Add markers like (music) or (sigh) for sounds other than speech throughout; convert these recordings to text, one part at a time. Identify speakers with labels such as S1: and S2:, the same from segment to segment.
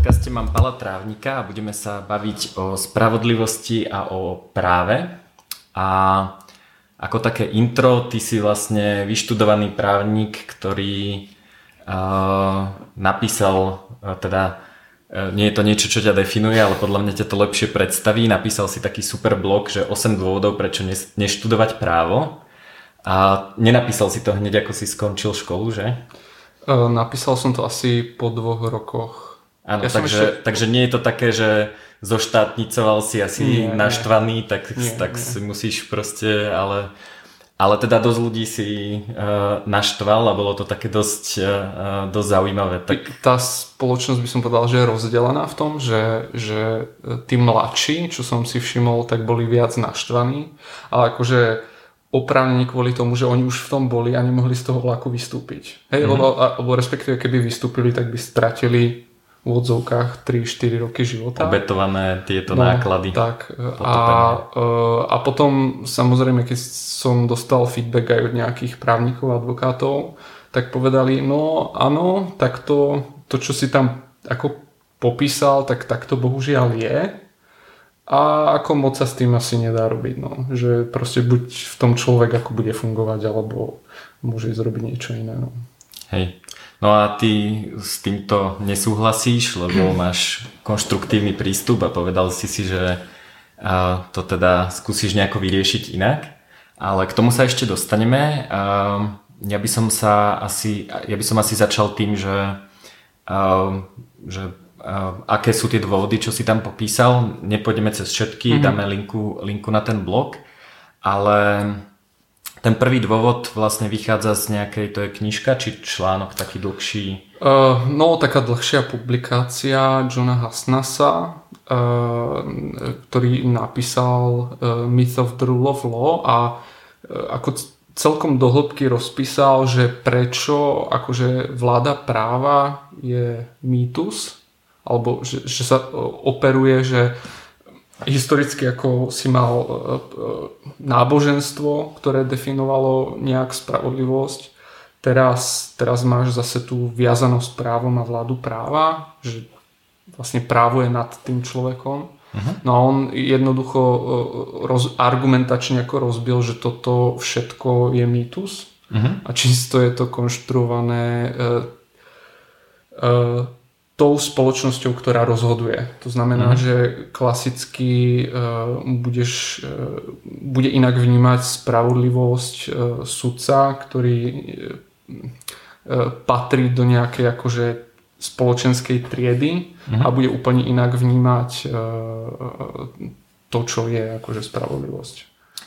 S1: podcaste mám Pala Trávnika a budeme sa baviť o spravodlivosti a o práve. A ako také intro, ty si vlastne vyštudovaný právnik, ktorý uh, napísal, uh, teda uh, nie je to niečo, čo ťa definuje, ale podľa mňa ťa to lepšie predstaví. Napísal si taký super blog, že 8 dôvodov, prečo neštudovať právo. A nenapísal si to hneď, ako si skončil školu, že?
S2: Napísal som to asi po dvoch rokoch
S1: Áno, ja takže, ešte... takže nie je to také, že zoštátnicoval si asi nie, naštvaný, tak, nie, tak nie. si musíš proste, ale, ale teda dosť ľudí si uh, naštval a bolo to také dosť, uh, dosť zaujímavé. Tak...
S2: Tá spoločnosť by som povedal, že je rozdelená v tom, že, že tí mladší, čo som si všimol, tak boli viac naštvaní, ale akože oprávnene kvôli tomu, že oni už v tom boli a nemohli z toho vlaku vystúpiť. Hej, mm-hmm. lebo, alebo respektíve keby vystúpili, tak by stratili v odzovkách 3-4 roky života.
S1: Obetované tieto no, náklady.
S2: Tak. A, e, a potom samozrejme, keď som dostal feedback aj od nejakých právnikov a advokátov, tak povedali, no áno, tak to, to čo si tam ako popísal, tak takto bohužiaľ je. A ako moc sa s tým asi nedá robiť. No. Že proste buď v tom človek ako bude fungovať, alebo môže zrobiť niečo iné. No.
S1: Hej. No a ty s týmto nesúhlasíš, lebo (clears throat) máš konštruktívny prístup a povedal si si, že to teda skúsiš nejako vyriešiť inak. Ale k tomu sa ešte dostaneme. Ja by som sa asi, ja by som asi začal tým, že, že aké sú tie dôvody, čo si tam popísal. Nepôjdeme cez všetky, mm-hmm. dáme linku, linku na ten blog, ale ten prvý dôvod vlastne vychádza z nejakej, to je knižka či článok taký dlhší?
S2: Uh, no, taká dlhšia publikácia Johna Hasnasa, uh, ktorý napísal uh, Myth of the Rule of Law a uh, ako celkom dohlbky rozpísal, že prečo akože vláda práva je mýtus, alebo že, že sa operuje, že historicky ako si mal e, e, náboženstvo, ktoré definovalo nejak spravodlivosť. Teraz, teraz máš zase tú viazanosť právom a vládu práva, že vlastne právo je nad tým človekom. Uh-huh. No a on jednoducho e, roz, argumentačne ako rozbil, že toto všetko je mýtus uh-huh. a čisto je to konštruované uh, uh, tou spoločnosťou, ktorá rozhoduje. To znamená, mm. že klasicky uh, budeš, uh, bude inak vnímať spravodlivosť uh, sudca, ktorý uh, patrí do nejakej akože spoločenskej triedy mm. a bude úplne inak vnímať uh, to, čo je akože spravodlivosť.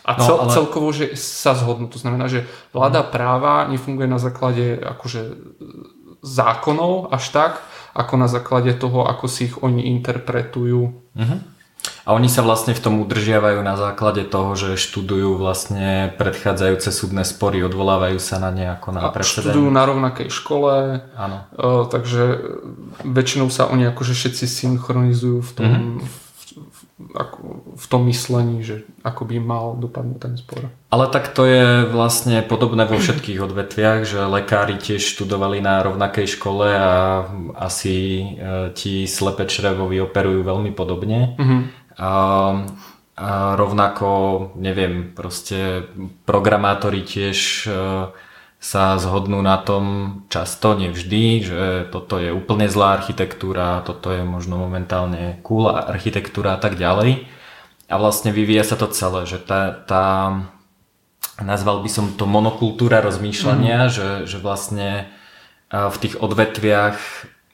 S2: A no, cel, no, ale... celkovo, že sa zhodnú. To znamená, že vláda mm. práva nefunguje na základe akože zákonov až tak, ako na základe toho, ako si ich oni interpretujú. Uh-huh.
S1: A oni sa vlastne v tom udržiavajú na základe toho, že študujú vlastne predchádzajúce súdne spory, odvolávajú sa na nejako na
S2: precedent. Študujú na rovnakej škole,
S1: Áno.
S2: Uh, takže väčšinou sa oni akože všetci synchronizujú v tom, uh-huh ako v tom myslení, že ako by mal dopadnúť ten spor.
S1: Ale tak to je vlastne podobné vo všetkých odvetviach, že lekári tiež študovali na rovnakej škole a asi e, ti slepe črevovi operujú veľmi podobne. Mm-hmm. A, a rovnako, neviem, proste programátori tiež e, sa zhodnú na tom často, nevždy, že toto je úplne zlá architektúra, toto je možno momentálne cool architektúra a tak ďalej. A vlastne vyvíja sa to celé, že tá, tá nazval by som to monokultúra rozmýšľania, mm. že, že vlastne v tých odvetviach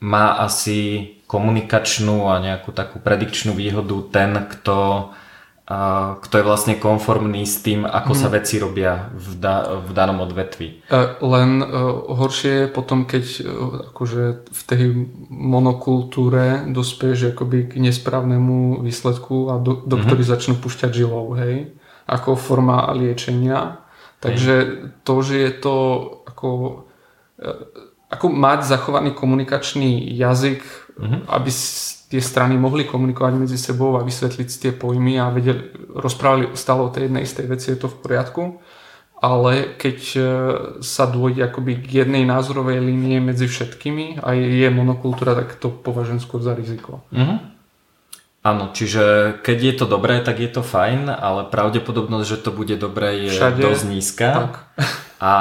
S1: má asi komunikačnú a nejakú takú predikčnú výhodu ten, kto kto je vlastne konformný s tým, ako hmm. sa mhm. veci robia v, da, v danom odvetvi.
S2: E, len uh, horšie je potom, keď uh, akože v tej monokultúre dospieš akoby k nesprávnemu výsledku a do, doktori hmm. začnú pušťať žilou, hej, ako forma liečenia. Takže hej. to, že je to ako, ako mať zachovaný komunikačný jazyk, hmm. aby tie strany mohli komunikovať medzi sebou a vysvetliť tie pojmy a vedeli, rozprávali stále o tej jednej istej veci, je to v poriadku. ale keď e, sa dôjde akoby k jednej názorovej línie medzi všetkými a je, monokultúra, tak to považujem skôr za riziko.
S1: Mm-hmm. Áno, čiže keď je to dobré, tak je to fajn, ale pravdepodobnosť, že to bude dobré je Všade, dosť nízka. Tak. (laughs) A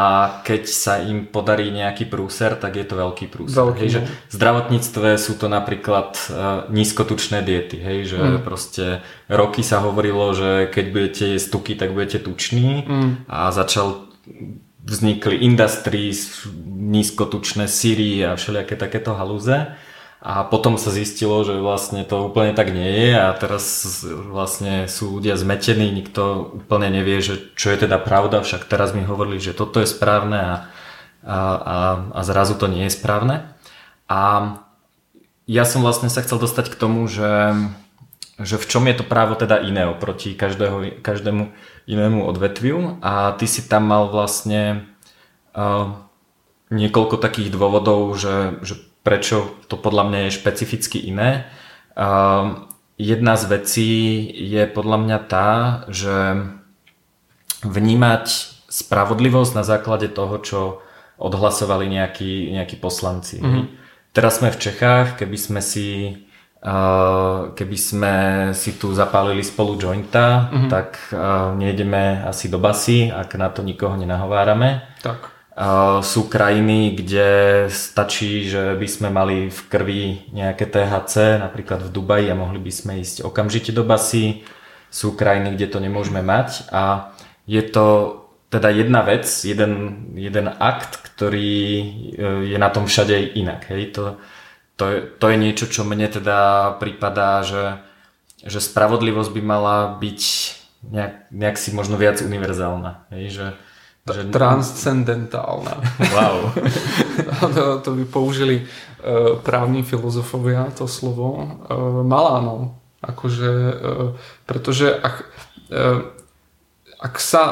S1: keď sa im podarí nejaký prúser, tak je to veľký prúser. Veľký, hej, že no. v zdravotníctve sú to napríklad uh, nízkotučné diety, hej, že mm. proste roky sa hovorilo, že keď budete jesť tuky, tak budete tuční mm. a začal vznikli industries, nízkotučné síry a všelijaké takéto halúze. A potom sa zistilo, že vlastne to úplne tak nie je a teraz vlastne sú ľudia zmetení, nikto úplne nevie, že čo je teda pravda, však teraz mi hovorili, že toto je správne a, a, a, a zrazu to nie je správne. A ja som vlastne sa chcel dostať k tomu, že, že v čom je to právo teda iné oproti každého, každému inému odvetviu a ty si tam mal vlastne uh, niekoľko takých dôvodov, že, že prečo to podľa mňa je špecificky iné. Jedna z vecí je podľa mňa tá, že vnímať spravodlivosť na základe toho, čo odhlasovali nejakí, nejakí poslanci. Mm-hmm. Teraz sme v Čechách, keby sme si keby sme si tu zapálili spolu jointa, mm-hmm. tak nejdeme asi do basy, ak na to nikoho nenahovárame.
S2: Tak
S1: sú krajiny, kde stačí, že by sme mali v krvi nejaké THC, napríklad v Dubaji a mohli by sme ísť okamžite do basy. Sú krajiny, kde to nemôžeme mať a je to teda jedna vec, jeden, jeden akt, ktorý e, je na tom všade inak. Hej. To, to, je, to je niečo, čo mne teda pripadá, že, že spravodlivosť by mala byť nejak, nejak si možno viac univerzálna. Hej. Že,
S2: že... Transcendentálna.
S1: Wow. (laughs)
S2: to, to by použili uh, právni filozofovia to slovo. Uh, Maláno. Akože, uh, pretože ak, uh, ak sa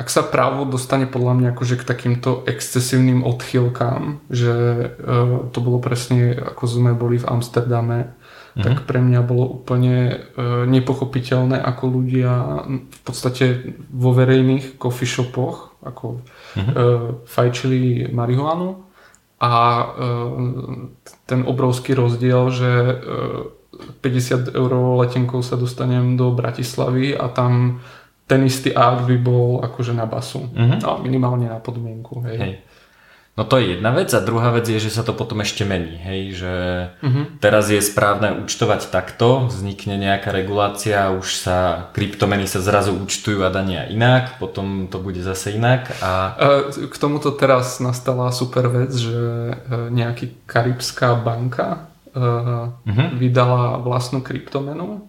S2: ak sa právo dostane podľa mňa akože k takýmto excesívnym odchýlkám, že uh, to bolo presne ako sme boli v Amsterdame, mm-hmm. tak pre mňa bolo úplne uh, nepochopiteľné, ako ľudia v podstate vo verejných coffee shopoch ako mm-hmm. uh, fajčili marihuanu a uh, ten obrovský rozdiel, že e, 50 eur letenkou sa dostanem do Bratislavy a tam ten istý akt by bol akože na basu. Mm-hmm. No, minimálne na podmienku. Hej. hej.
S1: No to je jedna vec a druhá vec je, že sa to potom ešte mení, hej, že uh-huh. teraz je správne účtovať takto, vznikne nejaká regulácia, už sa kryptomeny sa zrazu účtujú a dania inak, potom to bude zase inak a...
S2: K tomuto teraz nastala super vec, že e, nejaký karibská banka uh-huh. vydala vlastnú kryptomenu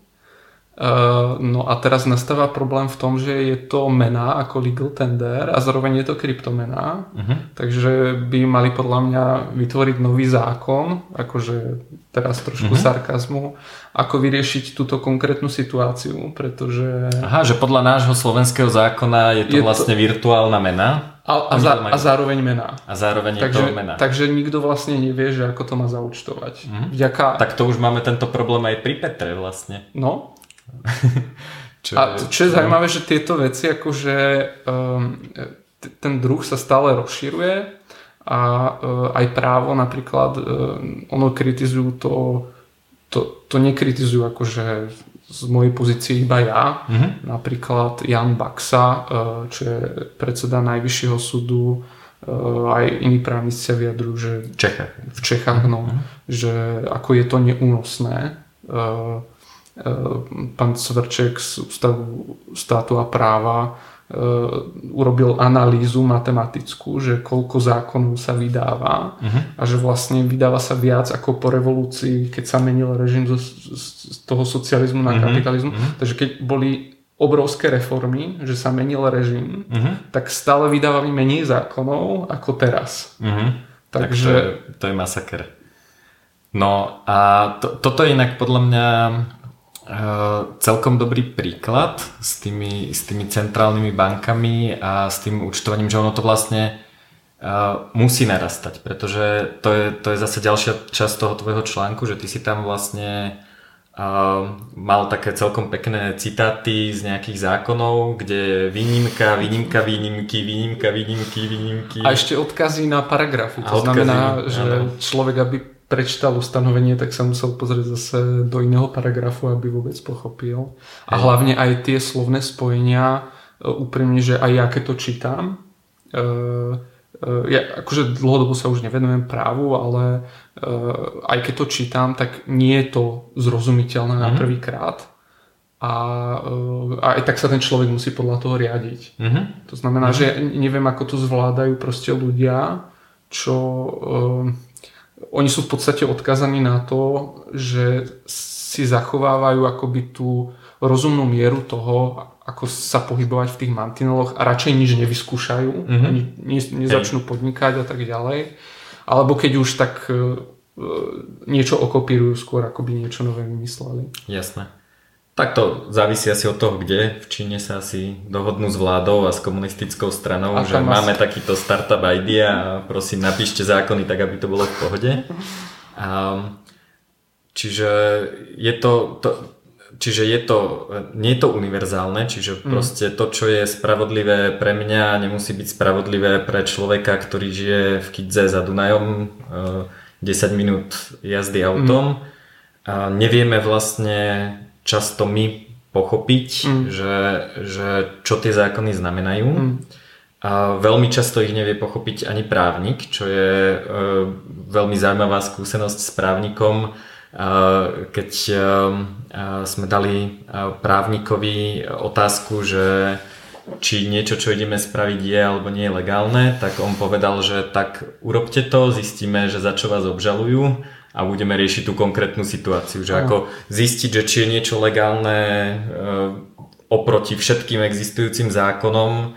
S2: no a teraz nastáva problém v tom, že je to mena ako legal tender a zároveň je to kryptomena. Uh-huh. Takže by mali podľa mňa vytvoriť nový zákon, akože teraz trošku uh-huh. sarkazmu, ako vyriešiť túto konkrétnu situáciu, pretože...
S1: Aha, že podľa nášho slovenského zákona je to je vlastne to... virtuálna mena.
S2: A, a, za, a zároveň mená.
S1: A zároveň je
S2: takže,
S1: to mená.
S2: Takže nikto vlastne nevie, že ako to má zaučtovať. Uh-huh. Vďaka...
S1: Tak to už máme tento problém aj pri Petre vlastne.
S2: No, (laughs) čo a je, čo je zaujímavé, že tieto veci, akože um, ten druh sa stále rozširuje a uh, aj právo napríklad, uh, ono kritizujú to, to, to nekritizujú akože z mojej pozície iba ja. Mm-hmm. Napríklad Jan Baxa, uh, čo je predseda Najvyššieho súdu, uh, aj iní právnici sa vyjadrujú, že
S1: Čechách.
S2: v Čechách, no, mm-hmm. že ako je to neúnosné. Uh, Eh, pán Svrček z Ústavu státu a práva eh, urobil analýzu matematickú, že koľko zákonov sa vydáva uh-huh. a že vlastne vydáva sa viac ako po revolúcii, keď sa menil režim z, z toho socializmu na uh-huh. kapitalizmu. Uh-huh. Takže keď boli obrovské reformy, že sa menil režim, uh-huh. tak stále vydávali menej zákonov ako teraz.
S1: Uh-huh. Takže... Tak to, je, to je masaker. No a to, toto je inak podľa mňa celkom dobrý príklad s tými, s tými centrálnymi bankami a s tým účtovaním, že ono to vlastne uh, musí narastať, pretože to je, to je zase ďalšia časť toho tvojho článku, že ty si tam vlastne mal také celkom pekné citáty z nejakých zákonov, kde je výnimka, výnimka, výnimky, výnimka, výnimky, výnimky.
S2: A ešte odkazy na paragrafy. To odkazy, znamená, že áno. človek, aby prečítal ustanovenie, tak sa musel pozrieť zase do iného paragrafu, aby vôbec pochopil. A hlavne aj tie slovné spojenia, e, úprimne, že aj ja keď to čítam, e, e, ja akože dlhodobo sa už nevenujem právu, ale aj keď to čítam, tak nie je to zrozumiteľné mm-hmm. na mhm. prvý krát. A, a aj tak sa ten človek musí podľa toho riadiť. Mm-hmm. To znamená, mm-hmm. že neviem, ako to zvládajú proste ľudia, čo oni sú v podstate odkazaní na to, že si zachovávajú akoby tú rozumnú mieru toho, ako sa pohybovať v tých mantineloch a radšej nič nevyskúšajú, mm-hmm. ani ne, nezačnú podnikať a tak ďalej. Alebo keď už tak e, niečo okopírujú skôr, ako by niečo nové vymysleli.
S1: Jasné. Tak to závisí asi od toho, kde. V Číne sa asi dohodnú s vládou a s komunistickou stranou, a že asi... máme takýto startup idea a prosím napíšte zákony tak, aby to bolo v pohode. A, čiže je to, to Čiže je to, nie je to univerzálne, čiže mm. proste to, čo je spravodlivé pre mňa, nemusí byť spravodlivé pre človeka, ktorý žije v Kidze za Dunajom, 10 eh, minút jazdy autom. Mm. A nevieme vlastne často my pochopiť, mm. že, že čo tie zákony znamenajú. Mm. A veľmi často ich nevie pochopiť ani právnik, čo je e, veľmi zaujímavá skúsenosť s právnikom. E, keď e, sme dali e, právnikovi otázku, že či niečo, čo ideme spraviť je alebo nie je legálne, tak on povedal, že tak urobte to, zistíme, že za čo vás obžalujú a budeme riešiť tú konkrétnu situáciu, že ako zistiť, že či je niečo legálne e, oproti všetkým existujúcim zákonom, e,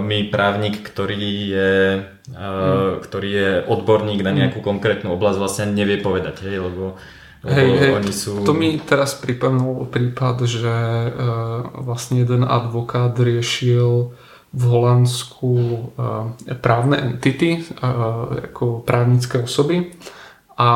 S1: my právnik, ktorý je, hmm. ktorý je odborník na nejakú hmm. konkrétnu oblasť vlastne nevie povedať, hej, lebo, lebo
S2: hej, hej, oni sú... To mi teraz pripomenul prípad, že vlastne jeden advokát riešil v Holandsku právne entity ako právnické osoby a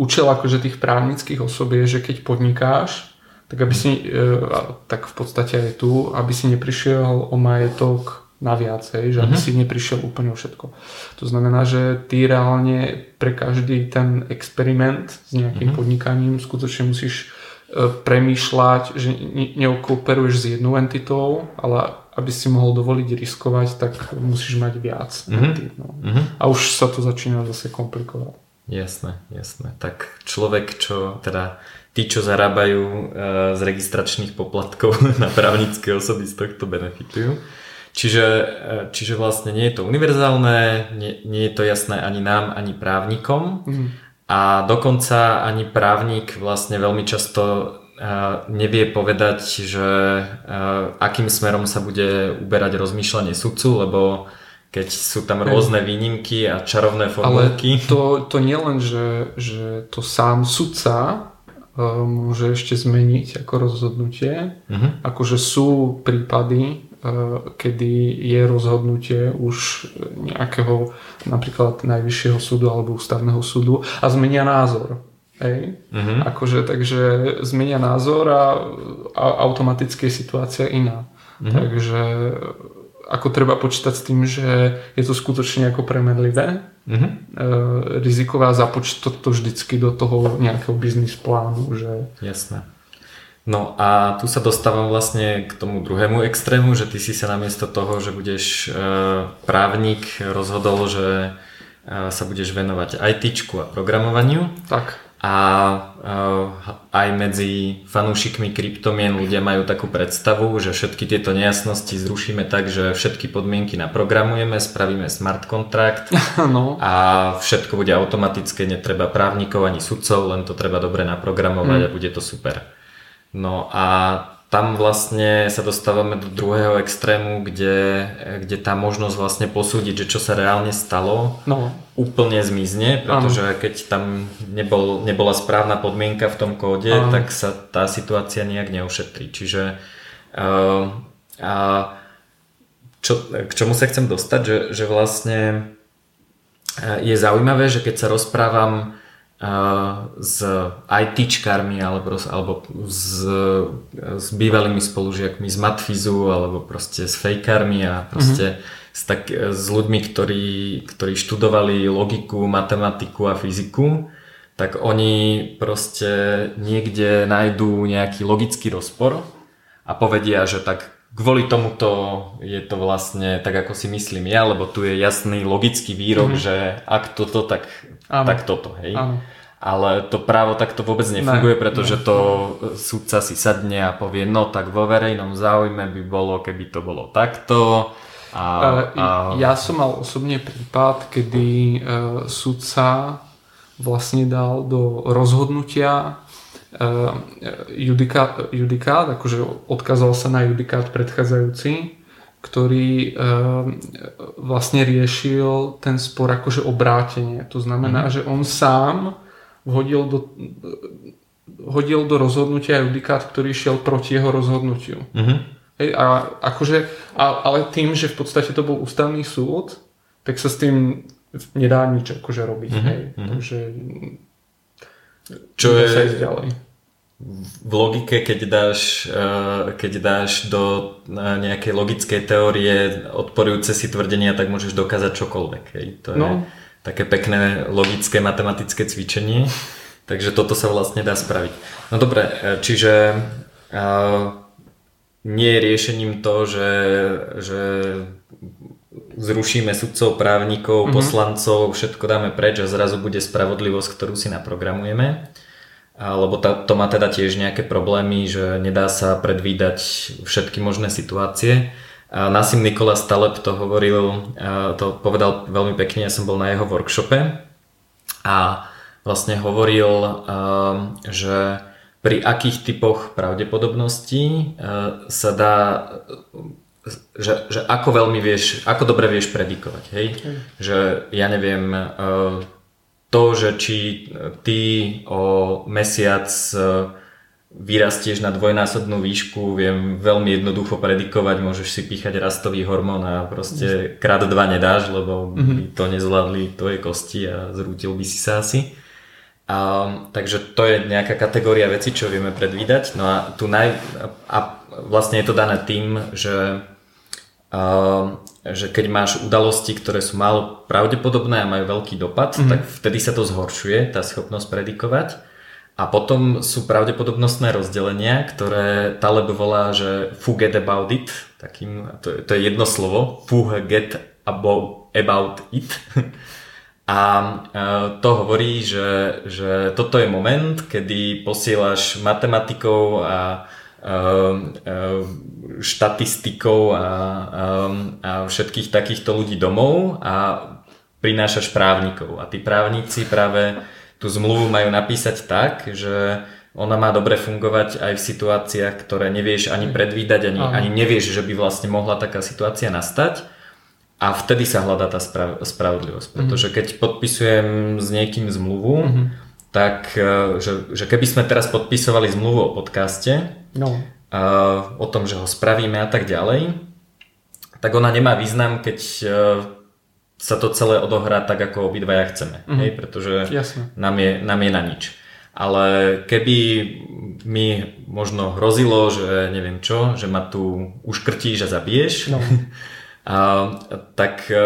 S2: účel akože tých právnických osob je, že keď podnikáš, tak aby si, e, tak v podstate aj tu, aby si neprišiel o majetok na viacej, že aby uh-huh. si neprišiel úplne o všetko. To znamená, že ty reálne pre každý ten experiment s nejakým uh-huh. podnikaním skutočne musíš e, premýšľať, že neokooperuješ s jednou entitou, ale aby si mohol dovoliť riskovať, tak musíš mať viac uh-huh. No. Uh-huh. A už sa to začína zase komplikovať.
S1: Jasné, jasné. Tak človek, čo teda tí, čo zarábajú e, z registračných poplatkov (laughs) na právnické osoby z tohto benefitujú. Čiže, e, čiže vlastne nie je to univerzálne, nie, nie je to jasné ani nám, ani právnikom. Mm. A dokonca ani právnik vlastne veľmi často e, nevie povedať, že akým smerom sa bude uberať rozmýšľanie sudcu, lebo keď sú tam rôzne výnimky a čarovné formulky.
S2: Ale to, to nie len, že, že to sám sudca uh, môže ešte zmeniť ako rozhodnutie. Uh-huh. Akože sú prípady, uh, kedy je rozhodnutie už nejakého napríklad najvyššieho súdu alebo ústavného súdu a zmenia názor. Hej. Uh-huh. Akože, takže zmenia názor a, a automaticky je situácia iná. Uh-huh. Takže ako treba počítať s tým, že je to skutočne ako premenlivé mm-hmm. e, rizikové a započítať to vždycky do toho nejakého biznis plánu. Že...
S1: Jasné. No a tu sa dostávam vlastne k tomu druhému extrému, že ty si sa namiesto toho, že budeš e, právnik, rozhodol, že e, sa budeš venovať ITčku a programovaniu.
S2: Tak
S1: a aj medzi fanúšikmi kryptomien ľudia majú takú predstavu, že všetky tieto nejasnosti zrušíme tak, že všetky podmienky naprogramujeme, spravíme smart kontrakt (laughs) no. a všetko bude automatické, netreba právnikov ani sudcov, len to treba dobre naprogramovať mm. a bude to super. No a tam vlastne sa dostávame do druhého extrému, kde, kde tá možnosť vlastne posúdiť, že čo sa reálne stalo, no. úplne zmizne, pretože ano. keď tam nebol, nebola správna podmienka v tom kóde, ano. tak sa tá situácia nejak neušetrí. Čiže uh, uh, čo, k čomu sa chcem dostať, že, že vlastne je zaujímavé, že keď sa rozprávam s ITčkármi alebo, alebo s, s bývalými spolužiakmi z Matfizu alebo proste s fejkármi a proste mm-hmm. s, tak, s ľuďmi, ktorí, ktorí študovali logiku, matematiku a fyziku, tak oni proste niekde nájdú nejaký logický rozpor a povedia, že tak kvôli tomuto je to vlastne tak, ako si myslím ja, lebo tu je jasný logický výrok, mm-hmm. že ak toto, tak Áno. tak toto, hej. Áno. Ale to právo takto vôbec nefunguje, ne, pretože ne, to súdca si sadne a povie, no tak vo verejnom záujme by bolo, keby to bolo takto. A,
S2: a... Ja som mal osobne prípad, kedy uh, sudca vlastne dal do rozhodnutia judikát, judikát, akože odkázal sa na judikát predchádzajúci, ktorý e, vlastne riešil ten spor akože obrátenie. To znamená, mm. že on sám hodil do, hodil do rozhodnutia judikát, ktorý šiel proti jeho rozhodnutiu. Mm. Hej, a akože, a, ale tým, že v podstate to bol ústavný súd, tak sa s tým nedá nič akože robiť. Mm-hmm. Hej. Mhm. Takže
S1: čo je, ďalej v logike, keď dáš, eh, keď dáš do nejakej logickej teórie odporujúce si tvrdenia, tak môžeš dokázať čokoľvek. Hej. To je no. také pekné logické matematické cvičenie. Takže toto sa vlastne dá spraviť. No dobre, eh, čiže uh, nie je riešením to, že, že zrušíme sudcov, právnikov, mm-hmm. poslancov, všetko dáme preč a zrazu bude spravodlivosť, ktorú si naprogramujeme lebo to, to má teda tiež nejaké problémy, že nedá sa predvídať všetky možné situácie. Nasim Nikola Staleb to hovoril, to povedal veľmi pekne, ja som bol na jeho workshope a vlastne hovoril, že pri akých typoch pravdepodobností sa dá, že, že ako veľmi vieš, ako dobre vieš predikovať, hej? Že ja neviem, to, že či ty o mesiac e, vyrastieš na dvojnásobnú výšku, viem veľmi jednoducho predikovať, môžeš si píchať rastový hormón a proste krát dva nedáš, lebo by mhm. to nezvládli tvoje kosti a zrútil by si sa asi. A, takže to je nejaká kategória veci, čo vieme predvídať. No a tu naj, a vlastne je to dané tým, že že keď máš udalosti, ktoré sú málo pravdepodobné a majú veľký dopad, mm-hmm. tak vtedy sa to zhoršuje, tá schopnosť predikovať. A potom sú pravdepodobnostné rozdelenia, ktoré Taleb volá, že forget about it, takým, to, to je jedno slovo, forget about, about it. (laughs) A to hovorí, že, že toto je moment, kedy posielaš matematikov a Ehm, ehm, štatistikou a, a, a všetkých takýchto ľudí domov a prinášaš právnikov. A tí právnici práve tú zmluvu majú napísať tak, že ona má dobre fungovať aj v situáciách, ktoré nevieš ani predvídať, ani, ani nevieš, že by vlastne mohla taká situácia nastať. A vtedy sa hľadá tá sprav- spravodlivosť. Pretože mhm. keď podpisujem s niekým zmluvu, mm-hmm. tak e, že, že keby sme teraz podpisovali zmluvu o podcaste, no. a, o tom, že ho spravíme a tak ďalej, tak ona nemá význam, keď e, sa to celé odohrá tak, ako obidvaja chceme. Mm-hmm. Hej? Pretože Nám, je, nám je na nič. Ale keby mi možno hrozilo, že neviem čo, že ma tu uškrtíš a zabiješ, no. (laughs) a, tak e,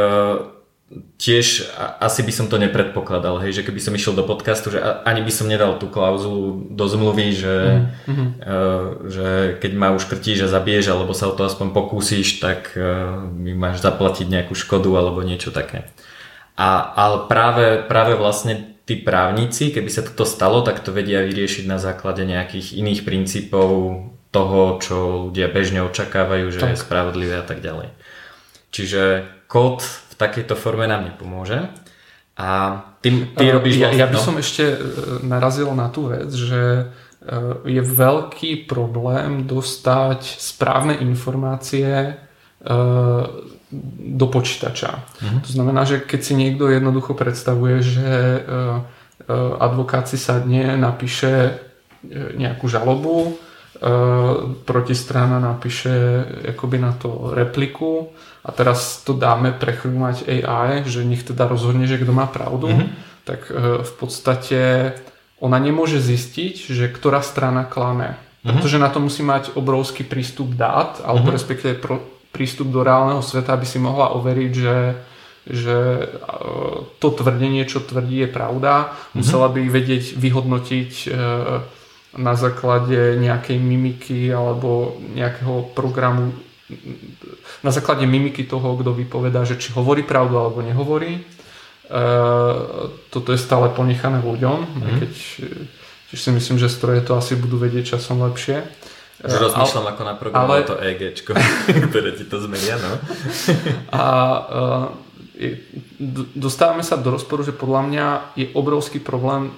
S1: tiež asi by som to nepredpokladal, hej, že keby som išiel do podcastu, že ani by som nedal tú klauzulu do zmluvy, že, mm-hmm. uh, že keď ma už krtíš a zabiješ, alebo sa o to aspoň pokúsiš, tak uh, mi máš zaplatiť nejakú škodu alebo niečo také. A, ale práve, práve vlastne tí právnici, keby sa toto stalo, tak to vedia vyriešiť na základe nejakých iných princípov toho, čo ľudia bežne očakávajú, že tak. je spravodlivé a tak ďalej. Čiže kód takejto forme nám nepomôže. A ty, ty robíš
S2: ja, ja by no? som ešte e, narazil na tú vec, že e, je veľký problém dostať správne informácie e, do počítača. Mhm. To znamená, že keď si niekto jednoducho predstavuje, že advokát si sadne, napíše nejakú žalobu, protistrana napíše akoby na to repliku a teraz to dáme prechrúmať AI, že nech teda rozhodne, že kto má pravdu, mm-hmm. tak v podstate ona nemôže zistiť, že ktorá strana klame. Uh-huh. Pretože na to musí mať obrovský prístup dát, alebo uh-huh. respektíve pro, prístup do reálneho sveta, aby si mohla overiť, že, že e, to tvrdenie, čo tvrdí, je pravda. Uh-huh. Musela by vedieť vyhodnotiť e, na základe nejakej mimiky alebo nejakého programu na základe mimiky toho, kto vypovedá, že či hovorí pravdu alebo nehovorí Eh, toto je stále ponechané ľuďom, mm-hmm. keď tiež si myslím, že stroje to asi budú vedieť časom lepšie.
S1: Že eh, rozmýšľam ako na programu ale... to EG, (laughs) ktoré ti to zmenia, no. (laughs)
S2: A uh, dostávame sa do rozporu, že podľa mňa je obrovský problém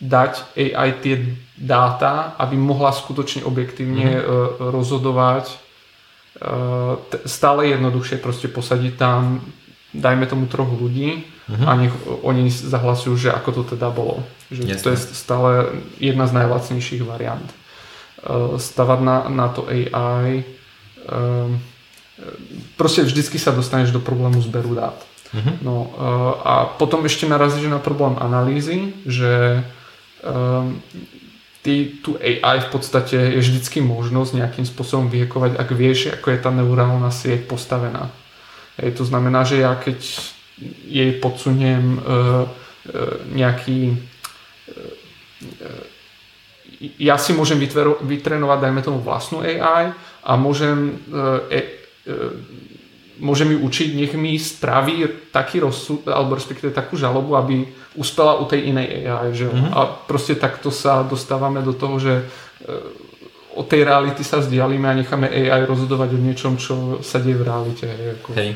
S2: dať AI tie dáta, aby mohla skutočne objektívne mm. rozhodovať. T- stále jednoduchšie proste posadiť tam dajme tomu troch ľudí uh-huh. a nech oni zahlasujú, že ako to teda bolo. Že to je stále jedna z najlacnejších variant. Uh, stavať na, na to AI proste vždycky sa dostaneš do problému zberu dát. Uh-huh. No, a potom ešte narazíš na problém analýzy, že ty, tu AI v podstate je vždycky možnosť nejakým spôsobom vyhekovať, ak vieš, ako je tá neurálna sieť postavená. Hej, to znamená, že ja keď jej podsuniem uh, uh, nejaký uh, ja si môžem vytrénovať, dajme tomu vlastnú AI a môžem, e, e, môžem ju učiť, nech mi spraví taký rozsud, alebo respektíve takú žalobu, aby uspela u tej inej AI. Že? Mm-hmm. A proste takto sa dostávame do toho, že od tej reality sa vzdialíme a necháme AI rozhodovať o niečom, čo sa deje v realite. Ako...
S1: Hej.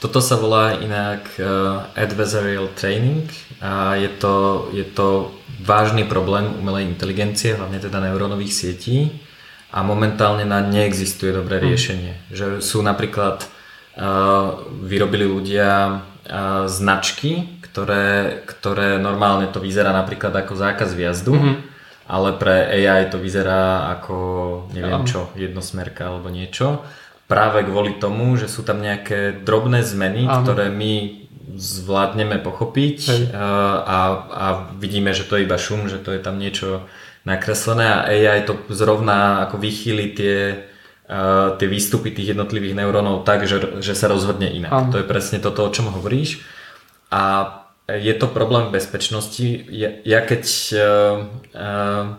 S1: Toto sa volá inak uh, adversarial training a je to, je to vážny problém umelej inteligencie, hlavne teda neurónových sietí a momentálne na neexistuje dobré hm. riešenie. Že sú napríklad vyrobili ľudia uh, značky, ktoré, ktoré normálne to vyzerá napríklad ako zákaz vjazdu, mm-hmm ale pre AI to vyzerá ako neviem čo, jednosmerka alebo niečo. Práve kvôli tomu, že sú tam nejaké drobné zmeny, Áno. ktoré my zvládneme pochopiť a, a vidíme, že to je iba šum, že to je tam niečo nakreslené a AI to zrovna ako vychýli tie, tie výstupy tých jednotlivých neurónov tak, že, že sa rozhodne inak. Áno. To je presne toto, o čom hovoríš. A je to problém bezpečnosti. Ja, ja keď uh,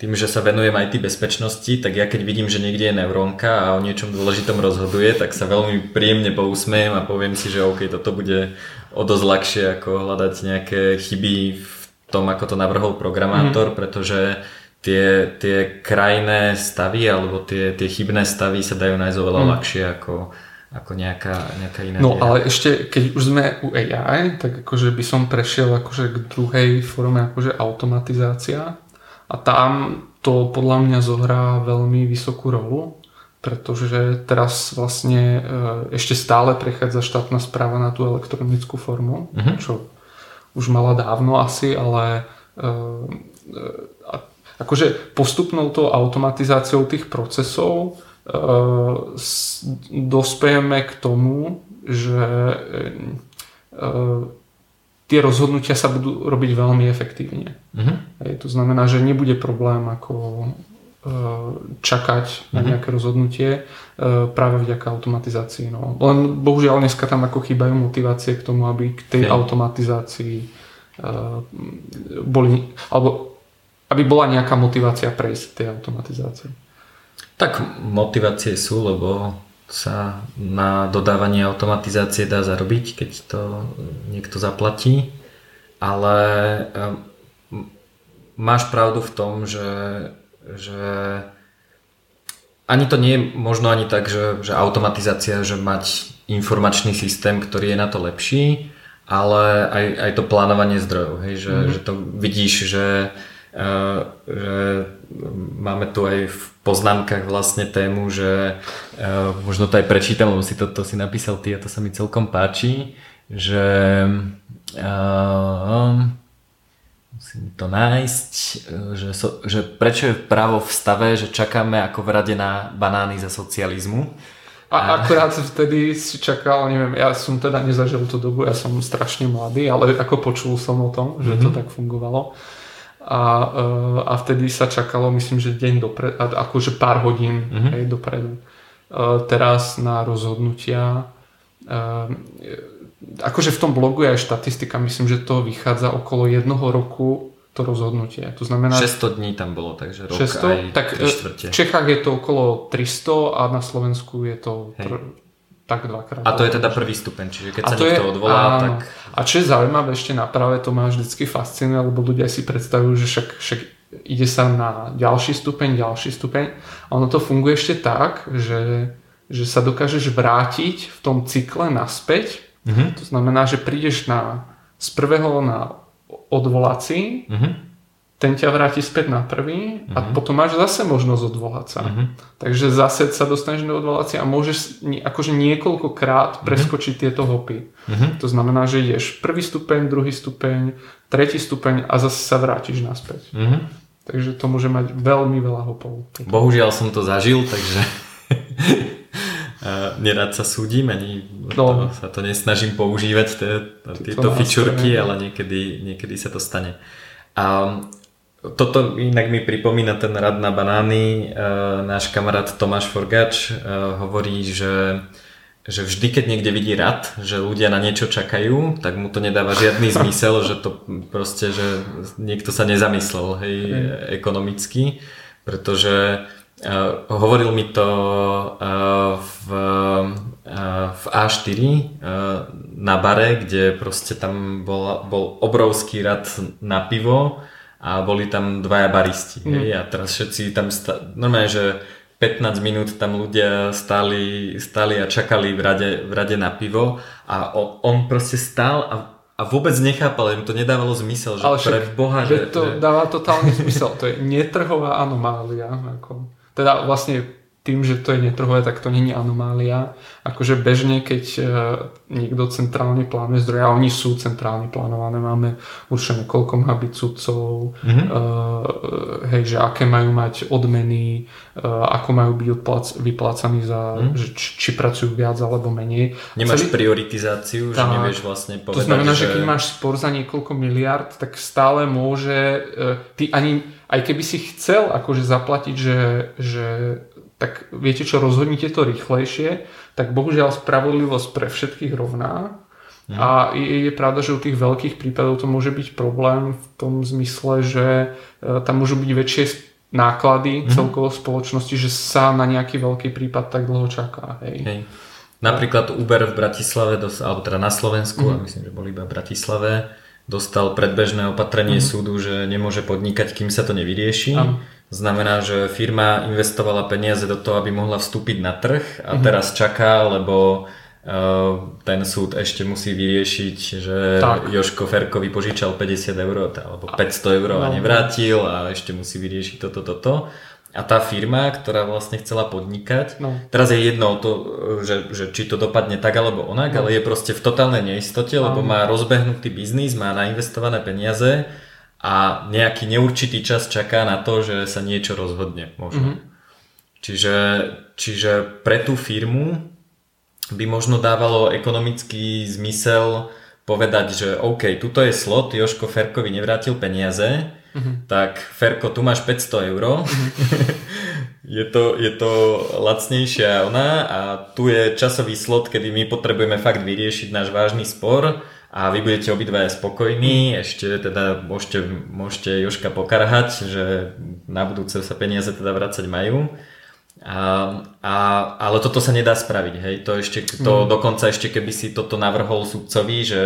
S1: tým, že sa venujem aj tým bezpečnosti, tak ja keď vidím, že niekde je neurónka a o niečom dôležitom rozhoduje, tak sa veľmi príjemne pousmejem a poviem si, že OK, toto bude o dosť ľahšie ako hľadať nejaké chyby v tom, ako to navrhol programátor, mm. pretože tie, tie krajné stavy alebo tie, tie chybné stavy sa dajú nájsť oveľa mm. ľahšie ako ako nejaká, nejaká iná
S2: No ale ešte, keď už sme u AI, tak akože by som prešiel akože k druhej forme akože automatizácia a tam to podľa mňa zohrá veľmi vysokú rolu, pretože teraz vlastne e, ešte stále prechádza štátna správa na tú elektronickú formu, uh-huh. čo už mala dávno asi, ale e, e, akože postupnou tou automatizáciou tých procesov dospejeme k tomu, že tie rozhodnutia sa budú robiť veľmi efektívne. Uh-huh. to znamená, že nebude problém ako čakať uh-huh. na mhm. nejaké rozhodnutie práve vďaka automatizácii. No. Len bohužiaľ dneska tam ako chýbajú motivácie k tomu, aby k tej automatizácii boli, alebo aby bola nejaká motivácia prejsť tej automatizácie.
S1: Tak motivácie sú, lebo sa na dodávanie automatizácie dá zarobiť, keď to niekto zaplatí, ale máš pravdu v tom, že, že ani to nie je možno ani tak, že, že automatizácia, že mať informačný systém, ktorý je na to lepší, ale aj, aj to plánovanie zdrojov, hej, že, mm-hmm. že to vidíš, že že máme tu aj v poznámkach vlastne tému, že možno to aj prečítam, lebo si to, to si napísal ty a to sa mi celkom páči, že musím to nájsť, že, so, že prečo je právo v stave, že čakáme ako v rade na banány za socializmu.
S2: A akurát vtedy si čakal, neviem, ja som teda nezažil tú dobu, ja som strašne mladý, ale ako počul som o tom, že mm-hmm. to mhm. tak fungovalo. A, eh, a vtedy sa čakalo, myslím, že deň dopredu, akože pár hodín mm-hmm. hej, dopredu. Eh, teraz na rozhodnutia akože v tom blogu je aj štatistika, myslím, že to vychádza okolo jednoho roku to rozhodnutie. To znamená...
S1: 600 dní tam bolo, takže rok
S2: 600,
S1: aj
S2: tak v Čechách je to okolo 300 a na Slovensku je to pr- tak dvakrát.
S1: A to je teda prvý stupeň, čiže keď a sa niekto je, odvolá, áno. tak...
S2: A čo je zaujímavé ešte na práve, to ma vždycky fascinuje, lebo ľudia si predstavujú, že však, však ide sa na ďalší stupeň, ďalší stupeň. A ono to funguje ešte tak, že, že sa dokážeš vrátiť v tom cykle naspäť. Mm-hmm. To znamená, že prídeš na, z prvého na odvolací, uh-huh. Ten ťa vráti späť na prvý uh-huh. a mhm. potom máš zase možnosť odvolať sa. Uh-huh. Takže zase sa dostaneš do odvolácie a môžeš akože niekoľkokrát preskočiť uh-huh. tieto hopy. Uh-huh. To znamená, že ideš prvý stupeň, druhý stupeň, tretí stupeň a zase sa vrátiš naspäť. Uh-huh. Takže to môže mať veľmi veľa hopov.
S1: Bohužiaľ som to zažil, takže (laughs) nerad sa súdim, ani no. to, sa to nesnažím používať tieto fičurky, ale niekedy, niekedy sa to stane. A toto inak mi pripomína ten rad na banány. E, náš kamarát Tomáš Forgač e, hovorí, že že vždy, keď niekde vidí rad, že ľudia na niečo čakajú, tak mu to nedáva žiadny (laughs) zmysel, že to proste, že niekto sa nezamyslel hej, ekonomicky, pretože Uh, hovoril mi to uh, v, uh, v A4 na bare, kde proste tam bol, bol obrovský rad na pivo a boli tam dvaja baristi. Mm. Hej, a teraz všetci tam, sta- normálne, že 15 minút tam ľudia stáli, stáli a čakali v rade, v rade na pivo a on, on proste stál a a vôbec nechápal, im to nedávalo zmysel, že Ale pre Boha,
S2: že to že... dáva totálny zmysel, to je netrhová anomália. Ako teda vlastne tým, že to je netrhové, tak to není anomália. Akože bežne, keď e, niekto centrálne plánuje zdroje, a oni sú centrálne plánované, máme určené, koľko má byť sudcov, mm-hmm. uh, hej, že aké majú mať odmeny, uh, ako majú byť odplac, vyplácaní za, mm-hmm. že či, či pracujú viac alebo menej.
S1: Nemáš Celý... prioritizáciu, tak, že nevieš vlastne povedať,
S2: To znamená,
S1: že...
S2: že keď máš spor za niekoľko miliard, tak stále môže, uh, ty ani aj keby si chcel akože zaplatiť, že, že tak viete čo, rozhodnite to rýchlejšie, tak bohužiaľ spravodlivosť pre všetkých rovná. Mm. A je, je pravda, že u tých veľkých prípadov to môže byť problém v tom zmysle, že e, tam môžu byť väčšie náklady mm. celkovo spoločnosti, že sa na nejaký veľký prípad tak dlho čaká. Hej. Hej.
S1: Napríklad Uber v Bratislave, alebo teda na Slovensku, mm. a myslím, že boli iba v Bratislave, dostal predbežné opatrenie mm-hmm. súdu, že nemôže podnikať, kým sa to nevyrieši. Ano. Znamená, že firma investovala peniaze do toho, aby mohla vstúpiť na trh a mm-hmm. teraz čaká, lebo uh, ten súd ešte musí vyriešiť, že tak. Joško Ferkovi požičal 50 eur alebo 500 eur a no. nevrátil a ešte musí vyriešiť toto, toto. A tá firma, ktorá vlastne chcela podnikať, no. teraz je jedno to, že, že či to dopadne tak alebo onak, no. ale je proste v totálnej neistote, lebo má rozbehnutý biznis, má nainvestované peniaze a nejaký neurčitý čas čaká na to, že sa niečo rozhodne možno. Mm-hmm. Čiže, čiže pre tú firmu by možno dávalo ekonomický zmysel povedať, že OK, tuto je slot, Joško Ferkovi nevrátil peniaze, uh-huh. tak Ferko, tu máš 500 eur. Uh-huh. je, to, je to lacnejšia ona a tu je časový slot, kedy my potrebujeme fakt vyriešiť náš vážny spor a vy budete obidvaja spokojní, ešte teda môžete, môžete Joška pokarhať, že na budúce sa peniaze teda vracať majú. A, a, ale toto sa nedá spraviť, hej, to ešte, to mm. dokonca ešte keby si toto navrhol sudcovi, že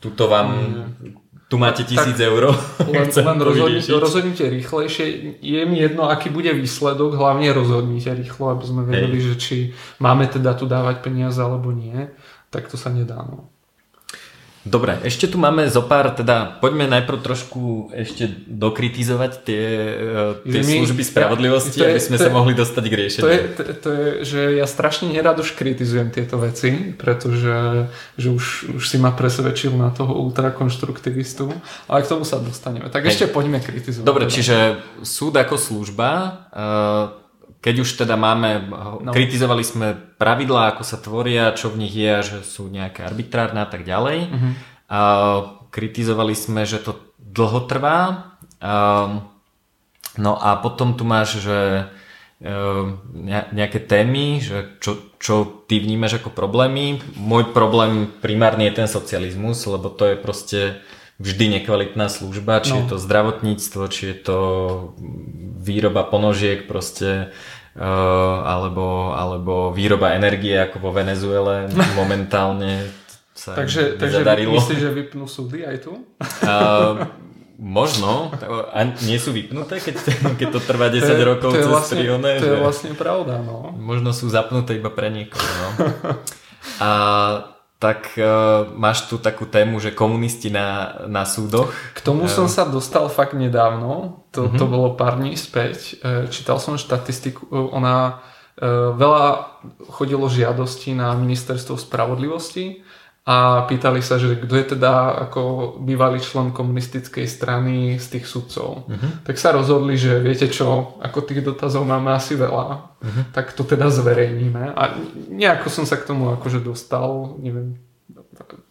S1: tuto vám mm tu máte tisíc eur.
S2: Len, (laughs) len rozhodnite, rozhodnite rýchlejšie. Je mi jedno, aký bude výsledok, hlavne rozhodnite rýchlo, aby sme vedeli, Hej. že či máme teda tu dávať peniaze alebo nie. Tak to sa nedá. No.
S1: Dobre, ešte tu máme zo pár, teda poďme najprv trošku ešte dokritizovať tie, e, tie my, služby spravodlivosti, ja, je, aby sme sa je, mohli dostať k riešeniu.
S2: To je, to, to je, že ja strašne nerad už kritizujem tieto veci, pretože že už, už si ma presvedčil na toho ultrakonštruktivistu, ale k tomu sa dostaneme. Tak Hej. ešte poďme kritizovať.
S1: Dobre, teda. čiže súd ako služba, uh, keď už teda máme, no. kritizovali sme pravidlá, ako sa tvoria, čo v nich je že sú nejaké arbitrárne a tak ďalej. Uh-huh. A kritizovali sme, že to dlho trvá. A, no a potom tu máš, že e, nejaké témy, že čo, čo ty vnímaš ako problémy. Môj problém primárne je ten socializmus, lebo to je proste vždy nekvalitná služba, či no. je to zdravotníctvo, či je to výroba ponožiek proste, alebo, alebo výroba energie ako vo Venezuele (laughs) momentálne sa
S2: Takže, takže myslíš, že vypnú súdy aj tu? Uh,
S1: možno. A nie sú vypnuté, keď, keď to trvá 10 to je, rokov to je cez
S2: vlastne,
S1: trione,
S2: To je vlastne pravda, no.
S1: Možno sú zapnuté iba pre niekoho, no. (laughs) A tak uh, máš tu takú tému, že komunisti na, na súdoch.
S2: K tomu uh, som sa dostal fakt nedávno, to, uh-huh. to bolo pár dní späť. Uh, čítal som štatistiku, ona uh, veľa chodilo žiadosti na ministerstvo spravodlivosti a pýtali sa, že kto je teda ako bývalý člen komunistickej strany z tých sudcov. Uh-huh. Tak sa rozhodli, že viete čo, ako tých dotazov máme asi veľa, uh-huh. tak to teda zverejníme. A nejako som sa k tomu akože dostal, neviem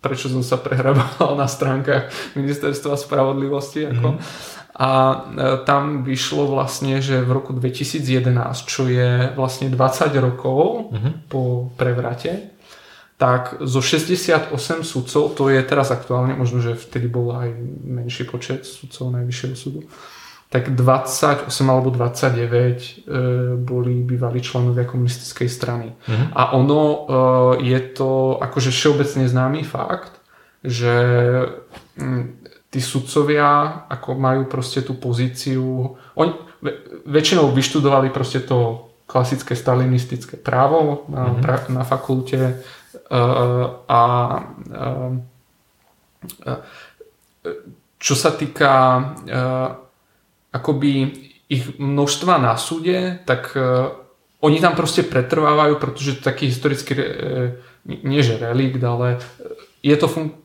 S2: prečo som sa prehrabal na stránkach Ministerstva spravodlivosti. Ako. Uh-huh. A e, tam vyšlo vlastne, že v roku 2011, čo je vlastne 20 rokov uh-huh. po prevrate, tak zo 68 sudcov, to je teraz aktuálne, možno, že vtedy bol aj menší počet sudcov Najvyššieho súdu, tak 28 alebo 29 e, boli bývalí členovia komunistickej strany. Mm-hmm. A ono e, je to akože všeobecne známy fakt, že m, tí sudcovia ako majú proste tú pozíciu, oni väčšinou vyštudovali proste to klasické stalinistické právo na, mm-hmm. pra, na fakulte, a čo sa týka akoby ich množstva na súde, tak oni tam proste pretrvávajú, pretože to taký historický, e, nie že relikt, ale je to fun-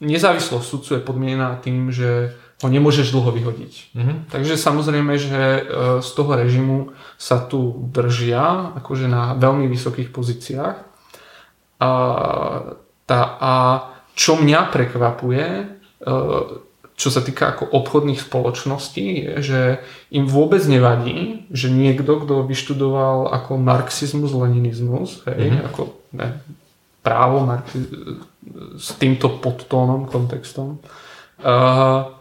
S2: nezávislosť sudcu je podmienená tým, že ho nemôžeš dlho vyhodiť. Mm-hmm. Takže samozrejme, že e, z toho režimu sa tu držia akože na veľmi vysokých pozíciách a, tá, a čo mňa prekvapuje, e, čo sa týka ako obchodných spoločností, je, že im vôbec nevadí, že niekto, kto vyštudoval ako marxizmus, leninizmus, hej, mm-hmm. ako ne, právo marxi- s týmto podtónom, kontextom, uh,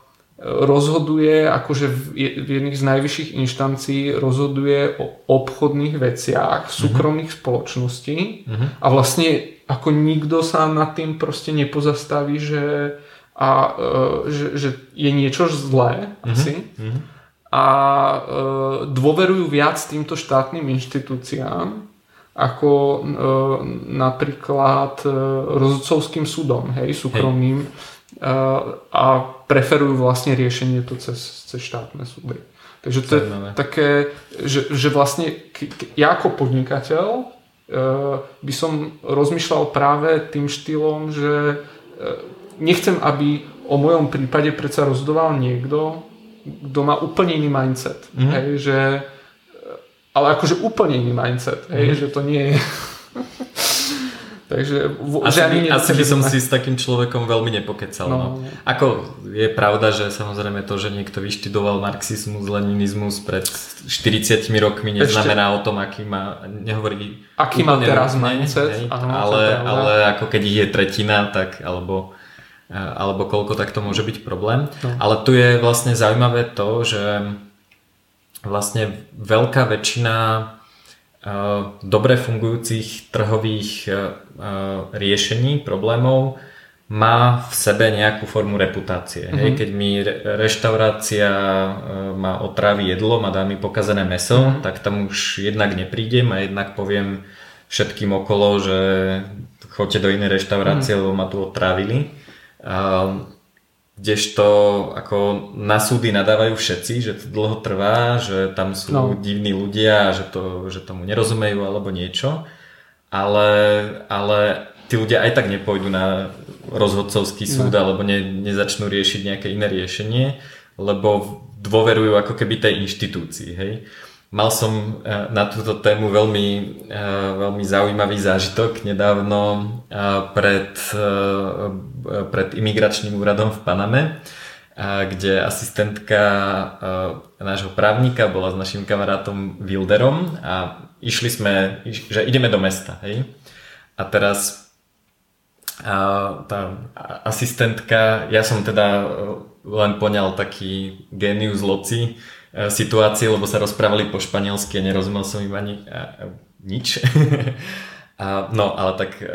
S2: rozhoduje, akože v jedných z najvyšších inštancií rozhoduje o obchodných veciach mhm. súkromných mm-hmm. spoločností mm-hmm. a vlastne ako nikto sa nad tým proste nepozastaví, že, a, uh, že, že je niečo zlé mm-hmm. asi mm-hmm. a uh, dôverujú viac týmto štátnym inštitúciám ako uh, napríklad uh, rozhodcovským súdom, hej, súkromným hej a preferujú vlastne riešenie to cez, cez štátne súdy. Takže to je také, že, že vlastne ja ako podnikateľ e, by som rozmýšľal práve tým štýlom, že e, nechcem, aby o mojom prípade predsa rozhodoval niekto, kto má úplne iný mindset. Mm-hmm. Hej, že, ale akože úplne iný mindset. Hej, mm-hmm. že to nie je (laughs) Takže
S1: asi, by, asi by som si s takým človekom veľmi nepokecal. No. No. Ako je pravda, že samozrejme to, že niekto vyštudoval marxizmus, leninizmus pred 40 rokmi neznamená Ešte, o tom, aký má, nehovorí
S2: aký má teraz mindset,
S1: hej, áno, ale, ale ako keď ich je tretina, tak alebo alebo koľko, tak to môže byť problém. No. Ale tu je vlastne zaujímavé to, že vlastne veľká väčšina Eh, dobre fungujúcich trhových eh, eh, riešení problémov má v sebe nejakú formu reputácie. Mm-hmm. Hej, mhm. keď mi reštaurácia má otrávi jedlo, má dá mi pokazené meso, mm-hmm. tak tam už jednak neprídem a jednak poviem všetkým okolo, že choďte do inej reštaurácie, mm-hmm. lebo ma tu otrávili. Kdežto ako na súdy nadávajú všetci, že to dlho trvá, že tam sú no. divní ľudia, že, to, že tomu nerozumejú alebo niečo. Ale, ale tí ľudia aj tak nepôjdu na rozhodcovský súd no. alebo ne, nezačnú riešiť nejaké iné riešenie, lebo dôverujú ako keby tej inštitúcii. Hej? Mal som na túto tému veľmi, veľmi zaujímavý zážitok nedávno pred, pred imigračným úradom v Paname, kde asistentka nášho právnika bola s našim kamarátom Wilderom a išli sme, že ideme do mesta, hej. A teraz a tá asistentka, ja som teda len poňal taký genius loci, E, situácie, lebo sa rozprávali po španielsky a nerozumel som im ani nič. (laughs) a, no, ale tak e,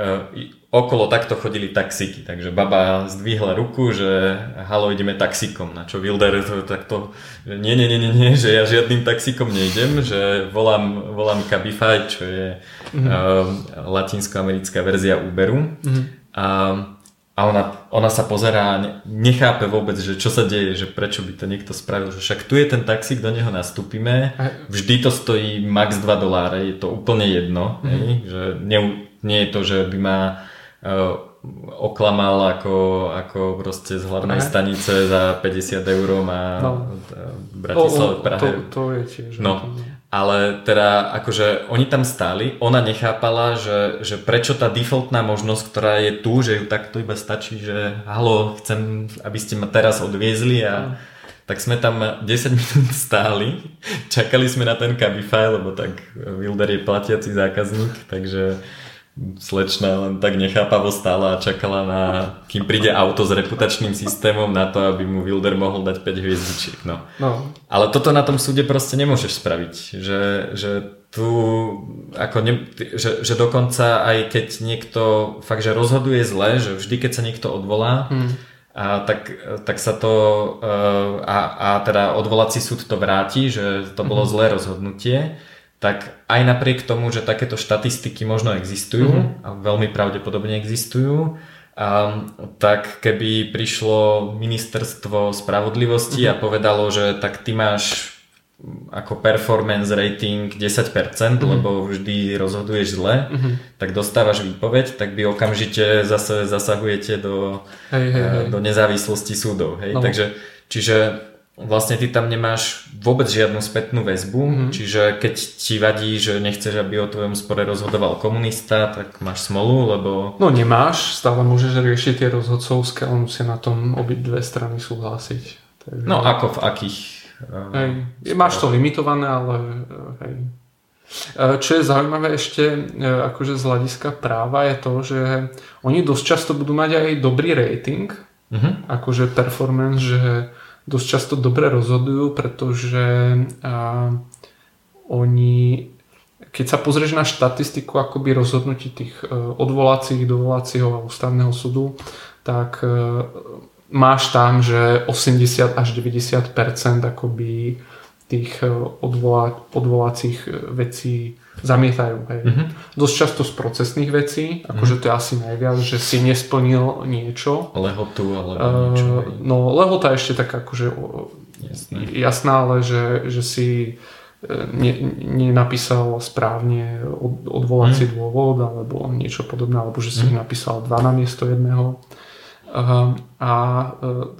S1: okolo takto chodili taxíky, takže baba zdvihla ruku, že halo, ideme taxíkom, na čo Wilder to takto, nie, nie, nie, nie, nie, že ja žiadnym taxíkom nejdem, že volám, volám Cabify, čo je mm-hmm. uh, latinskoamerická verzia Uberu. Mm-hmm. A a ona, ona sa pozerá a nechápe vôbec, že čo sa deje, že prečo by to niekto spravil, že však tu je ten taxík, do neho nastúpime, vždy to stojí max 2 doláre, je to úplne jedno, mm-hmm. hej? že nie, nie je to, že by ma uh, oklamal ako, ako proste z hlavnej Aha. stanice za 50 eur má no. Bratislave Prahe.
S2: To, to je tiež.
S1: No. Ale teda akože oni tam stáli, ona nechápala, že, že prečo tá defaultná možnosť, ktorá je tu, že ju takto iba stačí, že halo, chcem, aby ste ma teraz odviezli a tak sme tam 10 minút stáli, čakali sme na ten Cabify, lebo tak Wilder je platiaci zákazník, takže slečna len tak nechápavo stála a čakala na, kým príde auto s reputačným systémom na to, aby mu Wilder mohol dať 5 hviezdičiek. No. no. Ale toto na tom súde proste nemôžeš spraviť. Že, že tu, ako ne, že, že dokonca aj keď niekto fakt, že rozhoduje zle, že vždy keď sa niekto odvolá, hmm. a tak, tak sa to a, a teda odvolací súd to vráti, že to bolo hmm. zlé rozhodnutie, tak aj napriek tomu, že takéto štatistiky možno existujú mm-hmm. a veľmi pravdepodobne existujú, um, tak keby prišlo ministerstvo spravodlivosti mm-hmm. a povedalo, že tak ty máš ako performance rating 10%, mm-hmm. lebo vždy rozhoduješ zle, mm-hmm. tak dostávaš výpoveď, tak vy okamžite zase zasahujete do, hej, hej, hej. do nezávislosti súdov. Hej? No. Takže, čiže vlastne ty tam nemáš vôbec žiadnu spätnú väzbu, mm-hmm. čiže keď ti vadí, že nechceš, aby o tvojom spore rozhodoval komunista, tak máš smolu, lebo...
S2: No nemáš, stále môžeš riešiť tie rozhodcovské, ale musia na tom dve strany súhlasiť.
S1: Takže... No ako v akých...
S2: Uh, hej, máš to limitované, ale uh, hej. Uh, čo je zaujímavé ešte akože z hľadiska práva je to, že oni dosť často budú mať aj dobrý rating, uh-huh. akože performance, že dosť často dobre rozhodujú, pretože a, oni, keď sa pozrieš na štatistiku akoby rozhodnutí tých e, odvolacích, dovolacieho a ústavného súdu, tak e, máš tam, že 80 až 90% akoby tých e, odvolá, odvolacích vecí zamietajú. Hej. Mm-hmm. Dosť často z procesných vecí, akože mm-hmm. to je asi najviac, že si nesplnil niečo.
S1: Lehotu alebo uh, niečo. Hej.
S2: No lehota ešte tak akože Jasné. jasná, ale že, že si ne, nenapísal správne od, odvolací mm. dôvod alebo niečo podobné, alebo že si mm. napísal dva na miesto jedného. Uh, a uh,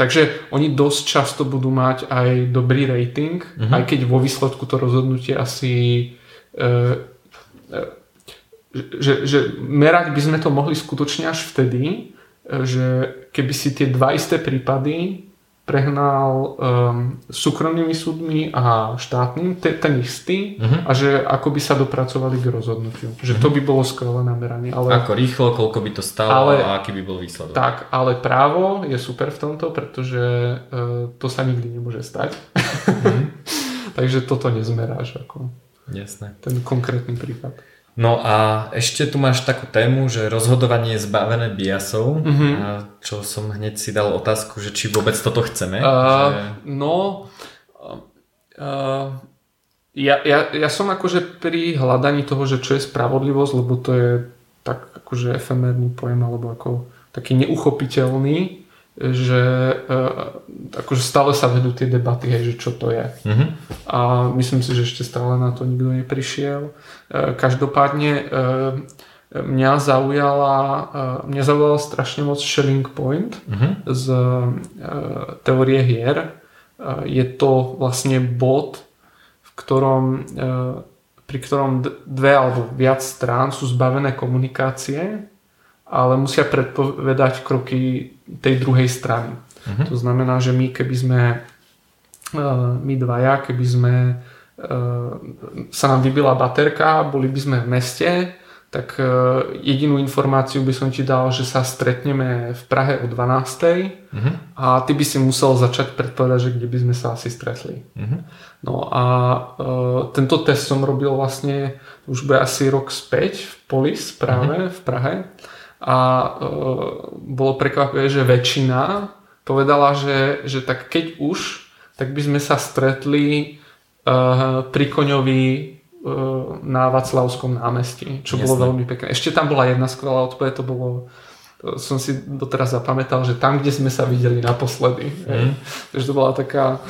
S2: Takže oni dosť často budú mať aj dobrý rating, mm-hmm. aj keď vo výsledku to rozhodnutie asi E, e, že, že merať by sme to mohli skutočne až vtedy, e, že keby si tie dva isté prípady prehnal um, súkromnými súdmi a štátnym, te, ten istý uh-huh. a že ako by sa dopracovali k rozhodnutiu. Že uh-huh. to by bolo skvelé nameranie. Ale,
S1: ako rýchlo, koľko by to stalo ale, a aký by bol výsledok.
S2: Tak, ale právo je super v tomto, pretože uh, to sa nikdy nemôže stať. Uh-huh. (laughs) Takže toto nezmeráš. Ako.
S1: Jasné.
S2: Ten konkrétny prípad.
S1: No a ešte tu máš takú tému, že rozhodovanie je zbavené biasov, mm-hmm. a čo som hneď si dal otázku, že či vôbec toto chceme. Uh, že...
S2: No, uh, ja, ja, ja som akože pri hľadaní toho, že čo je spravodlivosť, lebo to je tak akože efemérny pojem, alebo ako taký neuchopiteľný, že uh, akože stále sa vedú tie debaty, hej, že čo to je. Mm-hmm. A myslím si, že ešte stále na to nikto neprišiel. Uh, každopádne uh, mňa zaujala, mňa zaujala strašne moc Shelling Point mm-hmm. z teórie hier. Je to vlastne bod, v ktorom, pri ktorom dve alebo viac strán sú zbavené komunikácie, ale musia predpovedať kroky tej druhej strany. Uh-huh. To znamená, že my keby sme my dvaja, keby sme sa nám vybila baterka, boli by sme v meste, tak e, jedinú informáciu by som ti dal, že sa stretneme v Prahe o 12. Uh-huh. Mhm. a ty by si musel začať predpovedať, že kde by sme sa asi stretli. Uh-huh. No a uh, tento test som robil vlastne už bude asi rok späť v Polis práve uh-huh. v Prahe a uh, bolo prekvapivé, že väčšina povedala, že, že tak keď už, tak by sme sa stretli uh, pri Koňovi na Vaclavskom námestí, čo Jasne. bolo veľmi pekné. Ešte tam bola jedna skvelá odpoveď, to bolo to som si doteraz zapamätal, že tam, kde sme sa videli naposledy. Mm. Takže to bola taká...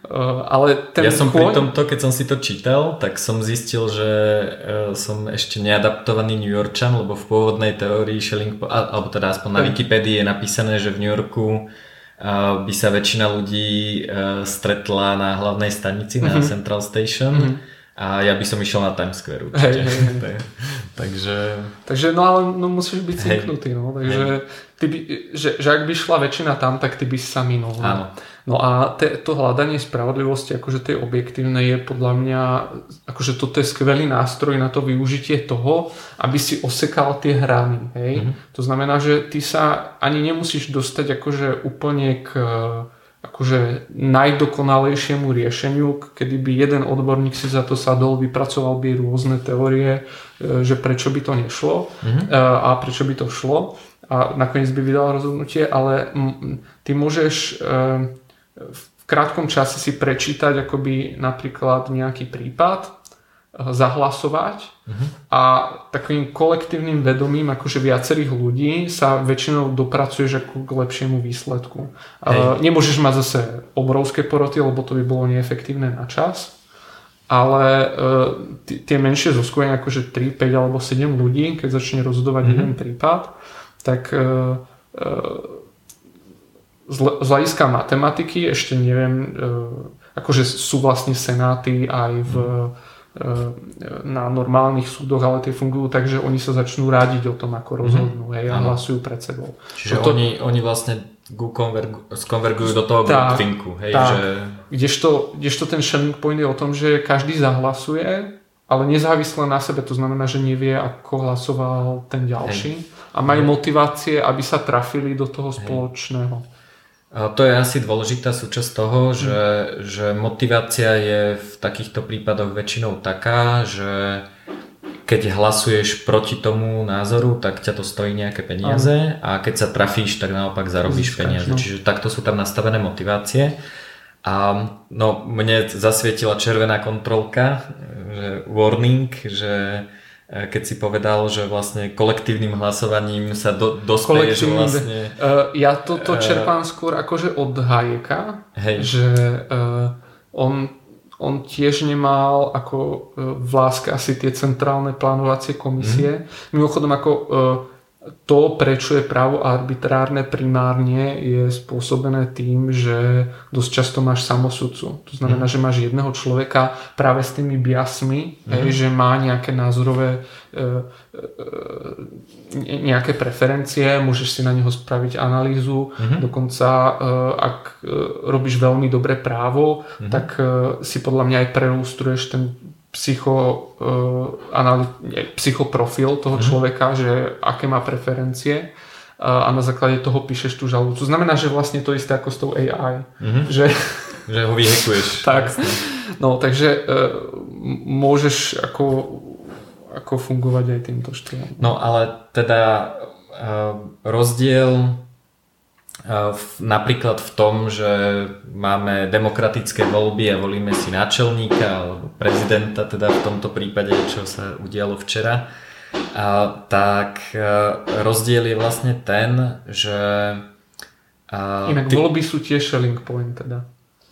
S2: Uh, ale ten
S1: ja som pri tomto, keď som si to čítal, tak som zistil, že uh, som ešte neadaptovaný New Yorkčan, lebo v pôvodnej teórii Schelling, alebo teda aspoň na Wikipedii je napísané, že v New Yorku uh, by sa väčšina ľudí stretla na hlavnej stanici, na mm-hmm. Central Station. Mm-hmm a ja by som išiel na Times Square určite. Hej, hej, hej. (laughs) takže...
S2: Takže no ale no, musíš byť cinknutý, no. Takže ty by, že, že ak by šla väčšina tam, tak ty by sa minul. No.
S1: Áno.
S2: No a te, to hľadanie spravodlivosti, akože tej objektívnej je podľa mňa, akože toto je skvelý nástroj na to využitie toho, aby si osekal tie hrany. Hej? Mm-hmm. To znamená, že ty sa ani nemusíš dostať akože úplne k akože najdokonalejšiemu riešeniu, kedy by jeden odborník si za to sadol, vypracoval by rôzne teórie, e, že prečo by to nešlo mm-hmm. a prečo by to šlo a nakoniec by vydal rozhodnutie, ale ty môžeš e, v krátkom čase si prečítať akoby napríklad nejaký prípad zahlasovať uh-huh. a takým kolektívnym vedomím akože viacerých ľudí sa väčšinou dopracuješ ako k lepšiemu výsledku. Uh, nemôžeš mať zase obrovské poroty, lebo to by bolo neefektívne na čas, ale uh, t- tie menšie zoskupenia, akože 3, 5 alebo 7 ľudí, keď začne rozhodovať uh-huh. jeden prípad, tak uh, uh, z hľadiska matematiky ešte neviem, uh, akože sú vlastne senáty aj v uh-huh E, na normálnych súdoch, ale tie fungujú tak, že oni sa začnú rádiť o tom, ako mhm. rozhodnú mm-hmm. hej, a hlasujú pred sebou.
S1: Čiže to, oni, oni vlastne konvergu, skonvergujú do toho tá, groupthinku. Hej, že...
S2: kdežto, kdežto ten sharing point je o tom, že každý zahlasuje, ale nezávisle na sebe, to znamená, že nevie, ako hlasoval ten ďalší hej. a majú motivácie, aby sa trafili do toho hej. spoločného.
S1: To je asi dôležitá súčasť toho, že, že motivácia je v takýchto prípadoch väčšinou taká, že keď hlasuješ proti tomu názoru, tak ťa to stojí nejaké peniaze a keď sa trafíš, tak naopak zarobíš Získaš, peniaze. No. Čiže takto sú tam nastavené motivácie. A no, mne zasvietila červená kontrolka, že warning, že E, keď si povedal, že vlastne kolektívnym hlasovaním sa do, dospeje, že vlastne...
S2: Uh, ja toto uh, čerpám skôr akože od Hayeka, hej. že uh, on, on tiež nemal ako uh, v láske asi tie centrálne plánovacie komisie. Mm. Mimochodom ako uh, to, prečo je právo arbitrárne primárne, je spôsobené tým, že dosť často máš samosudcu. To znamená, mm. že máš jedného človeka práve s tými biasmi, mm. že má nejaké názorové e, e, nejaké preferencie, môžeš si na neho spraviť analýzu, mm. dokonca e, ak robíš veľmi dobré právo, mm. tak si podľa mňa aj prelústruješ ten psycho, uh, anali- psychoprofil toho mm-hmm. človeka, že aké má preferencie uh, a na základe toho píšeš tú žalobu. To znamená, že vlastne to isté ako s tou AI. Mm-hmm. Že,
S1: že ho vyhekuješ. (laughs)
S2: tak. No, takže môžeš ako, ako fungovať aj týmto štýlom.
S1: No, ale teda rozdiel napríklad v tom, že máme demokratické voľby a volíme si náčelníka alebo prezidenta, teda v tomto prípade, čo sa udialo včera, a, tak rozdiel je vlastne ten, že...
S2: A, Inak ty... voľby sú tiež selling point teda.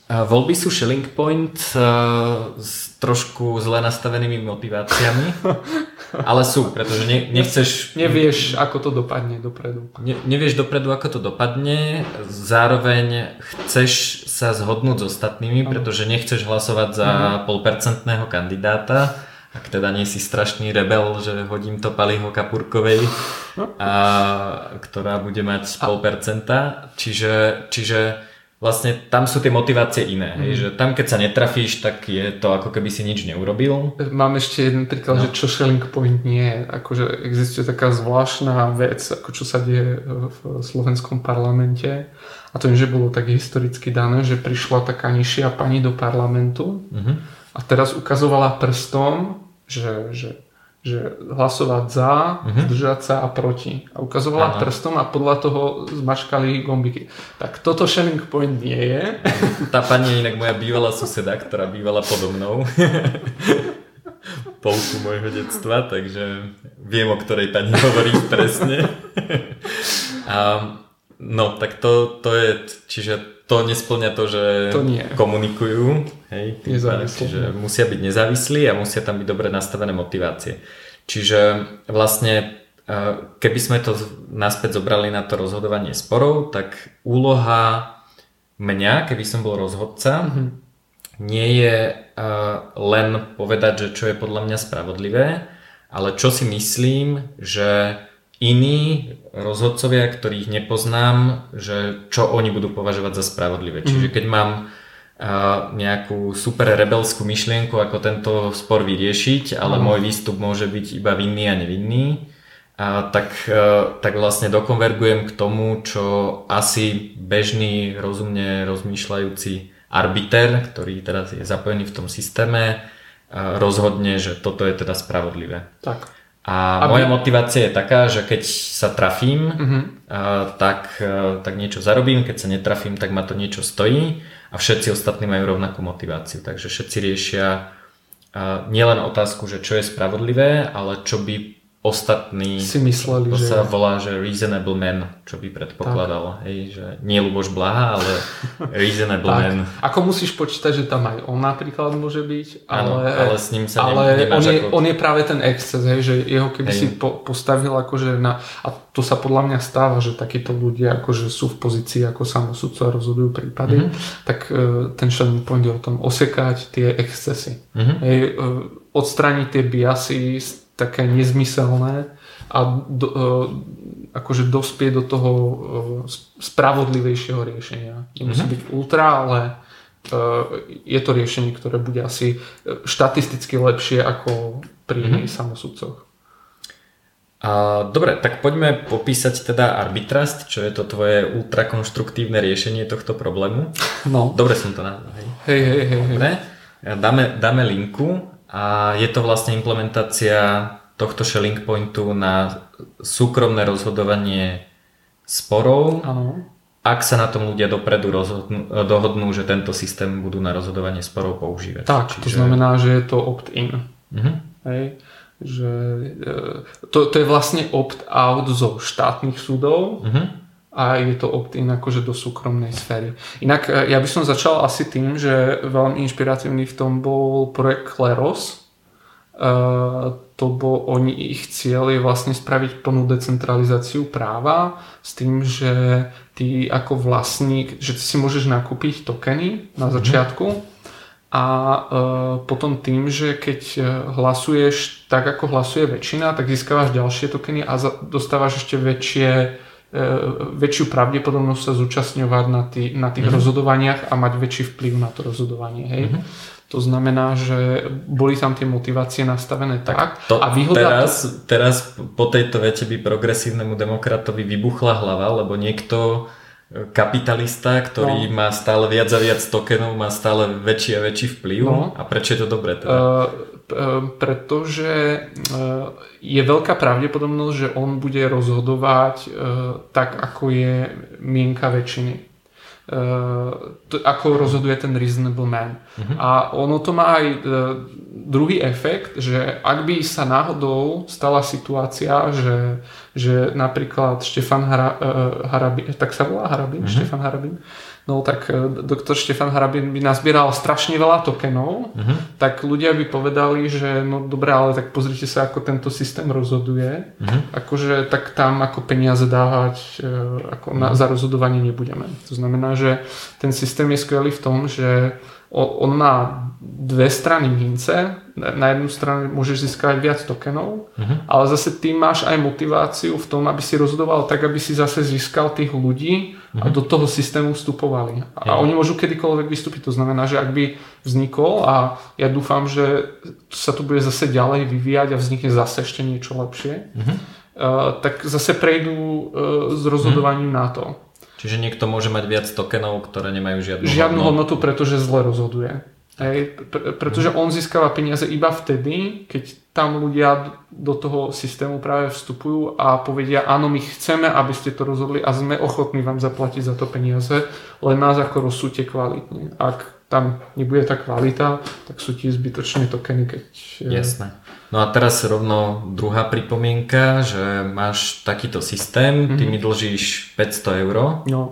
S1: Voľby sú Shelling Point uh, s trošku zle nastavenými motiváciami, (laughs) ale sú, pretože ne, nechceš...
S2: Nevieš, ako to dopadne dopredu.
S1: Ne, nevieš dopredu, ako to dopadne, zároveň chceš sa zhodnúť s ostatnými, pretože nechceš hlasovať za uh-huh. polpercentného kandidáta, ak teda nie si strašný rebel, že hodím to Paliho Kapurkovej, (laughs) a, ktorá bude mať pol percenta, čiže, čiže vlastne tam sú tie motivácie iné. Mm. Hej, mhm. že tam keď sa netrafíš, tak je to ako keby si nič neurobil.
S2: Mám ešte jeden príklad, no. že čo Shelling Point nie je. Akože existuje taká zvláštna vec, ako čo sa deje v slovenskom parlamente. A to je, že bolo tak historicky dané, že prišla taká nižšia pani do parlamentu mm-hmm. a teraz ukazovala prstom, že, že že hlasovať za, uh-huh. zdržať sa a proti. A ukazovala ano. prstom a podľa toho zmaškali gombiky. Tak toto Shining Point nie je. (laughs)
S1: Tá pani je inak moja bývalá suseda, ktorá bývala podo mnou. (laughs) Polku môjho detstva, takže viem, o ktorej pani hovorí presne. (laughs) a, no, tak to, to je, čiže to nesplňa to, že
S2: to nie.
S1: komunikujú. Hej, čiže musia byť nezávislí a musia tam byť dobre nastavené motivácie. Čiže vlastne e, keby sme to naspäť zobrali na to rozhodovanie sporov, tak úloha mňa, keby som bol rozhodca, mm-hmm. nie je e, len povedať, že čo je podľa mňa spravodlivé, ale čo si myslím, že iní rozhodcovia, ktorých nepoznám, že čo oni budú považovať za spravodlivé. Mm. Čiže keď mám nejakú super rebelskú myšlienku, ako tento spor vyriešiť, ale mm. môj výstup môže byť iba vinný a nevinný, a tak, tak vlastne dokonvergujem k tomu, čo asi bežný, rozumne rozmýšľajúci arbiter, ktorý teraz je zapojený v tom systéme, rozhodne, že toto je teda spravodlivé.
S2: Tak.
S1: A Aby... moja motivácia je taká, že keď sa trafím, uh-huh. tak, e, tak niečo zarobím, keď sa netrafím, tak ma to niečo stojí a všetci ostatní majú rovnakú motiváciu. Takže všetci riešia nielen otázku, že čo je spravodlivé, ale čo by ostatní
S2: si mysleli,
S1: to že... sa volá, že reasonable man, čo by predpokladal. Hej, že nie Luboš Blaha, ale (laughs) reasonable tak. man.
S2: Ako musíš počítať, že tam aj on napríklad môže byť, ale,
S1: ano, ale s ním sa
S2: ale on, je, ako... on je práve ten exces, hej, že jeho keby hej. si po, postavil akože na, a to sa podľa mňa stáva, že takíto ľudia akože sú v pozícii ako samosudcu a rozhodujú prípady, mm-hmm. tak uh, ten Point je o tom osekať tie excesy. Mm-hmm. Hej, uh, odstrániť tie biasy také nezmyselné a do, uh, akože dospieť do toho uh, spravodlivejšieho riešenia. Nemusí mm-hmm. byť ultra, ale uh, je to riešenie, ktoré bude asi štatisticky lepšie ako pri mm-hmm. samosudcoch.
S1: A, dobre, tak poďme popísať teda arbitrast, čo je to tvoje ultrakonštruktívne riešenie tohto problému.
S2: No.
S1: Dobre som to nazval.
S2: Hej, hej, hej. hej, hej.
S1: Dáme, dáme linku a je to vlastne implementácia tohto Shelling Pointu na súkromné rozhodovanie sporov,
S2: ano.
S1: ak sa na tom ľudia dopredu rozhodnú, dohodnú, že tento systém budú na rozhodovanie sporov používať.
S2: Tak, Čiže... to znamená, že je to opt-in. Uh-huh. Hej. Že, e, to, to je vlastne opt-out zo štátnych súdov uh-huh. A je to opt-in akože do súkromnej sféry. Inak e, ja by som začal asi tým, že veľmi inšpiratívny v tom bol projekt Kleros, to bo oni ich cieľ je vlastne spraviť plnú decentralizáciu práva s tým, že ty ako vlastník, že ty si môžeš nakúpiť tokeny na mhm. začiatku a e, potom tým, že keď e, hlasuješ tak, ako hlasuje väčšina, tak získavaš ďalšie tokeny a za, dostávaš ešte väčšie e, väčšiu pravdepodobnosť sa zúčastňovať na, tý, na tých mm-hmm. rozhodovaniach a mať väčší vplyv na to rozhodovanie. Hej? Mm-hmm. To znamená, že boli tam tie motivácie nastavené tak. tak
S1: to, a výhoda teraz, to... teraz po tejto vete by progresívnemu demokratovi vybuchla hlava, lebo niekto e, kapitalista, ktorý no. má stále viac a viac tokenov, má stále väčší a väčší vplyv. No. A prečo je to dobré teda? Uh,
S2: pretože uh, je veľká pravdepodobnosť, že on bude rozhodovať uh, tak, ako je mienka väčšiny. Ako rozhoduje ten reasonable man. Uh-huh. A ono to má aj uh, druhý efekt, že ak by sa náhodou stala situácia, že, že napríklad Štefan Hara, Harabin, tak sa volá Harabin, uh-huh. Štefan Harabin, No tak e, doktor Štefan Harabin by nazbieral strašne veľa tokenov, uh-huh. tak ľudia by povedali, že no dobré, ale tak pozrite sa, ako tento systém rozhoduje. Uh-huh. Akože tak tam ako peniaze dávať e, ako na, za rozhodovanie nebudeme. To znamená, že ten systém je skvelý v tom, že on má dve strany mince. Na jednu stranu môžeš získať viac tokenov, uh-huh. ale zase ty máš aj motiváciu v tom, aby si rozhodoval tak, aby si zase získal tých ľudí uh-huh. a mhm. do toho systému vstupovali. A uh-huh. oni môžu kedykoľvek vystúpiť. To znamená, že ak by vznikol a ja dúfam, že sa to bude zase ďalej vyvíjať a vznikne zase ešte niečo lepšie, uh-huh. uh, tak zase prejdú uh, s rozhodovaním uh-huh. na to.
S1: Čiže niekto môže mať viac tokenov, ktoré nemajú žiadnu,
S2: žiadnu hodnotu. hodnotu, pretože zle rozhoduje. Hej, pre, pretože on získava peniaze iba vtedy, keď tam ľudia do toho systému práve vstupujú a povedia, áno, my chceme, aby ste to rozhodli a sme ochotní vám zaplatiť za to peniaze, len nás ako rozsúďte kvalitne. Ak tam nebude tá kvalita, tak sú ti zbytočne tokeny, keď...
S1: Jasné. No a teraz rovno druhá pripomienka, že máš takýto systém, mm-hmm. ty mhm. mi dlžíš 500 eur no.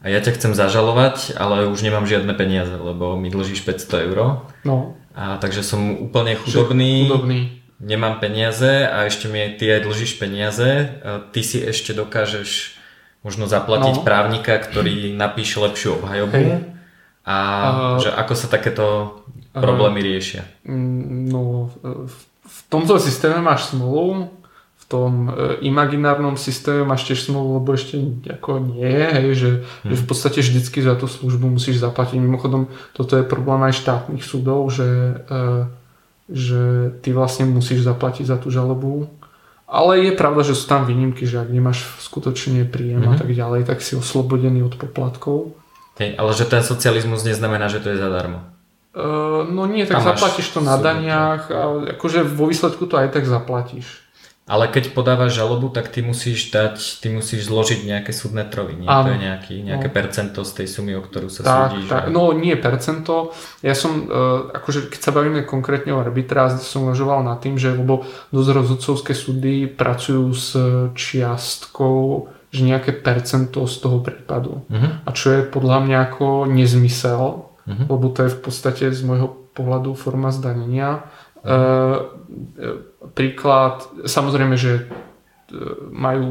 S1: a ja ťa chcem zažalovať, ale už nemám žiadne peniaze, lebo mi dlžíš 500 eur. No. A takže som úplne chudobný, chudobný, nemám peniaze a ešte mi ty aj dlžíš peniaze. Ty si ešte dokážeš možno zaplatiť no. právnika, ktorý napíše lepšiu obhajobu. Hej. A uh, že ako sa takéto problémy uh, riešia?
S2: No, v tomto systéme máš smolu, v tom e, imaginárnom systéme máš tiež smolu, lebo ešte ako nie je, hej, že, hmm. že v podstate vždycky za tú službu musíš zaplatiť. Mimochodom, toto je problém aj štátnych súdov, že, e, že ty vlastne musíš zaplatiť za tú žalobu. Ale je pravda, že sú tam výnimky, že ak nemáš skutočne príjem hmm. a tak ďalej, tak si oslobodený od poplatkov.
S1: Hej, ale že ten socializmus neznamená, že to je zadarmo.
S2: Uh, no nie, tak Tam zaplatíš to na daniach a akože vo výsledku to aj tak zaplatíš.
S1: Ale keď podávaš žalobu, tak ty musíš dať, ty musíš zložiť nejaké súdne trovy, nie? To je nejaký, nejaké no. percento z tej sumy, o ktorú sa tak, súdíš.
S2: Tak, no nie percento. Ja som, uh, akože keď sa bavíme konkrétne o arbitráži, som uvažoval nad tým, že lebo dosť rozhodcovské súdy pracujú s čiastkou že nejaké percento z toho prípadu. Uh-huh. A čo je podľa mňa ako nezmysel, uh-huh. lebo to je v podstate z môjho pohľadu forma zdanenia. E, príklad, samozrejme, že e, majú,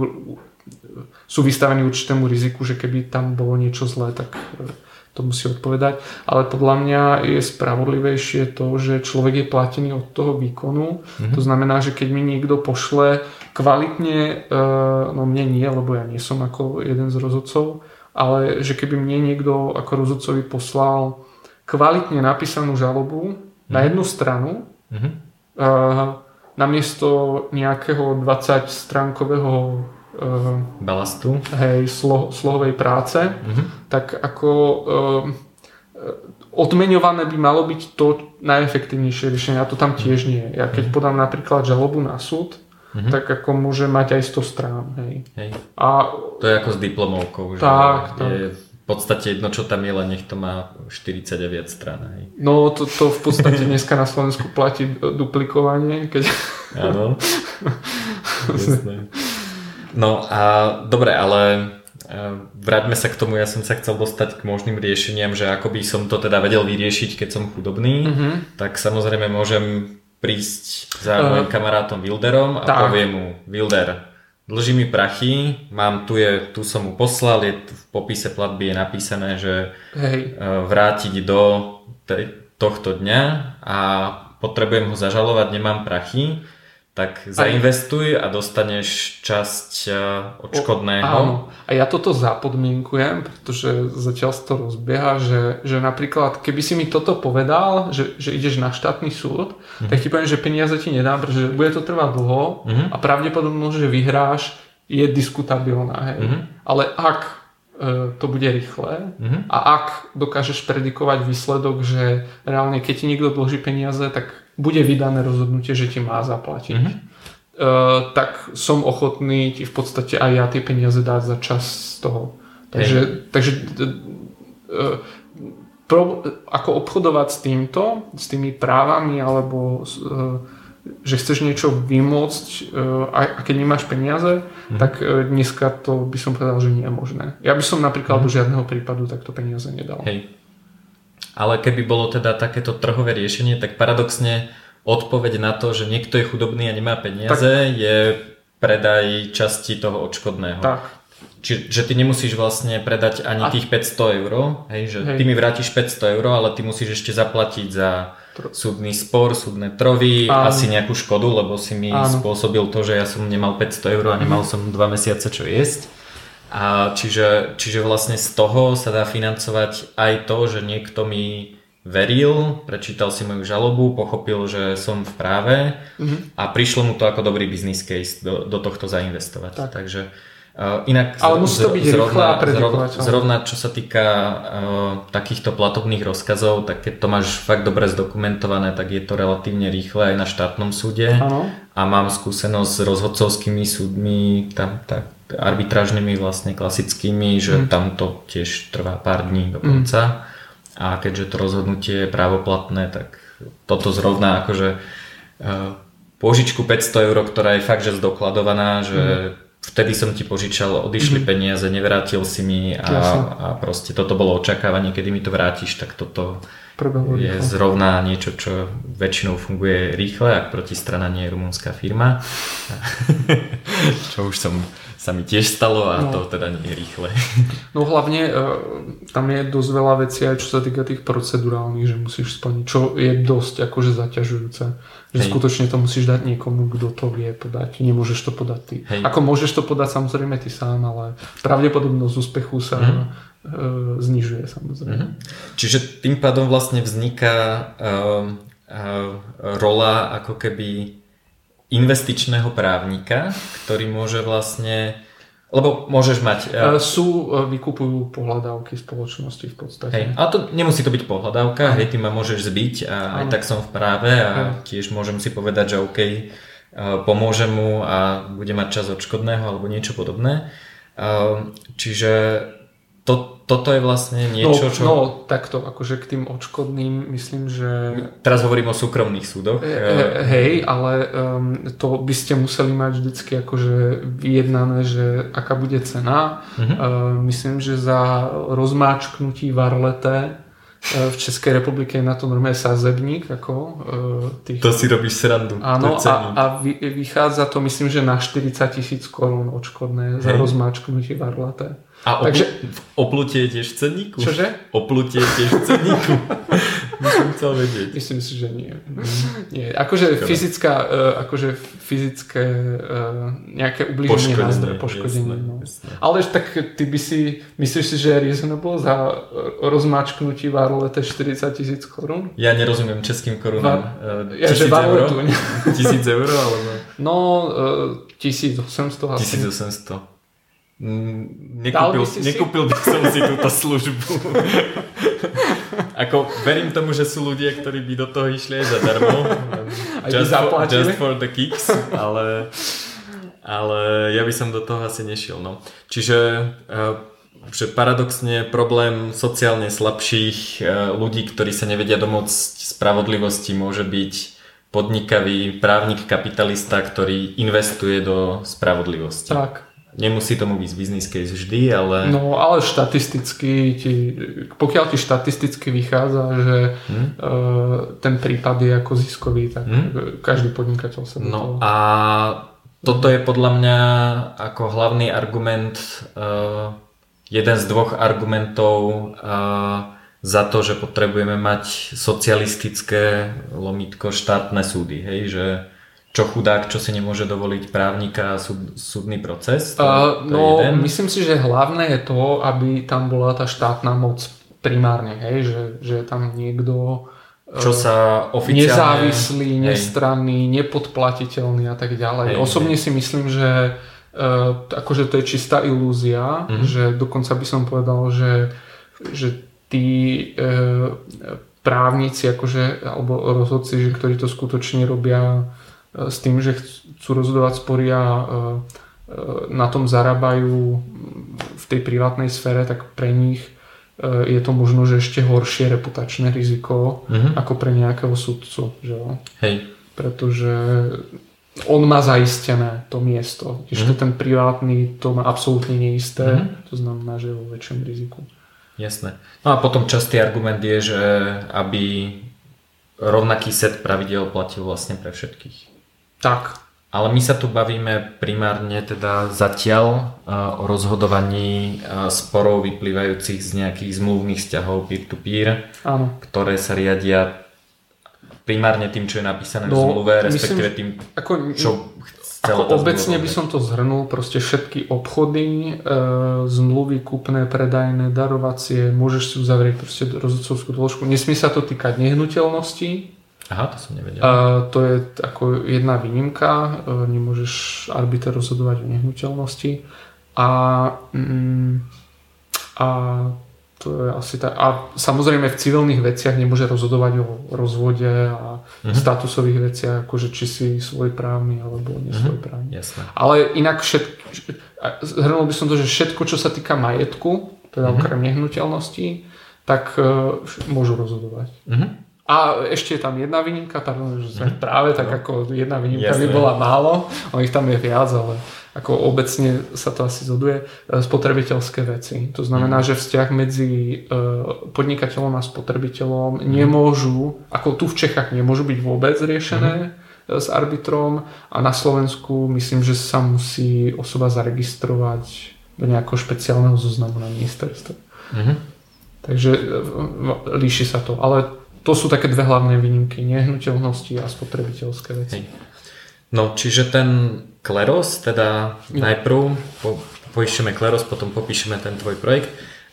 S2: sú vystavení určitému riziku, že keby tam bolo niečo zlé, tak to musí odpovedať. Ale podľa mňa je spravodlivejšie to, že človek je platený od toho výkonu. Mm-hmm. To znamená, že keď mi niekto pošle kvalitne, no mne nie, lebo ja nie som ako jeden z rozhodcov, ale že keby mne niekto ako rozhodcovi poslal kvalitne napísanú žalobu mm. na mhm. jednu stranu mm-hmm. uh, namiesto nejakého 20 stránkového uh,
S1: balastu
S2: hej, slo, slohovej práce, mm-hmm. tak ako uh, odmeňované by malo byť to najefektívnejšie riešenie a to tam tiež nie. Ja keď mm-hmm. podám napríklad žalobu na súd, Mm-hmm. tak ako môže mať aj 100 strán. Hej. Hej.
S1: A, to je ako s diplomovkou, že tak, tak. je v podstate jedno, čo tam je, len nech to má 49 strán. Hej.
S2: No to, to v podstate dneska na Slovensku platí duplikovanie. Keď...
S1: Áno. (laughs) No a dobre, ale e, vráťme sa k tomu, ja som sa chcel dostať k možným riešeniam, že ako by som to teda vedel vyriešiť, keď som chudobný, mm-hmm. tak samozrejme môžem prísť za uh, mojim kamarátom Wilderom a tak. poviem mu, Wilder, dlží mi prachy, mám, tu, je, tu som mu poslal, je, v popise platby je napísané, že Hej. E, vrátiť do te, tohto dňa a potrebujem ho zažalovať, nemám prachy tak zainvestuj a dostaneš časť e, odškodného. O, áno.
S2: A ja toto zapodmienkujem, pretože zatiaľ to rozbieha, že, že napríklad keby si mi toto povedal, že, že ideš na štátny súd, mm-hmm. tak ti poviem, že peniaze ti nedám, pretože bude to trvať dlho mm-hmm. a pravdepodobnosť, že vyhráš, je diskutabilná. Hej. Mm-hmm. Ale ak e, to bude rýchle mm-hmm. a ak dokážeš predikovať výsledok, že reálne keď ti niekto dlží peniaze, tak bude vydané rozhodnutie, že ti má zaplatiť, mm-hmm. uh, tak som ochotný ti v podstate aj ja tie peniaze dať za čas z toho. Takže, hey. takže uh, pro, ako obchodovať s týmto, s tými právami alebo uh, že chceš niečo vymôcť a keď nemáš peniaze, mm. tak dneska to by som povedal, že nie je možné. Ja by som napríklad mm. do žiadneho prípadu takto peniaze nedal.
S1: Hej. Ale keby bolo teda takéto trhové riešenie, tak paradoxne odpoveď na to, že niekto je chudobný a nemá peniaze, tak. je predaj časti toho odškodného. Tak. Čiže ty nemusíš vlastne predať ani a... tých 500 eur, hej, že hej. ty mi vrátiš 500 eur, ale ty musíš ešte zaplatiť za súdny spor, súdne trovy, Áno. asi nejakú škodu, lebo si mi Áno. spôsobil to, že ja som nemal 500 eur a nemal som 2 mesiace čo jesť. A čiže, čiže vlastne z toho sa dá financovať aj to, že niekto mi veril, prečítal si moju žalobu, pochopil, že som v práve mm-hmm. a prišlo mu to ako dobrý business case do, do tohto zainvestovať. Tak. Takže inak
S2: Ale musí to byť zrovna, zrovna,
S1: zrovna čo sa týka uh, takýchto platobných rozkazov, tak keď to máš fakt dobre zdokumentované, tak je to relatívne rýchle aj na štátnom súde. Ano. A mám skúsenosť s rozhodcovskými súdmi, tam tak arbitrážnymi vlastne klasickými, že mm. tam to tiež trvá pár dní dokonca. Mm a keďže to rozhodnutie je právoplatné, tak toto zrovna akože uh, požičku 500 eur, ktorá je fakt že zdokladovaná, že mm. Vtedy som ti požičal, odišli mm. peniaze, nevrátil si mi a, a proste toto bolo očakávanie, kedy mi to vrátiš, tak toto je zrovna niečo, čo väčšinou funguje rýchle, ak protistrana nie je rumunská firma. (laughs) čo už som sa mi tiež stalo a no. to teda nie je rýchle.
S2: No hlavne e, tam je dosť veľa vecí aj čo sa týka tých procedurálnych, že musíš splniť, čo je dosť akože zaťažujúce. Že Hej. skutočne to musíš dať niekomu, kto to vie podať. Nemôžeš to podať ty. Hej. Ako môžeš to podať samozrejme ty sám, ale pravdepodobnosť úspechu sa mm. znižuje samozrejme. Mm.
S1: Čiže tým pádom vlastne vzniká uh, uh, rola ako keby investičného právnika, ktorý môže vlastne lebo môžeš mať...
S2: Uh, sú, uh, vykupujú pohľadávky spoločnosti v podstate.
S1: Hej, a to nemusí to byť pohľadávka, hej, ty ma môžeš zbiť a aj tak som v práve a hej. tiež môžem si povedať, že OK, uh, pomôžem mu a bude mať čas odškodného alebo niečo podobné. Čiže to, toto je vlastne niečo,
S2: no,
S1: čo...
S2: No, takto, akože k tým odškodným myslím, že...
S1: Teraz hovorím o súkromných súdoch.
S2: E, e, hej, ale um, to by ste museli mať vždycky akože vyjednané, že aká bude cena. Uh-huh. Uh, myslím, že za rozmáčknutí varlete e, v Českej republike je na to normálne sázebník. Ako,
S1: tých... To si robíš srandu.
S2: Áno, a, a vy, vychádza to myslím, že na 40 tisíc korún odškodné za rozmáčknutie varlete.
S1: A Takže... oplutie tiež v cenníku?
S2: Čože?
S1: Oplutie tiež v cenníku. (laughs) Musím chcel vedieť.
S2: Myslím si, že nie. nie. Akože Škoda. fyzická, uh, akože fyzické uh, nejaké ubliženie na zdroje, poškodenie. Jasné, no. jasné. Ale tak ty by si, myslíš si, že je reasonable za rozmáčknutí varlete 40 tisíc korún?
S1: Ja nerozumiem českým korunám.
S2: Va- ja, že varletu.
S1: Tisíc eur? Alebo...
S2: No, uh, 1800
S1: asi. 1800. Mm, nekúpil, si nekúpil by som si túto (laughs) službu. (laughs) Ako, verím tomu, že sú ľudia, ktorí by do toho išli aj zadarmo. (laughs) Just for, just for the kicks, ale, ale ja by som do toho asi nešiel. No. Čiže uh, že paradoxne problém sociálne slabších uh, ľudí, ktorí sa nevedia domôcť spravodlivosti, môže byť podnikavý právnik kapitalista, ktorý investuje do spravodlivosti.
S2: Tak.
S1: Nemusí tomu byť business case vždy, ale...
S2: No ale štatisticky, ti, pokiaľ ti štatisticky vychádza, že hmm? uh, ten prípad je ako ziskový, tak hmm? každý podnikateľ sa
S1: No toho... a toto je podľa mňa ako hlavný argument, uh, jeden z dvoch argumentov uh, za to, že potrebujeme mať socialistické lomitko štátne súdy, hej, že čo chudák, čo si nemôže dovoliť právnika a súd, súdny proces? To, uh,
S2: to no, jeden. myslím si, že hlavné je to, aby tam bola tá štátna moc primárne, hej, že, že je tam niekto
S1: čo sa oficiálne...
S2: nezávislý, hej. nestranný, nepodplatiteľný a tak ďalej. Hej, Osobne hej. si myslím, že uh, akože to je čistá ilúzia, mm-hmm. že dokonca by som povedal, že, že tí uh, právnici akože, alebo rozhodci, že ktorí to skutočne robia s tým, že chcú rozhodovať spory a e, e, na tom zarábajú v tej privátnej sfére, tak pre nich e, je to možno, že ešte horšie reputačné riziko mm-hmm. ako pre nejakého sudcu. Že?
S1: Hej,
S2: pretože on má zaistené to miesto. Ešte mm. ten privátny to má absolútne neisté, mm. to znamená, že je vo väčšom riziku.
S1: Jasné. No a potom častý argument je, že aby rovnaký set pravidel platil vlastne pre všetkých.
S2: Tak.
S1: Ale my sa tu bavíme primárne teda zatiaľ o rozhodovaní sporov vyplývajúcich z nejakých zmluvných vzťahov peer-to-peer,
S2: Áno.
S1: ktoré sa riadia primárne tým, čo je napísané no, v zmluve, respektíve tým, ako, čo
S2: ako obecne by som to zhrnul, proste všetky obchody, e, zmluvy kúpne, predajné, darovacie, môžeš si uzavrieť proste rozhodcovskú dĺžku. Nesmie sa to týkať nehnuteľností.
S1: Aha, to som nevedel.
S2: E, to je ako jedna výnimka, e, nemôžeš arbiter rozhodovať o nehnuteľnosti. A, mm, a to je asi tak. A samozrejme v civilných veciach nemôže rozhodovať o rozvode a uh-huh. statusových veciach, akože či si svojprávny alebo nesvojprávny.
S1: Uh-huh. Jasne.
S2: Ale inak všetko, zhrnul by som to, že všetko, čo sa týka majetku, teda uh-huh. okrem nehnuteľností, tak uh, môžu rozhodovať. Uh-huh. A ešte je tam jedna výnimka, pardon, že sme uh-huh. práve tak no. ako jedna výnimka by bola málo, on ich tam je viac, ale ako obecne sa to asi zhoduje, e, spotrebiteľské veci. To znamená, mm. že vzťah medzi e, podnikateľom a spotrebiteľom mm. nemôžu, ako tu v Čechách nemôžu byť vôbec riešené mm. s arbitrom a na Slovensku myslím, že sa musí osoba zaregistrovať do nejakého špeciálneho zoznamu na ministerstve. Mm. Takže líši sa to. Ale to sú také dve hlavné výnimky. Nehnuteľnosti a spotrebiteľské veci. Hej.
S1: No, čiže ten Kleros, teda no. najprv po, poišťujeme Kleros, potom popíšeme ten tvoj projekt.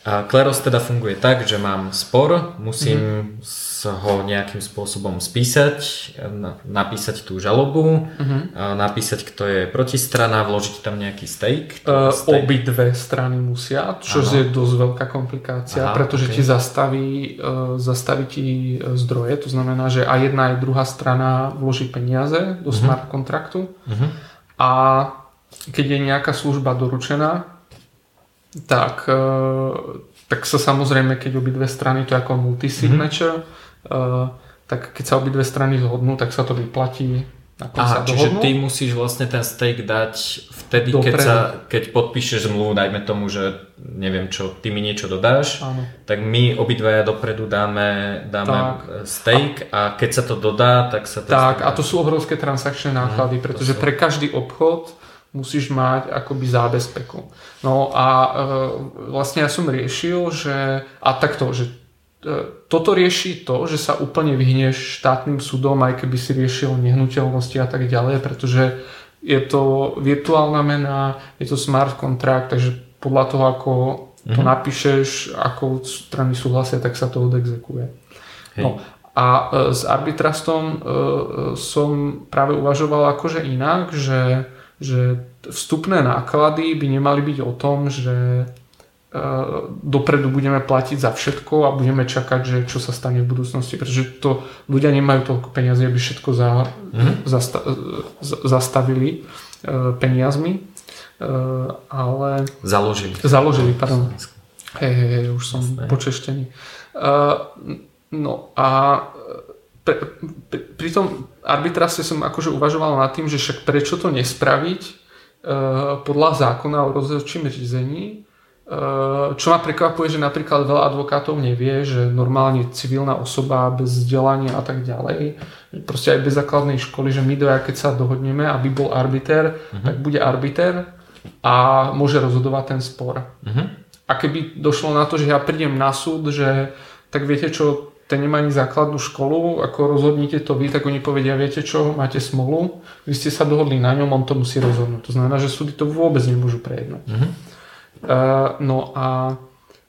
S1: A Kleros teda funguje tak, že mám spor, musím mm ho nejakým spôsobom spísať, napísať tú žalobu, mm-hmm. napísať, kto je protistrana, vložiť tam nejaký stake.
S2: Uh, stake. Obidve strany musia, čo je dosť veľká komplikácia, Aha, pretože okay. ti zastaví, uh, zastaví ti e, zdroje, to znamená, že aj jedna aj druhá strana vloží peniaze do mm-hmm. smart kontraktu mm-hmm. a keď je nejaká služba doručená, tak, uh, tak sa samozrejme, keď obidve strany, to je ako multisignature, mm-hmm tak keď sa obidve strany zhodnú, tak sa to vyplatí.
S1: Aha, čiže dohodnú. ty musíš vlastne ten stake dať vtedy, keď, sa, keď podpíšeš zmluvu, dajme tomu, že neviem čo, ty mi niečo dodáš, Áno. tak my obidvaja dopredu dáme, dáme tak. stake a, a keď sa to dodá, tak sa to...
S2: Tak a to sú obrovské transakčné náklady, hmm, pretože sú... pre každý obchod musíš mať akoby zábezpeku. No a e, vlastne ja som riešil, že a takto, že E, toto rieši to, že sa úplne vyhneš štátnym súdom, aj keby si riešil nehnuteľnosti a tak ďalej, pretože je to virtuálna mena, je to smart kontrakt, takže podľa toho, ako mm-hmm. to mhm. napíšeš, ako strany súhlasia, tak sa to odexekuje. No, a e, s arbitrastom e, som práve uvažoval akože inak, že, že vstupné náklady by nemali byť o tom, že E, dopredu budeme platiť za všetko a budeme čakať, že čo sa stane v budúcnosti, pretože to ľudia nemajú toľko peniazy, aby všetko za, mm-hmm. zasta, zastavili uh, peniazmi, uh, ale...
S1: Založili.
S2: Založili, pardon. Hej, hej, hej, už som Jasné. počeštený. Uh, no a pri, pri, pri tom arbitráste som akože uvažoval nad tým, že však prečo to nespraviť uh, podľa zákona o rozhodčím řízení, Eh, čo ma prekvapuje, že napríklad veľa advokátov nevie, že normálne civilná osoba bez vzdelania a tak ďalej, proste aj bez základnej školy, že my dvaja, keď sa dohodneme, aby bol arbiter, uh-huh. tak bude arbiter a môže rozhodovať ten spor. Uh-huh. A keby došlo na to, že ja prídem na súd, že tak viete čo, ten nemá ani základnú školu, ako rozhodnite to vy, tak oni povedia, viete čo, máte smolu, vy ste sa dohodli na ňom, on to musí rozhodnúť. To znamená, že súdy to vôbec nemôžu prejednať. Uh-huh. Eh, no a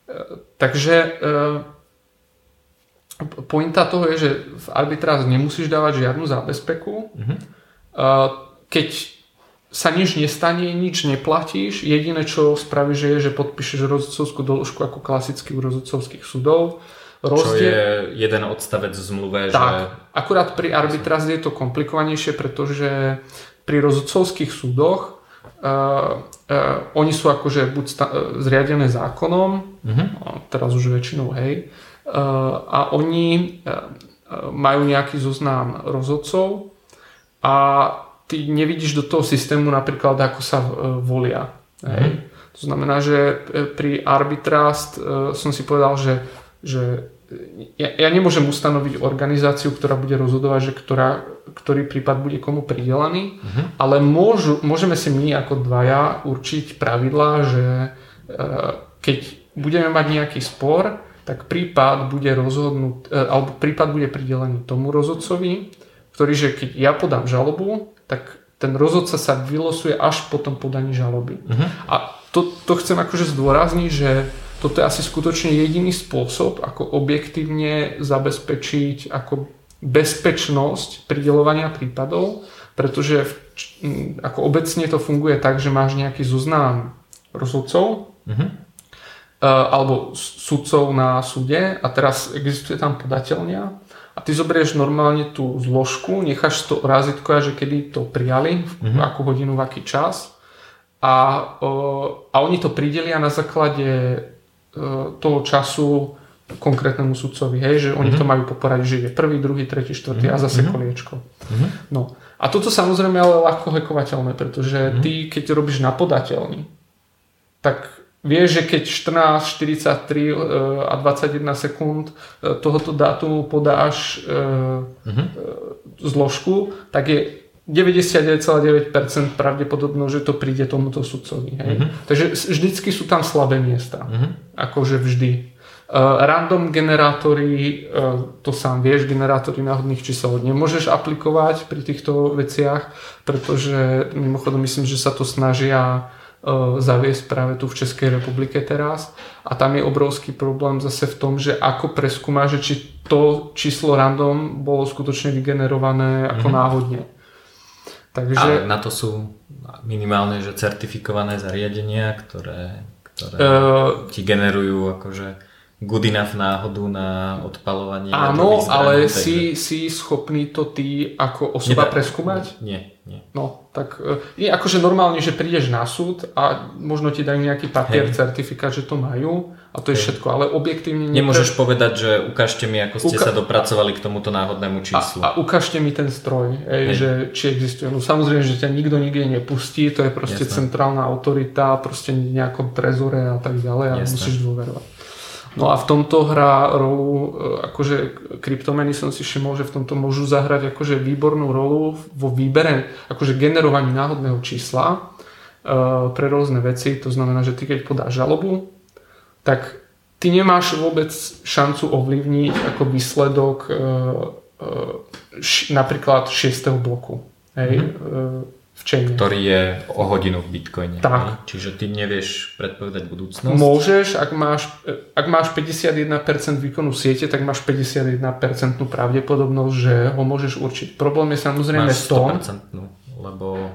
S2: eh, takže eh, pointa toho je, že v arbitráž nemusíš dávať žiadnu zábezpeku. Mm-hmm. Keď sa nič nestane, nič neplatíš, jediné čo spravíš je, že podpíšeš rozhodcovskú doložku ako klasicky u rozhodcovských súdov.
S1: Rozdiel... Čo je jeden odstavec v zmluve.
S2: Tak, že... akurát pri arbitráze je to komplikovanejšie, pretože pri rozhodcovských súdoch Uh, uh, oni sú akože buď sta- zriadené zákonom, uh-huh. teraz už väčšinou hej, uh, a oni uh, majú nejaký zoznam rozhodcov a ty nevidíš do toho systému napríklad, ako sa volia. Hej. Mm. To znamená, že pri arbitrást som si povedal, že, že ja, ja nemôžem ustanoviť organizáciu, ktorá bude rozhodovať, že ktorá, ktorý prípad bude komu pridelený, uh-huh. ale môžu, môžeme si my ako dvaja určiť pravidlá, že e, keď budeme mať nejaký spor, tak prípad bude rozhodnúť, e, alebo prípad bude pridelený tomu rozhodcovi, ktorý, že keď ja podám žalobu, tak ten rozhodca sa vylosuje až po tom podaní žaloby. Uh-huh. A to, to chcem akože zdôrazniť, že toto je asi skutočne jediný spôsob, ako objektívne zabezpečiť ako bezpečnosť pridelovania prípadov, pretože v, ako obecne to funguje tak, že máš nejaký zoznam rozhodcov uh-huh. alebo sudcov na súde a teraz existuje tam podateľnia a ty zoberieš normálne tú zložku, necháš to razitko, že kedy to prijali, v uh-huh. akú hodinu, v aký čas a, a oni to pridelia na základe E, toho času konkrétnemu sudcovi, hej, že oni mm-hmm. to majú po poradí, že je prvý, druhý, tretí, štvrtý mm-hmm. a zase mhm. koliečko. Mm-hmm. No. A toto samozrejme ale ľahko hekovateľné, pretože mm-hmm. ty, keď robíš na podateľný, tak vieš, že keď 14, 43 e, a 21 sekúnd e, tohoto dátumu podáš mm-hmm. zložku, tak je 99,9% pravdepodobno, že to príde tomuto sudcovi. Hej? Uh-huh. Takže vždycky sú tam slabé miesta. Uh-huh. Akože vždy. Uh, random generátory, uh, to sám vieš, generátory náhodných čísel nemôžeš aplikovať pri týchto veciach, pretože mimochodom myslím, že sa to snažia uh, zaviesť práve tu v Českej republike teraz a tam je obrovský problém zase v tom, že ako preskúma, že či to číslo random bolo skutočne vygenerované ako uh-huh. náhodne.
S1: Takže... Ale na to sú minimálne že certifikované zariadenia, ktoré, ktoré uh, ti generujú akože good enough náhodu na odpalovanie.
S2: Áno, ale takže... si, si schopný to ty ako osoba Nedá, preskúmať?
S1: Nie, nie.
S2: No, tak je akože normálne, že prídeš na súd a možno ti dajú nejaký papier, Hej. certifikát, že to majú a to je všetko, ale objektívne...
S1: Nemôžeš nepre... povedať, že ukážte mi, ako ste Uka... sa dopracovali k tomuto náhodnému číslu.
S2: A, a ukážte mi ten stroj, ej, že či existuje. No samozrejme, že ťa nikto nikde nepustí, to je proste Jasne. centrálna autorita, proste nejakom trezore a tak ďalej a Jasne. musíš dôverovať. No a v tomto hrá rolu, e, akože kryptomeny som si všimol, že v tomto môžu zahrať akože výbornú rolu vo výbere, akože generovaní náhodného čísla e, pre rôzne veci. To znamená, že ty keď podáš žalobu, tak ty nemáš vôbec šancu ovplyvniť ako výsledok e, napríklad 6. bloku. Hej, mm-hmm. V chaine.
S1: Ktorý je o hodinu v Bitcoine.
S2: Tak.
S1: Hej? Čiže ty nevieš predpovedať budúcnosť.
S2: Môžeš, ak máš, ak máš 51% výkonu siete, tak máš 51% pravdepodobnosť, že ho môžeš určiť. Problém je samozrejme
S1: máš 100%, lebo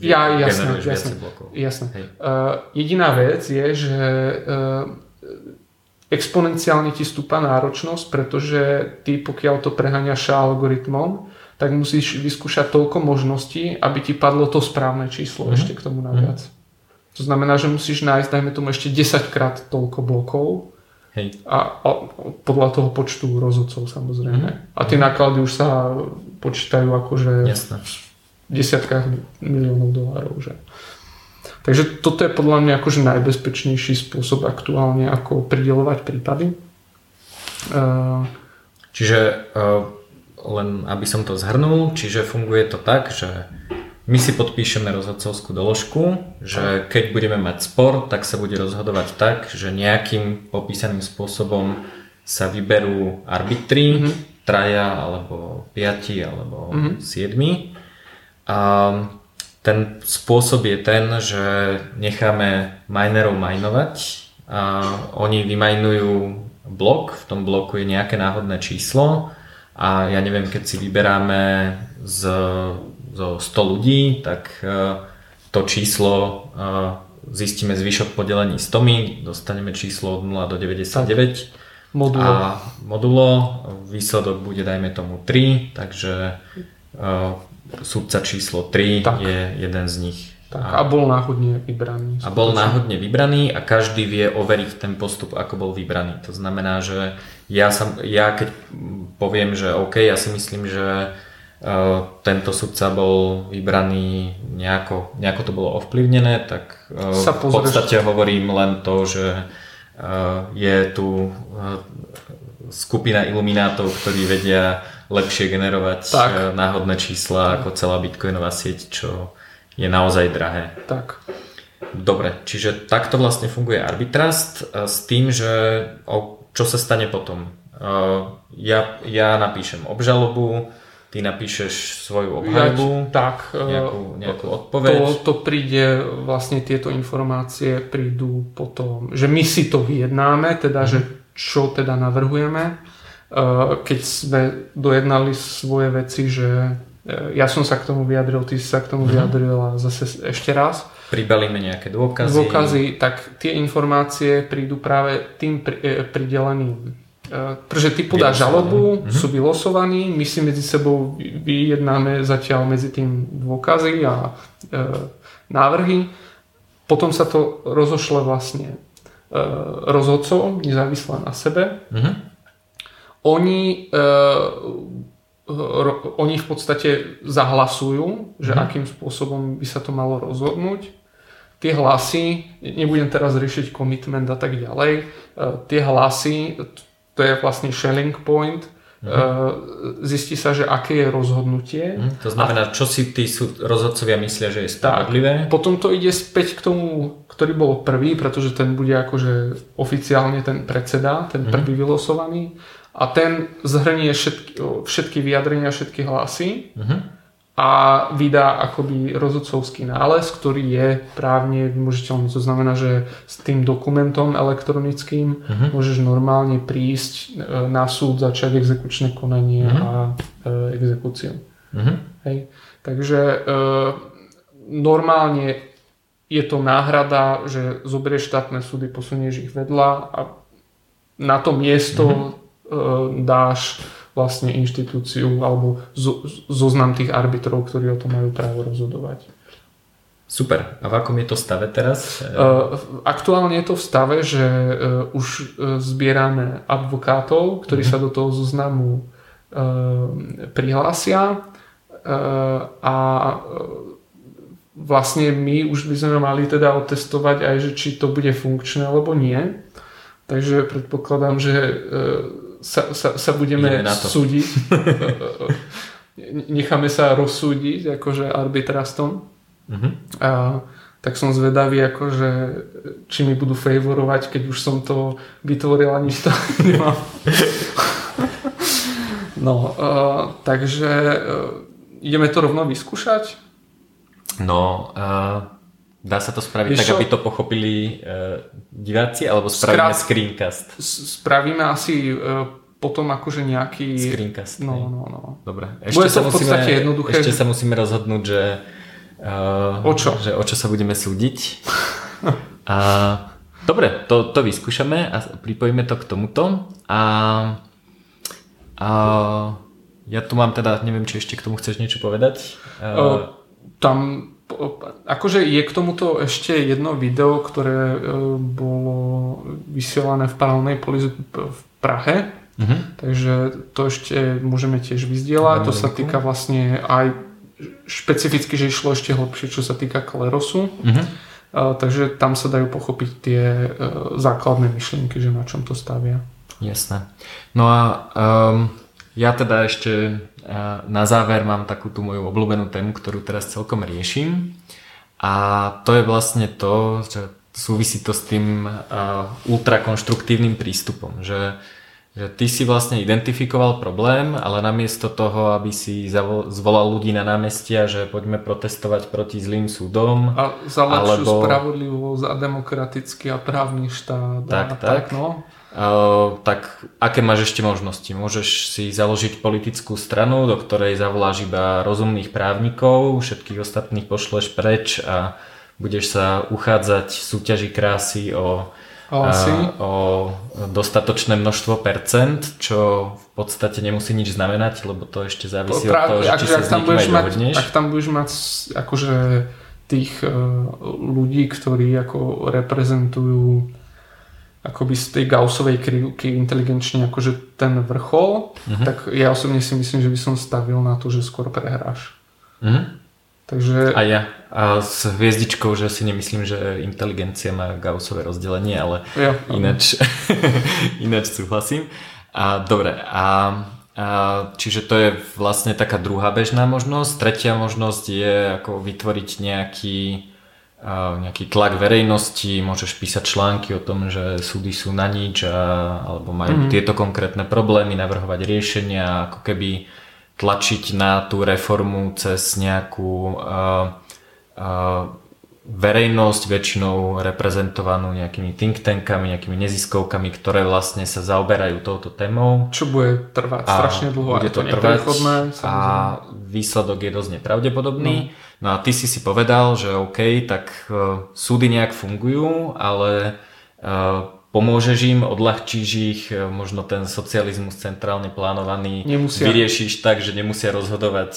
S2: ja, jasné, jasné, jasné. Uh, jediná vec je, že uh, exponenciálne ti stúpa náročnosť, pretože ty pokiaľ to preháňaš algoritmom, tak musíš vyskúšať toľko možností, aby ti padlo to správne číslo mm-hmm. ešte k tomu naviac. Mm-hmm. To znamená, že musíš nájsť, dajme tomu, ešte 10 krát toľko blokov Hej. A, a podľa toho počtu rozhodcov samozrejme. Mm-hmm. A tie náklady už sa počítajú akože Jasne. v desiatkách miliónov dolárov. Že? Takže toto je podľa mňa akože najbezpečnejší spôsob aktuálne, ako pridelovať prípady.
S1: Uh, čiže uh, len aby som to zhrnul, čiže funguje to tak, že my si podpíšeme rozhodcovskú doložku, že keď budeme mať spor, tak sa bude rozhodovať tak, že nejakým popísaným spôsobom sa vyberú arbitri, mm-hmm. traja alebo piati alebo mm-hmm. siedmi. A ten spôsob je ten, že necháme minerov minovať a oni vymajnujú blok, v tom bloku je nejaké náhodné číslo a ja neviem, keď si vyberáme z, zo 100 ľudí, tak e, to číslo e, zistíme zvyšok podelení 100, dostaneme číslo od 0 do 99
S2: modulo.
S1: a modulo, výsledok bude dajme tomu 3, takže e, sudca číslo 3 tak. je jeden z nich.
S2: Tak, a, a bol náhodne vybraný.
S1: A bol náhodne vybraný a každý vie overiť ten postup, ako bol vybraný. To znamená, že ja, sam, ja keď poviem, že OK, ja si myslím, že tento sudca bol vybraný nejako, nejako to bolo ovplyvnené, tak Sa v podstate hovorím len to, že je tu skupina iluminátov, ktorí vedia lepšie generovať tak. náhodné čísla ako celá bitcoinová sieť, čo je naozaj drahé.
S2: Tak.
S1: Dobre, čiže takto vlastne funguje Arbitrust s tým, že o, čo sa stane potom. Ja, ja napíšem obžalobu, ty napíšeš svoju obhajbu,
S2: ja, tak,
S1: nejakú, e, nejakú odpoveď.
S2: To, to príde, vlastne tieto informácie prídu potom, že my si to vyjednáme, teda, mm. že čo teda navrhujeme. E, keď sme dojednali svoje veci, že e, ja som sa k tomu vyjadril, ty si sa k tomu mm. vyjadril a zase ešte raz.
S1: Pribalíme nejaké dôkazy.
S2: Dôkazy, tak tie informácie prídu práve tým prideleným pretože ty podáš žalobu, mm-hmm. sú vylosovaní, my si medzi sebou vyjednáme zatiaľ medzi tým dôkazy a e, návrhy. Potom sa to rozošle vlastne e, rozhodcov, nezávisle na sebe. Mm-hmm. Oni, e, oni v podstate zahlasujú, že mm-hmm. akým spôsobom by sa to malo rozhodnúť tie hlasy, nebudem teraz riešiť commitment a tak ďalej, e, tie hlasy, to je vlastne shelling point, mm-hmm. zistí sa, že aké je rozhodnutie.
S1: Mm, to znamená, čo si tí rozhodcovia myslia, že je spravodlivé?
S2: Tak, potom to ide späť k tomu, ktorý bol prvý, pretože ten bude akože oficiálne ten predseda, ten mm-hmm. prvý vylosovaný a ten zhrnie všetky, všetky vyjadrenia, všetky hlasy. Mm-hmm a vydá akoby rozhodcovský nález, ktorý je právne vymožiteľný. To znamená, že s tým dokumentom elektronickým uh-huh. môžeš normálne prísť e, na súd, začať exekučné konanie uh-huh. a e, exekúciu. Uh-huh. Hej. Takže e, normálne je to náhrada, že zoberieš štátne súdy, posunieš ich vedľa a na to miesto uh-huh. E, dáš vlastne inštitúciu alebo zoznam tých arbitrov, ktorí o tom majú právo rozhodovať.
S1: Super. A v akom je to stave teraz?
S2: Aktuálne je to v stave, že e, už e, zbierame advokátov, ktorí mm-hmm. sa do toho zoznamu e, prihlásia a vlastne my už by sme mali teda otestovať aj, že či to bude funkčné alebo nie. Takže predpokladám, že sa, sa, sa budeme súdiť. (laughs) Necháme sa rozsúdiť akože arbitrastom. Uh-huh. A, tak som zvedavý, akože, či mi budú favorovať, keď už som to vytvoril a nič to (laughs) nemám. no, uh, takže uh, ideme to rovno vyskúšať.
S1: No, uh, Dá sa to spraviť Víš tak, aby to pochopili uh, diváci, alebo spravíme Skrát, screencast?
S2: Spravíme asi uh, potom akože nejaký...
S1: Screencast.
S2: No, no, no.
S1: Dobre.
S2: Ešte Bude to v podstate musíme, jednoduché.
S1: Ešte sa musíme rozhodnúť, že, uh,
S2: o čo?
S1: Že o čo sa budeme súdiť. a, dobre, to, to vyskúšame a pripojíme to k tomuto. A, a ja tu mám teda, neviem, či ešte k tomu chceš niečo povedať.
S2: Uh, tam akože je k tomuto ešte jedno video, ktoré e, bolo vysielané v paralelnej polize v Prahe. Uh-huh. Takže to ešte môžeme tiež vyzdieľať. To sa týka vlastne aj špecificky, že išlo ešte hlbšie, čo sa týka klerosu. Uh, takže tam sa dajú pochopiť tie uh, základné myšlienky, že na čom to stavia.
S1: Jasné. No a um, ja teda ešte na záver mám takú tú moju obľúbenú tému, ktorú teraz celkom riešim. A to je vlastne to, že súvisí to s tým ultrakonštruktívnym prístupom, že, že ty si vlastne identifikoval problém, ale namiesto toho, aby si zvolal ľudí na námestia, že poďme protestovať proti zlým súdom.
S2: A za lepšiu alebo... spravodlivosť a demokratický a právny štát.
S1: Tak, a tak. tak no tak aké máš ešte možnosti? Môžeš si založiť politickú stranu, do ktorej zavoláš iba rozumných právnikov, všetkých ostatných pošleš preč a budeš sa uchádzať v súťaži krásy o, a, o dostatočné množstvo percent, čo v podstate nemusí nič znamenať, lebo to ešte závisí to, od toho, že či sa s niekým aj dohodneš.
S2: Ak tam budeš mať akože tých uh, ľudí, ktorí ako reprezentujú akoby z tej Gaussovej krivky inteligenčne akože ten vrchol, uh-huh. tak ja osobne si myslím, že by som stavil na to, že skôr prehráš. Uh-huh.
S1: Takže... A ja. A s hviezdičkou, že si nemyslím, že inteligencia má Gaussové rozdelenie, ale ja, ináč, (laughs) ináč súhlasím. A, dobre, a, a čiže to je vlastne taká druhá bežná možnosť. Tretia možnosť je ako vytvoriť nejaký nejaký tlak verejnosti, môžeš písať články o tom, že súdy sú na nič a, alebo majú mm. tieto konkrétne problémy, navrhovať riešenia, ako keby tlačiť na tú reformu cez nejakú uh, uh, verejnosť väčšinou reprezentovanú nejakými think tankami, nejakými neziskovkami, ktoré vlastne sa zaoberajú touto témou.
S2: Čo bude trvať a strašne dlho.
S1: Bude to trvať a výsledok je dosť nepravdepodobný. No. no a ty si si povedal, že OK, tak uh, súdy nejak fungujú, ale uh, pomôžeš im, odľahčíš ich, uh, možno ten socializmus centrálne plánovaný nemusia. vyriešiš tak, že nemusia rozhodovať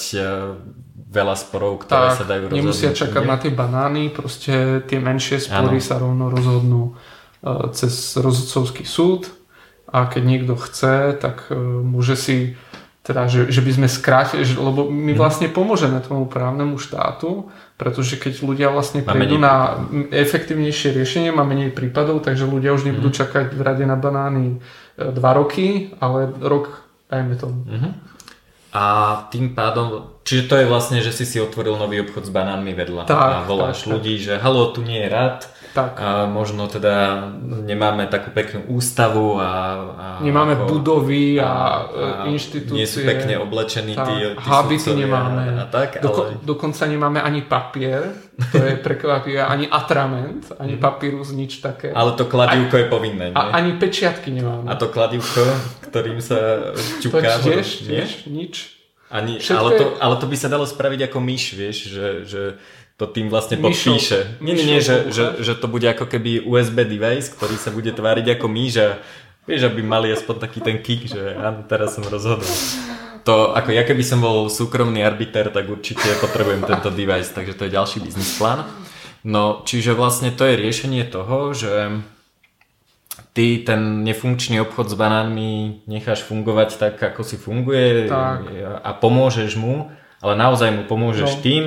S1: veľa sporov, ktoré tak, sa dajú rozhodnúť.
S2: nemusia čakať na tie banány, proste tie menšie spory ano. sa rovno rozhodnú uh, cez rozhodcovský súd a keď niekto chce, tak uh, môže si teda, že, že by sme skrátili, lebo my mhm. vlastne pomôžeme tomu právnemu štátu, pretože keď ľudia vlastne prídu na efektívnejšie riešenie, má menej prípadov, takže ľudia už nebudú mm. čakať v rade na banány e, dva roky, ale rok, dajme tomu. Mm-hmm.
S1: A tým pádom, čiže to je vlastne, že si si otvoril nový obchod s banánmi vedľa tak, a voláš tak, ľudí, tak. že halo, tu nie je rad, tak. A možno teda nemáme takú peknú ústavu a... a
S2: nemáme ako, budovy a, a inštitúcie.
S1: Nie sú pekne oblečení tí, tí
S2: Habity nemáme. A, a tak, Doko, ale... Dokonca nemáme ani papier, to je (laughs) prekvapivé, ani atrament, ani mhm. papírus, nič také.
S1: Ale to kladivko je povinné, nie?
S2: A ani pečiatky nemáme.
S1: A to kladivko, ktorým sa ťuká...
S2: To tiež, tiež, nič.
S1: Ani, ale, to, ale to by sa dalo spraviť ako myš, vieš, že, že to tým vlastne podpíše. Nie, nie, nie, že, že, že to bude ako keby USB device, ktorý sa bude tváriť ako myš a vieš, aby mali aspoň taký ten kick, že áno, teraz som rozhodol. To, ako ja keby som bol súkromný arbiter, tak určite potrebujem tento device, takže to je ďalší biznis plán. No, čiže vlastne to je riešenie toho, že ty ten nefunkčný obchod s banánmi necháš fungovať tak, ako si funguje tak. a pomôžeš mu, ale naozaj mu pomôžeš no. tým,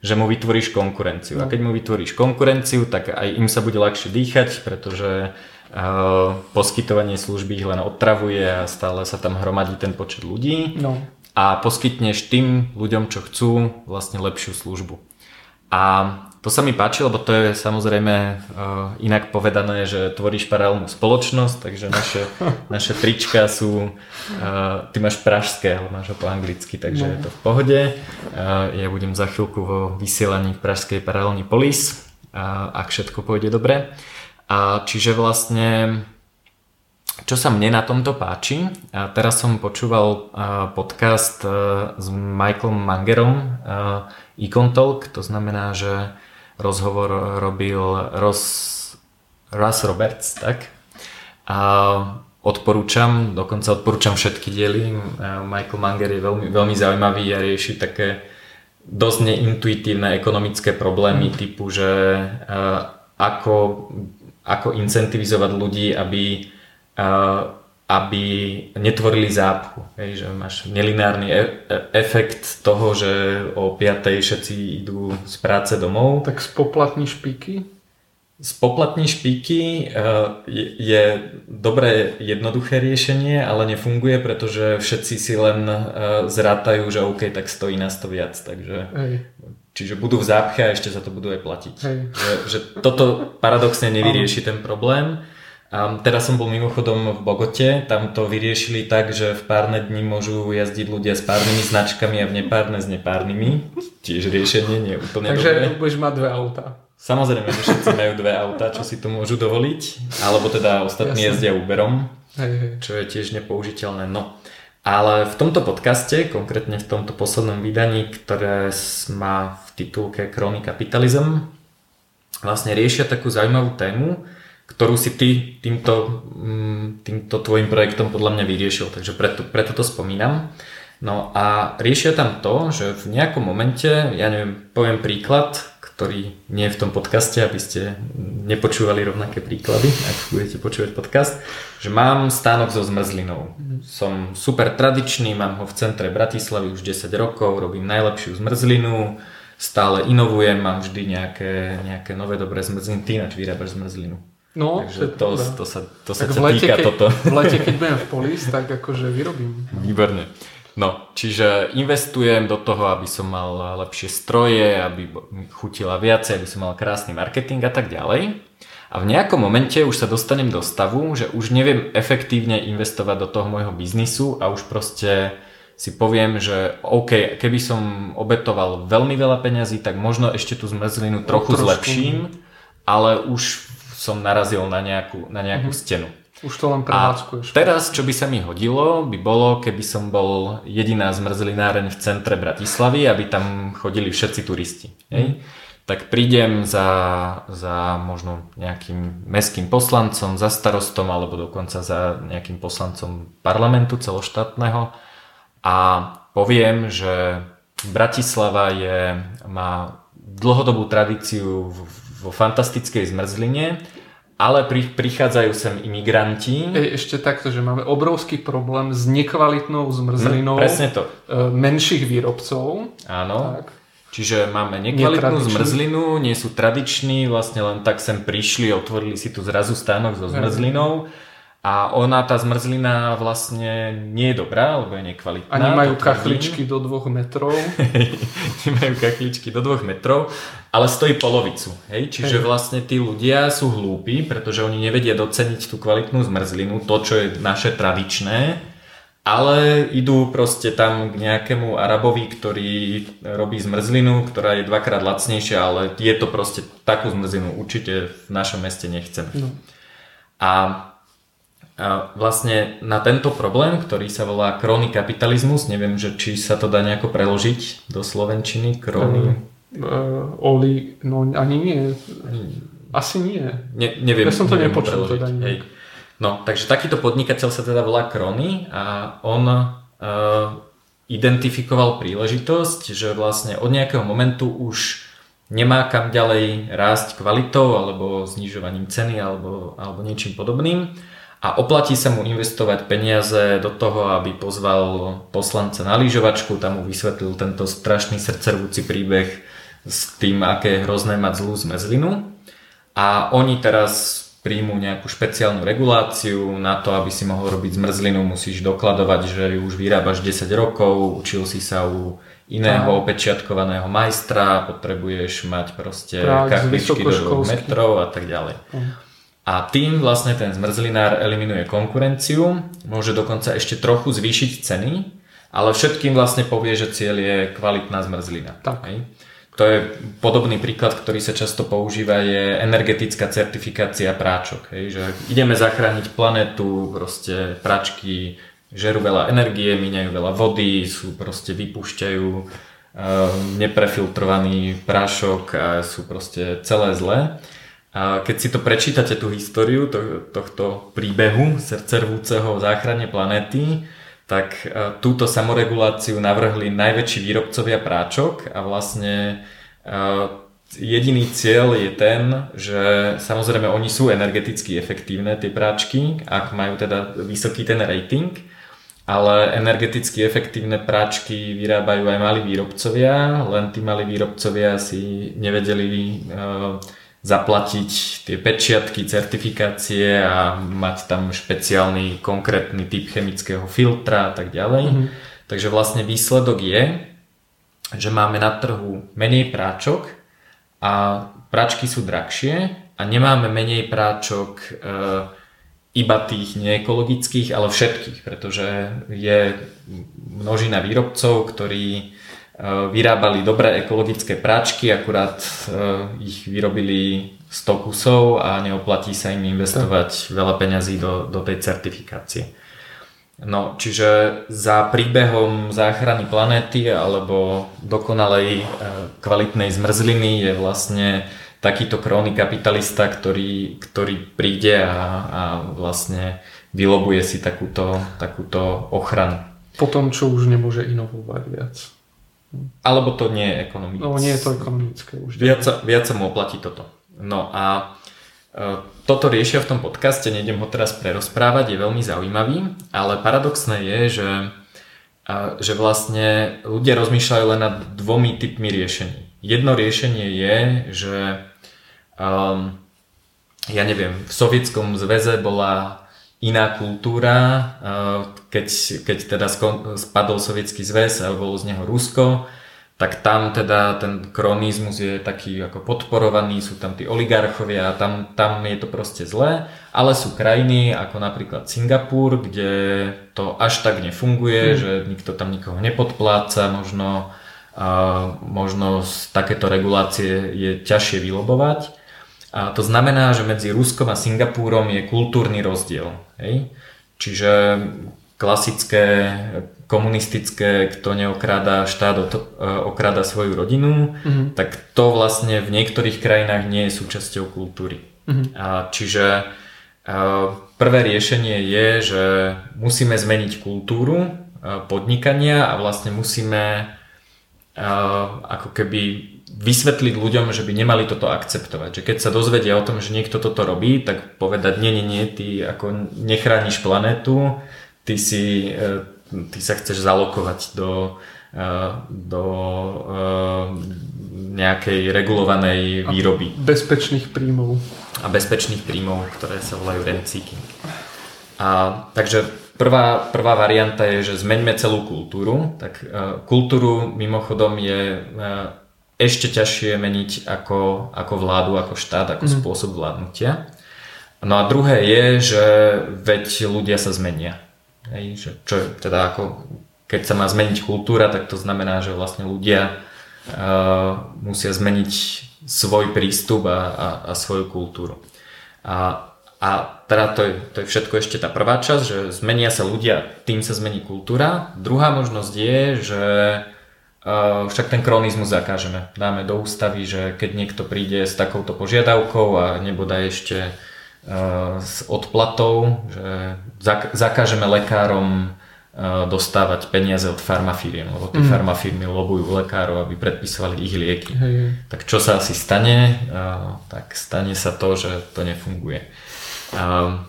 S1: že mu vytvoríš konkurenciu. No. A keď mu vytvoríš konkurenciu, tak aj im sa bude ľahšie dýchať, pretože uh, poskytovanie služby ich len otravuje a stále sa tam hromadí ten počet ľudí. No. A poskytneš tým ľuďom, čo chcú, vlastne lepšiu službu. A to sa mi páči, lebo to je samozrejme uh, inak povedané, že tvoríš paralelnú spoločnosť, takže naše, (laughs) naše trička sú, uh, ty máš pražské, ale máš ho po anglicky, takže no. je to v pohode. Uh, ja budem za chvíľku vo vysielaní v pražskej paralelní polis, uh, ak všetko pôjde dobre. A čiže vlastne čo sa mne na tomto páči, a teraz som počúval podcast s Michaelom Mangerom, Econ Talk, to znamená, že rozhovor robil Ross, Russ Roberts, tak? A odporúčam, dokonca odporúčam všetky diely. Michael Manger je veľmi, veľmi zaujímavý a rieši také dosť neintuitívne ekonomické problémy mm. typu, že ako, ako incentivizovať ľudí, aby aby netvorili zápchu. Hej, že máš nelineárny e- e- efekt toho, že o 5. všetci idú z práce domov.
S2: Tak spoplatní špíky?
S1: Spoplatní špíky uh, je, je dobré jednoduché riešenie, ale nefunguje, pretože všetci si len uh, zrátajú, že OK, tak stojí nás to viac. Takže, Hej. Čiže budú v zápche a ešte za to budú aj platiť. Že, že toto paradoxne nevyrieši ten problém. A teraz som bol mimochodom v Bogote, tam to vyriešili tak, že v párne dní môžu jazdiť ľudia s párnymi značkami a v nepárne s nepárnymi. Tiež riešenie nie je úplne
S2: Takže dobré. budeš mať dve auta.
S1: Samozrejme, že všetci majú dve auta, čo si to môžu dovoliť, alebo teda ostatní Jasne. jazdia Uberom, hej, hej. čo je tiež nepoužiteľné. No. Ale v tomto podcaste, konkrétne v tomto poslednom vydaní, ktoré má v titulke Krony kapitalizm, vlastne riešia takú zaujímavú tému, ktorú si ty týmto, mm, týmto tvojim projektom podľa mňa vyriešil, takže preto, preto to spomínam. No a riešia tam to, že v nejakom momente, ja neviem, poviem príklad, ktorý nie je v tom podcaste, aby ste nepočúvali rovnaké príklady, ak budete počúvať podcast, že mám stánok so zmrzlinou. Som super tradičný, mám ho v centre Bratislavy už 10 rokov, robím najlepšiu zmrzlinu, stále inovujem, mám vždy nejaké, nejaké nové dobré zmrzliny. Ty ináč vyrábaš zmrzlinu.
S2: No,
S1: Takže to, to, to sa, to sa
S2: v lete, týka keď, toto. V lete, keď budem v polis, tak akože vyrobím.
S1: Výborne. No, čiže investujem do toho, aby som mal lepšie stroje, aby chutila viacej, aby som mal krásny marketing a tak ďalej. A v nejakom momente už sa dostanem do stavu, že už neviem efektívne investovať do toho môjho biznisu a už proste si poviem, že OK, keby som obetoval veľmi veľa peňazí, tak možno ešte tú zmrzlinu trochu, trošku. zlepším, ale už som narazil na nejakú, na nejakú mm-hmm. stenu.
S2: Už to len prevádzkuješ.
S1: A teraz, čo by sa mi hodilo, by bolo, keby som bol jediná zmrzlináreň v centre Bratislavy, aby tam chodili všetci turisti. Hej? Mm. Tak prídem za, za možno nejakým meským poslancom, za starostom alebo dokonca za nejakým poslancom parlamentu celoštátneho a poviem, že Bratislava je, má dlhodobú tradíciu vo fantastickej zmrzline ale pri, prichádzajú sem imigranti.
S2: E, ešte takto, že máme obrovský problém s nekvalitnou zmrzlinou
S1: no, presne to.
S2: E, menších výrobcov.
S1: Áno. Tak. Čiže máme nekvalitnú zmrzlinu, nie sú tradiční, vlastne len tak sem prišli, otvorili si tu zrazu stánok so zmrzlinou. A ona, tá zmrzlina vlastne nie je dobrá, lebo je nekvalitná.
S2: A nemajú kachličky do dvoch metrov. (laughs)
S1: nemajú kachličky do dvoch metrov, ale stojí polovicu. Hej? Čiže hej. vlastne tí ľudia sú hlúpi, pretože oni nevedia doceniť tú kvalitnú zmrzlinu, to, čo je naše tradičné, ale idú proste tam k nejakému Arabovi, ktorý robí zmrzlinu, ktorá je dvakrát lacnejšia, ale je to proste takú zmrzlinu určite v našom meste nechceme. No. A a vlastne na tento problém, ktorý sa volá króny kapitalizmus, neviem, že či sa to dá nejako preložiť do slovenčiny, króny...
S2: Uh, oli, no ani nie. Asi nie.
S1: Ne, neviem.
S2: Ja som to neviem nepočul. Teda
S1: Hej. No, takže takýto podnikateľ sa teda volá Krony a on uh, identifikoval príležitosť, že vlastne od nejakého momentu už nemá kam ďalej rásť kvalitou alebo znižovaním ceny alebo, alebo niečím podobným a oplatí sa mu investovať peniaze do toho, aby pozval poslanca na lyžovačku, tam mu vysvetlil tento strašný srdcervúci príbeh s tým, aké je hrozné mať zlú zmezlinu. A oni teraz príjmu nejakú špeciálnu reguláciu na to, aby si mohol robiť zmrzlinu, musíš dokladovať, že ju už vyrábaš 10 rokov, učil si sa u iného opečiatkovaného majstra, potrebuješ mať proste kachličky do metrov a tak ďalej. Mm. A tým vlastne ten zmrzlinár eliminuje konkurenciu, môže dokonca ešte trochu zvýšiť ceny, ale všetkým vlastne povie, že cieľ je kvalitná zmrzlina.
S2: Tak. Hej.
S1: To je podobný príklad, ktorý sa často používa, je energetická certifikácia práčok. Hej, že ideme zachrániť planetu, proste práčky žerú veľa energie, míňajú veľa vody, sú proste vypúšťajú uh, neprefiltrovaný prášok a sú proste celé zlé. A keď si to prečítate, tú históriu to, tohto príbehu srdcervúceho záchrane planéty, tak e, túto samoreguláciu navrhli najväčší výrobcovia práčok a vlastne e, jediný cieľ je ten, že samozrejme oni sú energeticky efektívne, tie práčky, ak majú teda vysoký ten rating, ale energeticky efektívne práčky vyrábajú aj malí výrobcovia, len tí malí výrobcovia si nevedeli uh, zaplatiť tie pečiatky, certifikácie a mať tam špeciálny konkrétny typ chemického filtra a tak ďalej. Mm-hmm. Takže vlastne výsledok je, že máme na trhu menej práčok a práčky sú drahšie a nemáme menej práčok e, iba tých neekologických, ale všetkých, pretože je množina výrobcov, ktorí vyrábali dobré ekologické práčky, akurát eh, ich vyrobili 100 kusov a neoplatí sa im investovať veľa peňazí do, do tej certifikácie. No, čiže za príbehom záchrany planéty alebo dokonalej eh, kvalitnej zmrzliny je vlastne takýto króny kapitalista, ktorý, ktorý príde a, a vlastne vylobuje si takúto, takúto ochranu.
S2: Po tom, čo už nemôže inovovať viac.
S1: Alebo to nie je ekonomické.
S2: No nie je to ekonomické už.
S1: Viac viac sa mu oplatí toto. No a toto riešia v tom podcaste, nejdem ho teraz prerozprávať, je veľmi zaujímavý, ale paradoxné je, že, že vlastne ľudia rozmýšľajú len nad dvomi typmi riešení. Jedno riešenie je, že um, ja neviem, v Sovietskom zväze bola iná kultúra, keď, keď teda spadol Sovietský zväz a bolo z neho Rusko, tak tam teda ten kronizmus je taký ako podporovaný, sú tam tí oligarchovia a tam, tam je to proste zlé, ale sú krajiny ako napríklad Singapur, kde to až tak nefunguje, mm. že nikto tam nikoho nepodpláca, možno, a možno takéto regulácie je ťažšie vylobovať. A to znamená, že medzi Ruskom a Singapúrom je kultúrny rozdiel. Hej? Čiže klasické komunistické, kto neokráda štát, e, okráda svoju rodinu, mm-hmm. tak to vlastne v niektorých krajinách nie je súčasťou kultúry. Mm-hmm. A čiže e, prvé riešenie je, že musíme zmeniť kultúru e, podnikania a vlastne musíme ako keby vysvetliť ľuďom, že by nemali toto akceptovať. Že keď sa dozvedia o tom, že niekto toto robí, tak povedať, nie, nie, nie, ty ako nechrániš planetu, ty si ty sa chceš zalokovať do, eh, do eh, nejakej regulovanej výroby.
S2: A bezpečných príjmov.
S1: A bezpečných príjmov, ktoré sa volajú rent seeking. A, takže prvá, prvá varianta je, že zmeňme celú kultúru. Tak kultúru mimochodom je ešte ťažšie meniť ako, ako vládu, ako štát, ako mm. spôsob vládnutia. No a druhé je, že veď ľudia sa zmenia. Hej, že čo teda ako, keď sa má zmeniť kultúra, tak to znamená, že vlastne ľudia uh, musia zmeniť svoj prístup a, a, a svoju kultúru. A, a teda to je, to je všetko ešte tá prvá časť, že zmenia sa ľudia, tým sa zmení kultúra. Druhá možnosť je, že uh, však ten kronizmus zakážeme. Dáme do ústavy, že keď niekto príde s takouto požiadavkou a nebodaj ešte s odplatou, že zakážeme lekárom dostávať peniaze od farmafíriem, lebo tie mm. farmafírmy lobujú lekárov, aby predpisovali ich lieky. Hej. Tak čo sa asi stane? Tak stane sa to, že to nefunguje.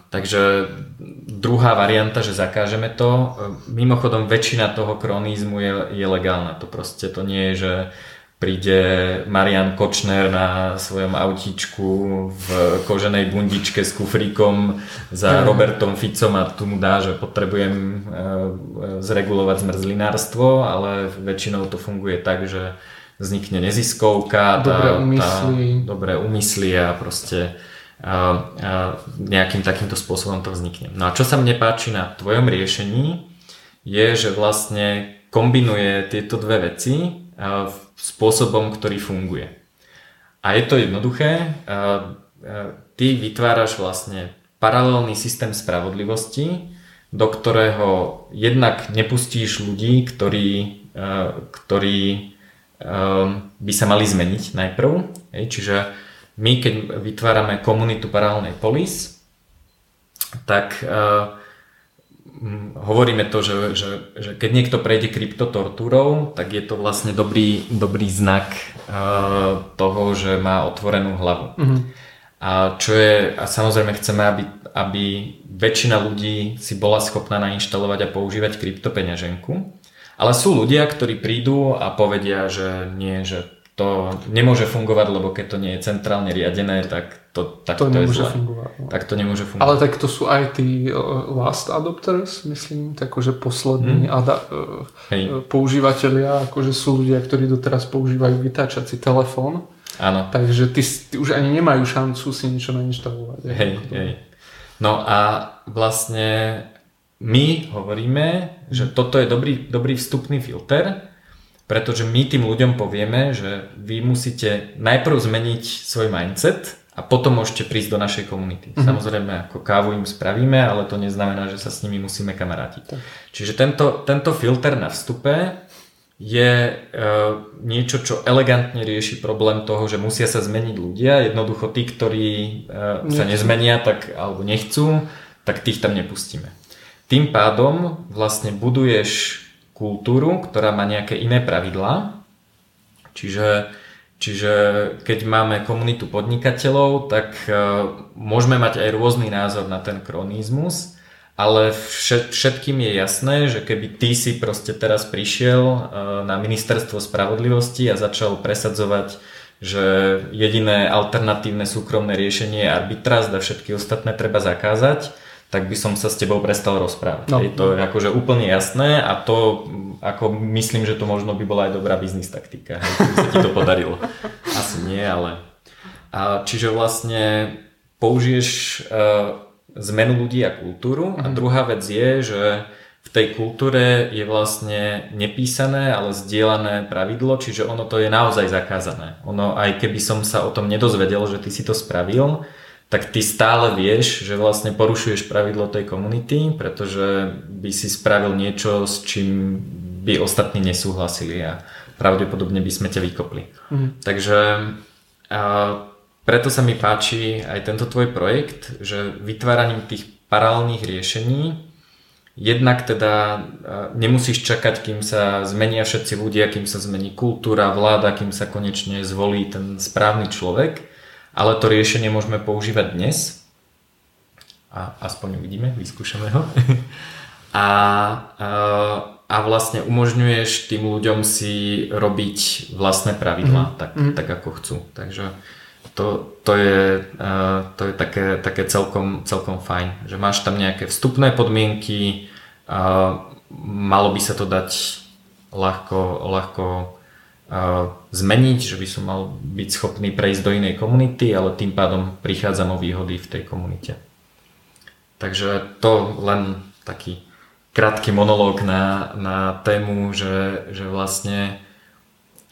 S1: Takže druhá varianta, že zakážeme to. Mimochodom väčšina toho kronizmu je, je legálna. To proste to nie je, že príde Marian Kočner na svojom autíčku v koženej bundičke s kufríkom za Robertom Ficom a tu mu dá, že potrebujem e, zregulovať zmrzlinárstvo, ale väčšinou to funguje tak, že vznikne neziskovka,
S2: tá, dobré úmysly,
S1: tá, dobré úmysly a proste nejakým takýmto spôsobom to vznikne. No a čo sa mne páči na tvojom riešení je, že vlastne kombinuje tieto dve veci spôsobom, ktorý funguje. A je to jednoduché. Ty vytváraš vlastne paralelný systém spravodlivosti, do ktorého jednak nepustíš ľudí, ktorí, ktorí by sa mali zmeniť najprv. Čiže my, keď vytvárame komunitu paralelnej polis, tak hovoríme to, že, že, že keď niekto prejde kryptotortúrou, tak je to vlastne dobrý, dobrý znak uh, toho, že má otvorenú hlavu. Mm-hmm. A čo je, a samozrejme chceme, aby, aby väčšina ľudí si bola schopná nainštalovať a používať kryptopeňaženku. Ale sú ľudia, ktorí prídu a povedia, že nie, že to nemôže fungovať, lebo keď to nie je centrálne riadené, tak to, tak
S2: to, to nemôže fungovať.
S1: No. Tak to nemôže fungovať.
S2: Ale tak to sú aj tí uh, last adopters, myslím, takže poslední hmm. ada- uh, používateľia, akože sú ľudia, ktorí doteraz používajú vytáčací telefón.
S1: Áno.
S2: Takže ty, ty už ani nemajú šancu si niečo nainštalovať.
S1: Hej, hej. No a vlastne my hovoríme, že toto je dobrý, dobrý vstupný filter, pretože my tým ľuďom povieme, že vy musíte najprv zmeniť svoj mindset, a potom môžete prísť do našej komunity. Mm-hmm. Samozrejme, ako kávu im spravíme, ale to neznamená, že sa s nimi musíme kamarátiť. Tak. Čiže tento, tento filter na vstupe je e, niečo, čo elegantne rieši problém toho, že musia sa zmeniť ľudia. Jednoducho tí, ktorí e, sa nezmenia tak, alebo nechcú, tak tých tam nepustíme. Tým pádom vlastne buduješ kultúru, ktorá má nejaké iné pravidlá. Čiže Čiže keď máme komunitu podnikateľov, tak môžeme mať aj rôzny názor na ten kronizmus, ale všetkým je jasné, že keby ty si proste teraz prišiel na ministerstvo spravodlivosti a začal presadzovať že jediné alternatívne súkromné riešenie je arbitráž a všetky ostatné treba zakázať, tak by som sa s tebou prestal rozprávať. No. Je to akože úplne jasné a to ako myslím, že to možno by bola aj dobrá biznis taktika, keby sa ti to podarilo. (laughs) Asi nie, ale... A čiže vlastne použiješ uh, zmenu ľudí a kultúru a mhm. druhá vec je, že v tej kultúre je vlastne nepísané, ale zdieľané pravidlo, čiže ono to je naozaj zakázané. Ono, aj keby som sa o tom nedozvedel, že ty si to spravil, tak ty stále vieš, že vlastne porušuješ pravidlo tej komunity, pretože by si spravil niečo, s čím by ostatní nesúhlasili a pravdepodobne by sme ťa vykopli. Mhm. Takže a preto sa mi páči aj tento tvoj projekt, že vytváraním tých paralelných riešení Jednak teda nemusíš čakať, kým sa zmenia všetci ľudia, kým sa zmení kultúra, vláda, kým sa konečne zvolí ten správny človek, ale to riešenie môžeme používať dnes a aspoň uvidíme, vyskúšame ho. (laughs) a, a, e, a vlastne umožňuješ tým ľuďom si robiť vlastné pravidlá, mm. tak, mm. tak ako chcú. Takže to, to je, uh, to je také, také celkom, celkom fajn, že máš tam nejaké vstupné podmienky, malo by sa to dať ľahko, ľahko zmeniť, že by som mal byť schopný prejsť do inej komunity, ale tým pádom prichádzam o výhody v tej komunite. Takže to len taký krátky monológ na, na tému, že, že vlastne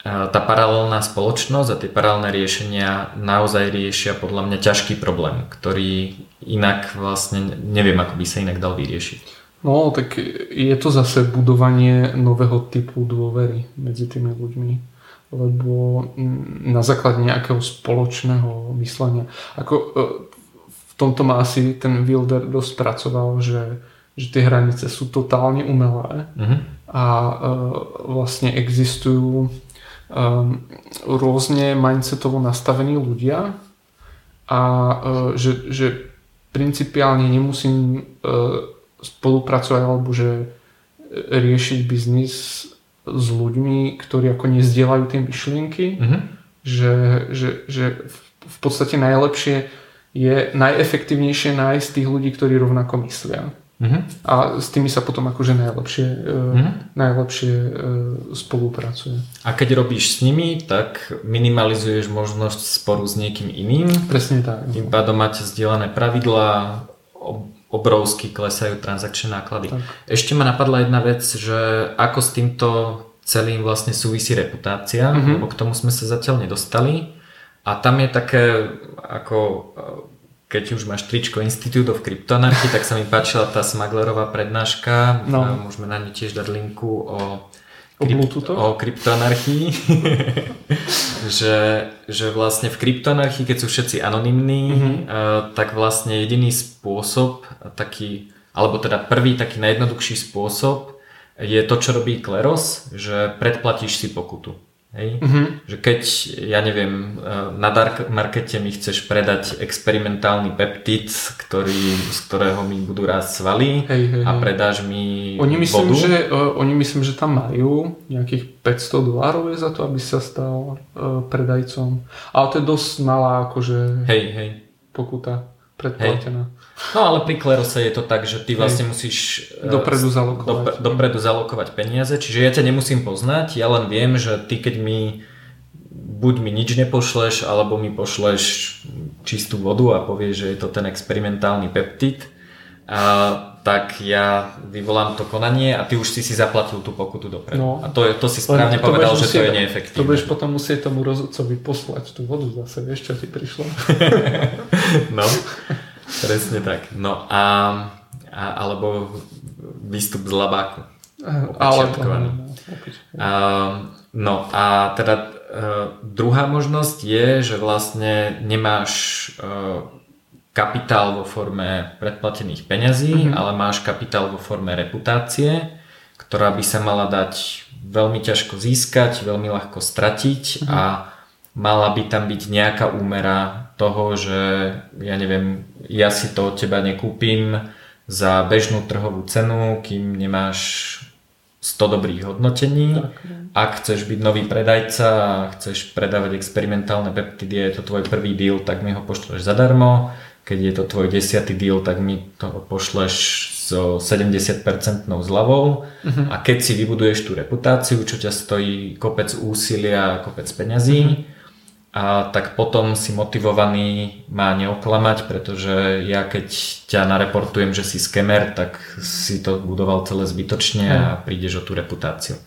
S1: tá paralelná spoločnosť a tie paralelné riešenia naozaj riešia podľa mňa ťažký problém, ktorý inak vlastne neviem, ako by sa inak dal vyriešiť.
S2: No, tak je to zase budovanie nového typu dôvery medzi tými ľuďmi, lebo na základe nejakého spoločného myslenia. Ako e, v tomto má asi ten Wilder dosť pracoval, že, že tie hranice sú totálne umelé uh-huh. a uh, vlastne existujú rôzne mindsetovo nastavení ľudia a uh, že, že principiálne nemusím spolupracovať alebo že riešiť biznis s ľuďmi, ktorí ako nezdieľajú tie myšlienky, mm-hmm. že, že, že v podstate najlepšie je najefektívnejšie nájsť tých ľudí, ktorí rovnako myslia. Uh-huh. A s tými sa potom akože najlepšie, uh-huh. najlepšie uh, spolupracuje.
S1: A keď robíš s nimi, tak minimalizuješ možnosť sporu s niekým iným.
S2: Presne tak.
S1: Tým pádom máte zdieľané pravidlá, obrovsky klesajú transakčné náklady. Tak. Ešte ma napadla jedna vec, že ako s týmto celým vlastne súvisí reputácia, uh-huh. lebo k tomu sme sa zatiaľ nedostali. A tam je také ako keď už máš tričko Institute of Cryptoanarchy, tak sa mi páčila tá Smaglerová prednáška. No. Môžeme na ňu tiež dať linku o,
S2: krypt-
S1: o kryptoanarchii. (laughs) že, že vlastne v kryptoanarchii, keď sú všetci anonimní, mm-hmm. uh, tak vlastne jediný spôsob, taký, alebo teda prvý taký najjednoduchší spôsob je to, čo robí Kleros, že predplatíš si pokutu. Hej? Mm-hmm. Že keď, ja neviem, eh, na dark markete mi chceš predať experimentálny peptid, ktorý, z ktorého mi budú rásť svaly hej, hej, a predáš mi
S2: oni myslím, vodu. Že, uh, oni myslím, že tam majú nejakých 500 dolárov je za to, aby sa stal uh, predajcom. Ale to je dosť malá akože
S1: hej, hej.
S2: pokuta predplatená. Hej.
S1: No ale pri Klerose je to tak, že ty vlastne musíš
S2: eh, dopredu zalokovať. Dopre,
S1: dopredu zalokovať peniaze, čiže ja ťa nemusím poznať, ja len viem, že ty keď mi buď mi nič nepošleš, alebo mi pošleš čistú vodu a povieš, že je to ten experimentálny peptid, a, tak ja vyvolám to konanie a ty už si si zaplatil tú pokutu dopredu. No, a to, je, to si správne to povedal, že musieť, to je neefektívne.
S2: To budeš potom musieť tomu rozhodcovi poslať tú vodu zase, vieš, čo ti prišlo. (laughs) (laughs)
S1: no. Presne tak. No a, a alebo výstup z labáku. Ale a, no a teda uh, druhá možnosť je, že vlastne nemáš uh, kapitál vo forme predplatených peňazí, mm-hmm. ale máš kapitál vo forme reputácie, ktorá by sa mala dať veľmi ťažko získať, veľmi ľahko stratiť mm-hmm. a mala by tam byť nejaká úmera toho, že ja neviem, ja si to od teba nekúpim za bežnú trhovú cenu, kým nemáš 100 dobrých hodnotení. Tak. Ak chceš byť nový predajca a chceš predávať experimentálne peptidy je to tvoj prvý deal, tak mi ho pošleš zadarmo. Keď je to tvoj desiatý deal, tak mi to pošleš so 70% zľavou uh-huh. a keď si vybuduješ tú reputáciu, čo ťa stojí kopec úsilia a kopec peňazí, uh-huh a tak potom si motivovaný má neoklamať, pretože ja keď ťa nareportujem, že si skemer, tak si to budoval celé zbytočne a prídeš o tú reputáciu.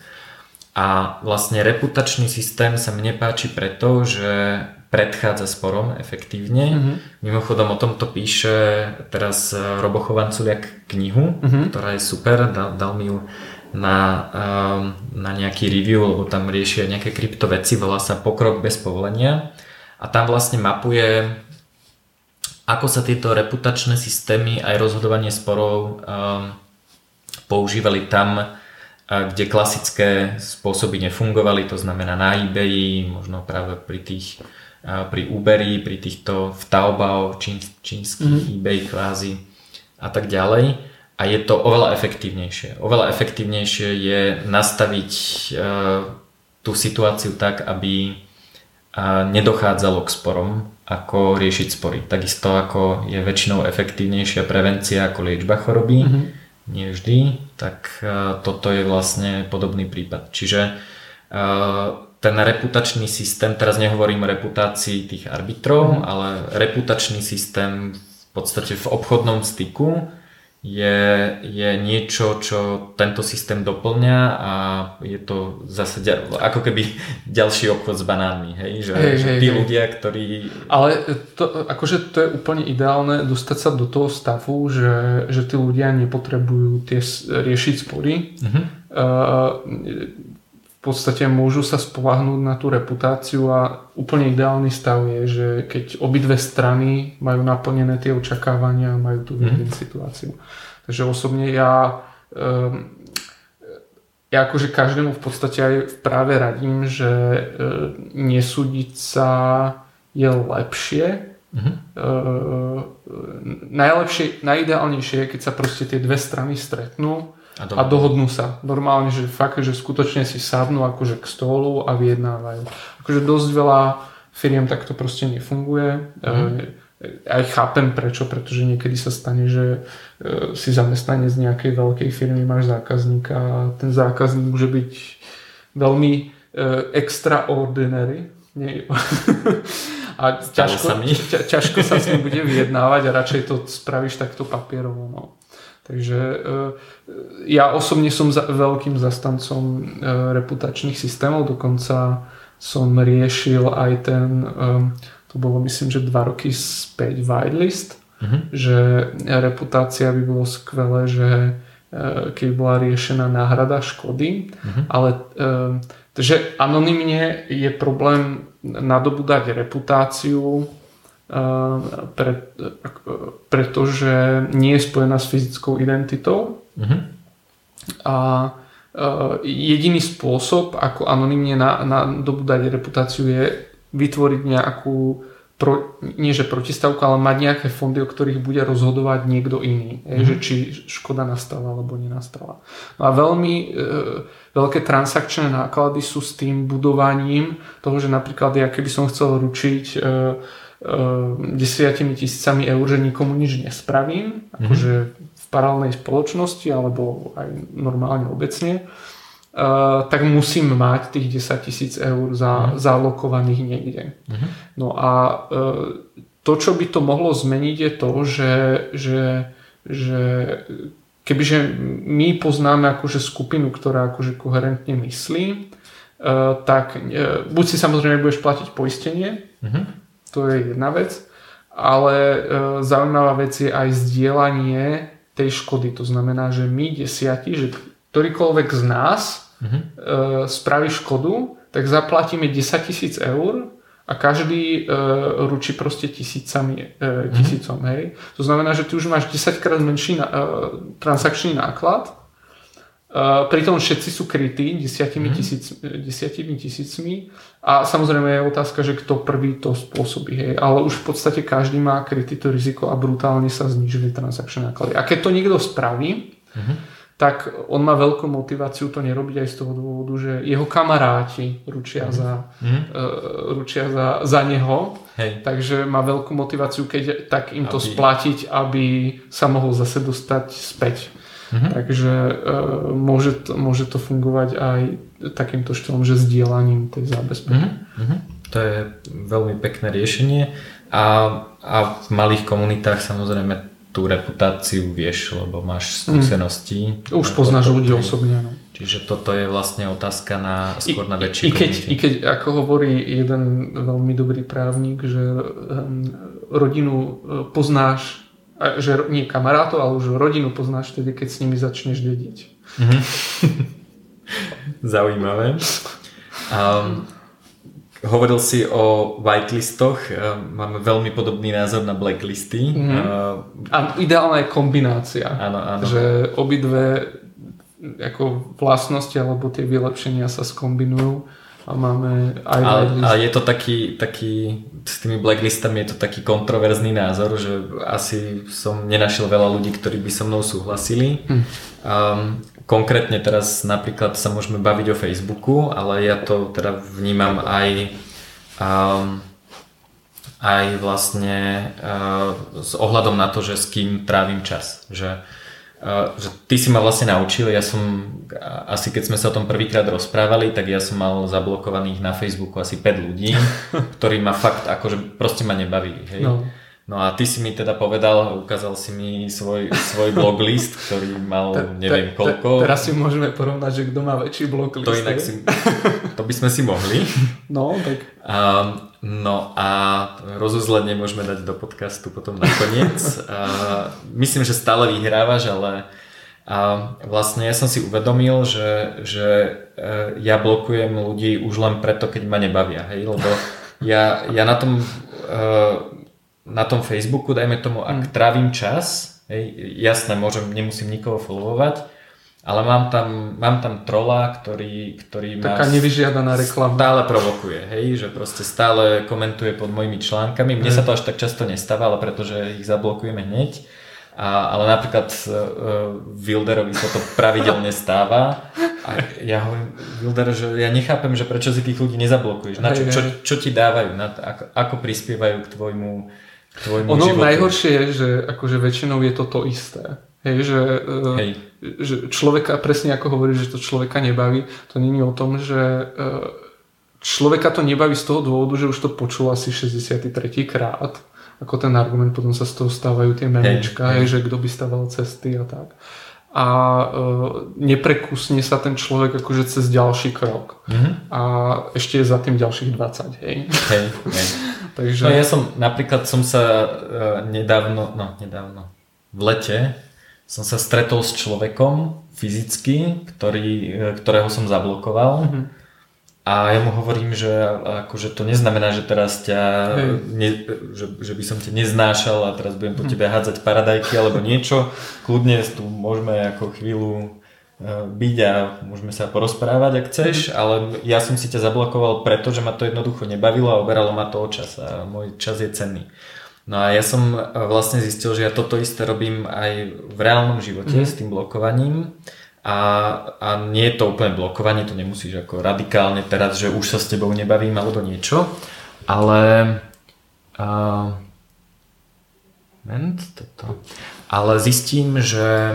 S1: A vlastne reputačný systém sa mne páči preto, že predchádza sporom efektívne. Mm-hmm. Mimochodom o tomto píše teraz Robo Chovanculiak knihu, mm-hmm. ktorá je super, dal, dal mi ju na, ehm, na nejaký review, lebo tam riešia nejaké kryptoveci, volá sa Pokrok bez povolenia a tam vlastne mapuje ako sa tieto reputačné systémy aj rozhodovanie sporov um, používali tam, kde klasické spôsoby nefungovali, to znamená na eBay, možno práve pri tých pri Uberi, pri týchto v Taobao, čín, čínsky mm-hmm. eBay kvázi a tak ďalej a je to oveľa efektívnejšie. Oveľa efektívnejšie je nastaviť uh, tú situáciu tak, aby uh, nedochádzalo k sporom, ako riešiť spory. Takisto ako je väčšinou efektívnejšia prevencia ako liečba choroby, mm-hmm. nie vždy, tak uh, toto je vlastne podobný prípad. Čiže ten reputačný systém, teraz nehovorím o reputácii tých arbitrov, mm-hmm. ale reputačný systém v podstate v obchodnom styku je, je niečo, čo tento systém doplňa a je to zase ako keby ďalší obchod s banánmi, hej? Že, hej, že tí hej, ľudia, ktorí...
S2: Ale to, akože to je úplne ideálne dostať sa do toho stavu, že, že tí ľudia nepotrebujú tie riešiť spory. Uh-huh. Uh, podstate môžu sa spolahnúť na tú reputáciu a úplne ideálny stav je, že keď obidve strany majú naplnené tie očakávania a majú tú mm. situáciu. Takže osobne ja, um, ja akože každému v podstate aj práve radím, že uh, nesúdiť sa je lepšie. Mm-hmm. Uh, najlepšie, najideálnejšie je, keď sa proste tie dve strany stretnú a, a dohodnú sa. Normálne, že fakt, že skutočne si sadnú akože k stolu a vyjednávajú. Akože dosť veľa firiem takto proste nefunguje. Mm. Aj chápem prečo, pretože niekedy sa stane, že e, si zamestnanec nejakej veľkej firmy, máš zákazníka a ten zákazník môže byť veľmi e, extraordinary. Nie. (laughs) a ťažko, ťažko sa s ním (laughs) bude vyjednávať a radšej to spravíš takto papierovo. No. Takže eh, ja osobne som za, veľkým zastancom eh, reputačných systémov, dokonca som riešil aj ten, eh, to bolo myslím, že dva roky späť whitelist, mm-hmm. že reputácia by bolo skvelé, že keď bola riešená náhrada škody, mm-hmm. ale že anonymne je problém nadobúdať reputáciu pre, pretože nie je spojená s fyzickou identitou. Uh-huh. A jediný spôsob, ako anonymne na, na reputáciu je vytvoriť nejakú pro, nie že protistavku, ale mať nejaké fondy, o ktorých bude rozhodovať niekto iný. Mm-hmm. že či škoda nastala alebo nenastala. No a veľmi e, veľké transakčné náklady sú s tým budovaním toho, že napríklad ja keby som chcel ručiť e, desiatimi tisícami eur, že nikomu nič nespravím, mm-hmm. akože v paralelnej spoločnosti alebo aj normálne obecne, uh, tak musím mať tých 10 tisíc eur za, mm-hmm. zalokovaných niekde. Mm-hmm. No a uh, to, čo by to mohlo zmeniť je to, že, že, že kebyže my poznáme akože skupinu, ktorá akože koherentne myslí, uh, tak buď si samozrejme budeš platiť poistenie, mm-hmm to je jedna vec, ale e, zaujímavá vec je aj zdieľanie tej škody. To znamená, že my desiati, že ktorýkoľvek z nás mm-hmm. e, spraví škodu, tak zaplatíme 10 tisíc eur a každý e, ručí proste tisícami, e, mhm. tisícom. Mm-hmm. Hej. To znamená, že ty už máš 10 krát menší na, e, transakčný náklad pritom všetci sú krytí desiatimi, mm. tisíc, desiatimi tisícmi a samozrejme je otázka, že kto prvý to spôsobí. Hej. Ale už v podstate každý má krytý to riziko a brutálne sa znižili transakčné náklady. A keď to niekto spraví, mm. tak on má veľkú motiváciu to nerobiť aj z toho dôvodu, že jeho kamaráti ručia, mm. za, mm. Uh, ručia za, za neho. Hej. Takže má veľkú motiváciu, keď tak im to aby... splatiť, aby sa mohol zase dostať späť. Mm-hmm. Takže uh, môže, to, môže to fungovať aj takýmto štýlom, že sdielaním tej zábezpeky.
S1: Mm-hmm. To je veľmi pekné riešenie a, a v malých komunitách samozrejme tú reputáciu vieš, lebo máš skúsenosti.
S2: Mm. Už poznáš ľudí osobne. No.
S1: Čiže toto je vlastne otázka na skôr na väčší
S2: I, i, keď, I keď, ako hovorí jeden veľmi dobrý právnik, že um, rodinu e, poznáš že nie kamarátov, ale už rodinu poznáš vtedy, keď s nimi začneš dediť. Mm-hmm. (laughs)
S1: Zaujímavé. Um, hovoril si o whitelistoch, um, máme veľmi podobný názor na blacklisty. Mm-hmm.
S2: Uh, a ideálna je kombinácia.
S1: Áno, áno.
S2: Že obidve ako vlastnosti alebo tie vylepšenia sa skombinujú a máme aj
S1: a, a je to taký, taký, s tými blacklistami je to taký kontroverzný názor, že asi som nenašiel veľa ľudí, ktorí by so mnou súhlasili. Hm. Um, konkrétne teraz napríklad sa môžeme baviť o Facebooku, ale ja to teda vnímam aj um, aj vlastne uh, s ohľadom na to, že s kým trávim čas. Že že ty si ma vlastne naučil, ja som, asi keď sme sa o tom prvýkrát rozprávali, tak ja som mal zablokovaných na Facebooku asi 5 ľudí, (laughs) ktorí ma fakt akože proste ma nebavili, hej. No. No a ty si mi teda povedal, ukázal si mi svoj, svoj blog (laughs) list, ktorý mal te, neviem te, koľko.
S2: Te, teraz si môžeme porovnať, že kto má väčší blog list.
S1: To inak si, to by sme si mohli. (laughs)
S2: No, tak.
S1: Um, No a rozuzlenie môžeme dať do podcastu potom nakoniec. (laughs) A myslím, že stále vyhrávaš, ale a vlastne ja som si uvedomil, že, že e, ja blokujem ľudí už len preto, keď ma nebavia. Hej? Lebo ja, ja na, tom, e, na tom Facebooku, dajme tomu, ak mm. trávim čas, hej, jasné, môžem, nemusím nikoho followovať, ale mám tam, mám tam trola, ktorý, ktorý
S2: Taká ma nevyžiadaná reklama.
S1: stále provokuje, hej, že proste stále komentuje pod mojimi článkami. Mne sa to až tak často nestáva, ale pretože ich zablokujeme hneď. A, ale napríklad uh, Wilderovi sa to pravidelne (laughs) stáva a ja hovorím, Wilder, že ja nechápem, že prečo si tých ľudí nezablokuješ, na čo, čo, čo ti dávajú, na, ako, ako prispievajú k tvojmu, tvojmu
S2: ono
S1: životu.
S2: najhoršie je, že akože väčšinou je to to isté. Hej, že, uh, Hej. že človeka, presne ako hovorí, že to človeka nebaví, to není o tom, že uh, človeka to nebaví z toho dôvodu, že už to počul asi 63. krát, ako ten argument, potom sa z toho stávajú tie memička, hej, hej. že kto by staval cesty a tak. A uh, neprekusne sa ten človek akože cez ďalší krok. Mm-hmm. A ešte je za tým ďalších 20, hej.
S1: Hej, hej. (laughs) Takže... No ja som, napríklad som sa uh, nedávno, no nedávno, v lete som sa stretol s človekom fyzicky, ktorý, e, ktorého som zablokoval. Mm-hmm. A ja mu hovorím, že akože to neznamená, že teraz ťa, ne, že, že by som ťa neznášal a teraz budem po mhm. tebe hádzať paradajky alebo niečo. Kľudne tu môžeme ako chvíľu e, byť a môžeme sa porozprávať, ak chceš, mm. ale ja som si ťa zablokoval preto, že ma to jednoducho nebavilo a oberalo ma to o čas a môj čas je cenný. No a ja som e, vlastne zistil, že ja toto isté robím aj v reálnom živote mm. s tým blokovaním. A, a nie je to úplne blokovanie, to nemusíš ako radikálne teraz, že už sa s tebou nebavím alebo niečo, ale uh, moment, toto. ale zistím, že,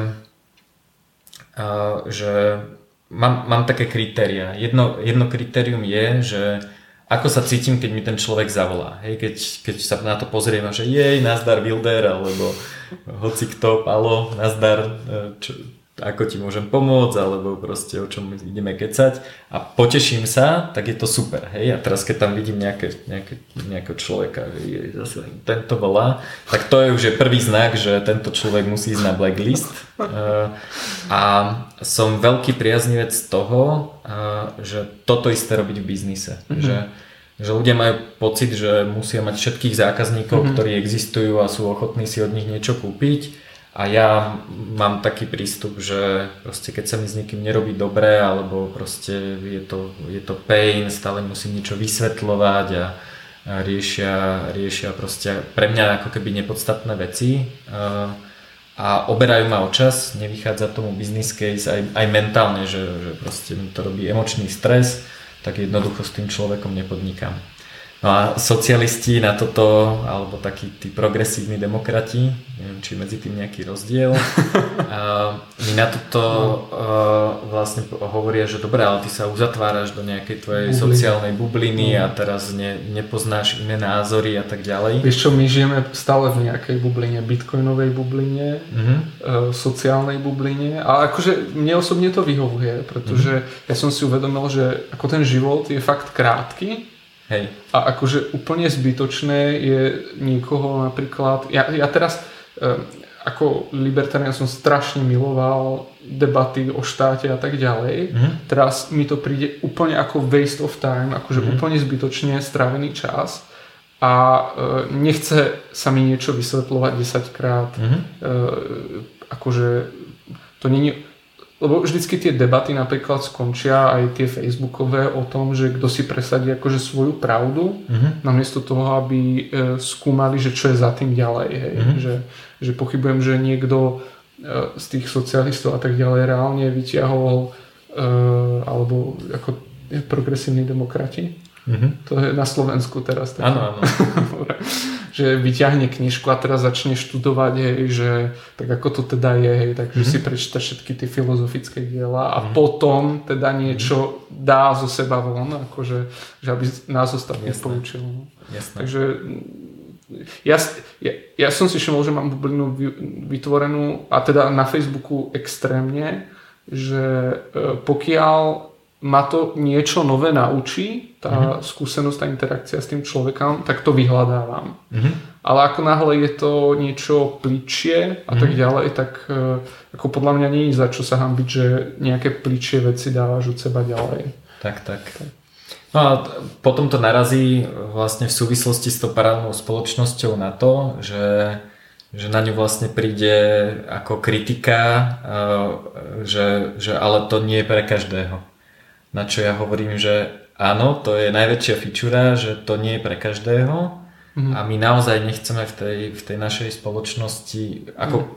S1: že mám, mám také kritéria. Jedno, jedno kritérium je, že ako sa cítim, keď mi ten človek zavolá. Hej, keď, keď sa na to pozriem, že jej, nazdar Wilder, alebo hoci kto, alo, nazdar, e, čo, ako ti môžem pomôcť, alebo proste o čom ideme kecať a poteším sa, tak je to super. Hej? A teraz keď tam vidím nejaké, nejaké, nejakého človeka, že je zase tento volá, tak to je už je prvý znak, že tento človek musí ísť na blacklist. E, a som veľký priaznivec toho, že toto isté robiť v biznise. Mm-hmm. Že, že ľudia majú pocit, že musia mať všetkých zákazníkov, mm-hmm. ktorí existujú a sú ochotní si od nich niečo kúpiť. A ja mám taký prístup, že proste keď sa mi s niekým nerobí dobre, alebo proste je to, je to pain, stále musím niečo vysvetľovať a, a riešia, riešia proste pre mňa ako keby nepodstatné veci a, a oberajú ma o čas, nevychádza tomu business case aj, aj mentálne, že, že proste mi to robí emočný stres, tak jednoducho s tým človekom nepodnikám. No a socialisti na toto, alebo takí tí progresívni demokrati, neviem, či medzi tým nejaký rozdiel, (laughs) mi na toto no. vlastne hovoria, že dobre, ale ty sa uzatváraš do nejakej tvojej Bubliny. sociálnej bubliny no. a teraz ne, nepoznáš iné názory a tak ďalej.
S2: Vieš čo, my žijeme stále v nejakej bubline, bitcoinovej bubline, mm-hmm. sociálnej bubline a akože mne osobne to vyhovuje, pretože mm-hmm. ja som si uvedomil, že ako ten život je fakt krátky,
S1: Hej.
S2: A akože úplne zbytočné je niekoho napríklad... Ja, ja teraz um, ako libertarián som strašne miloval debaty o štáte a tak ďalej. Mm-hmm. Teraz mi to príde úplne ako waste of time, akože mm-hmm. úplne zbytočne strávený čas a e, nechce sa mi niečo vysvetľovať 10 krát. Mm-hmm. E, akože to nie lebo vždycky tie debaty napríklad skončia aj tie facebookové o tom, že kto si presadí akože svoju pravdu, mm-hmm. namiesto toho, aby e, skúmali, že čo je za tým ďalej. Hej. Mm-hmm. Že, že pochybujem, že niekto e, z tých socialistov a tak ďalej reálne vyťahol e, alebo ako progresívni demokrati. Mm-hmm. To je na Slovensku teraz.
S1: Áno, áno. (laughs)
S2: že vyťahne knižku a teraz začne študovať, hej, že tak ako to teda je, hej, takže mm-hmm. si prečíta všetky tie filozofické diela a mm-hmm. potom teda niečo dá zo seba von, akože, že aby nás ostatných poučil.
S1: Jasné.
S2: Takže ja, ja, ja som si všimol, že mám bublinu vytvorenú a teda na Facebooku extrémne, že e, pokiaľ ma to niečo nové naučí, tá uh-huh. skúsenosť, tá interakcia s tým človekom, tak to vyhľadávam. Uh-huh. Ale ako náhle je to niečo pličie a uh-huh. tak ďalej, tak uh, ako podľa mňa nie je za čo sa hambiť, že nejaké pličie veci dávaš od seba ďalej.
S1: Tak, tak. No a potom to narazí vlastne v súvislosti s tou paralelnou spoločnosťou na to, že že na ňu vlastne príde ako kritika, uh, že, že ale to nie je pre každého. Na čo ja hovorím, že áno, to je najväčšia fičura, že to nie je pre každého mm-hmm. a my naozaj nechceme v tej, v tej našej spoločnosti, ako mm.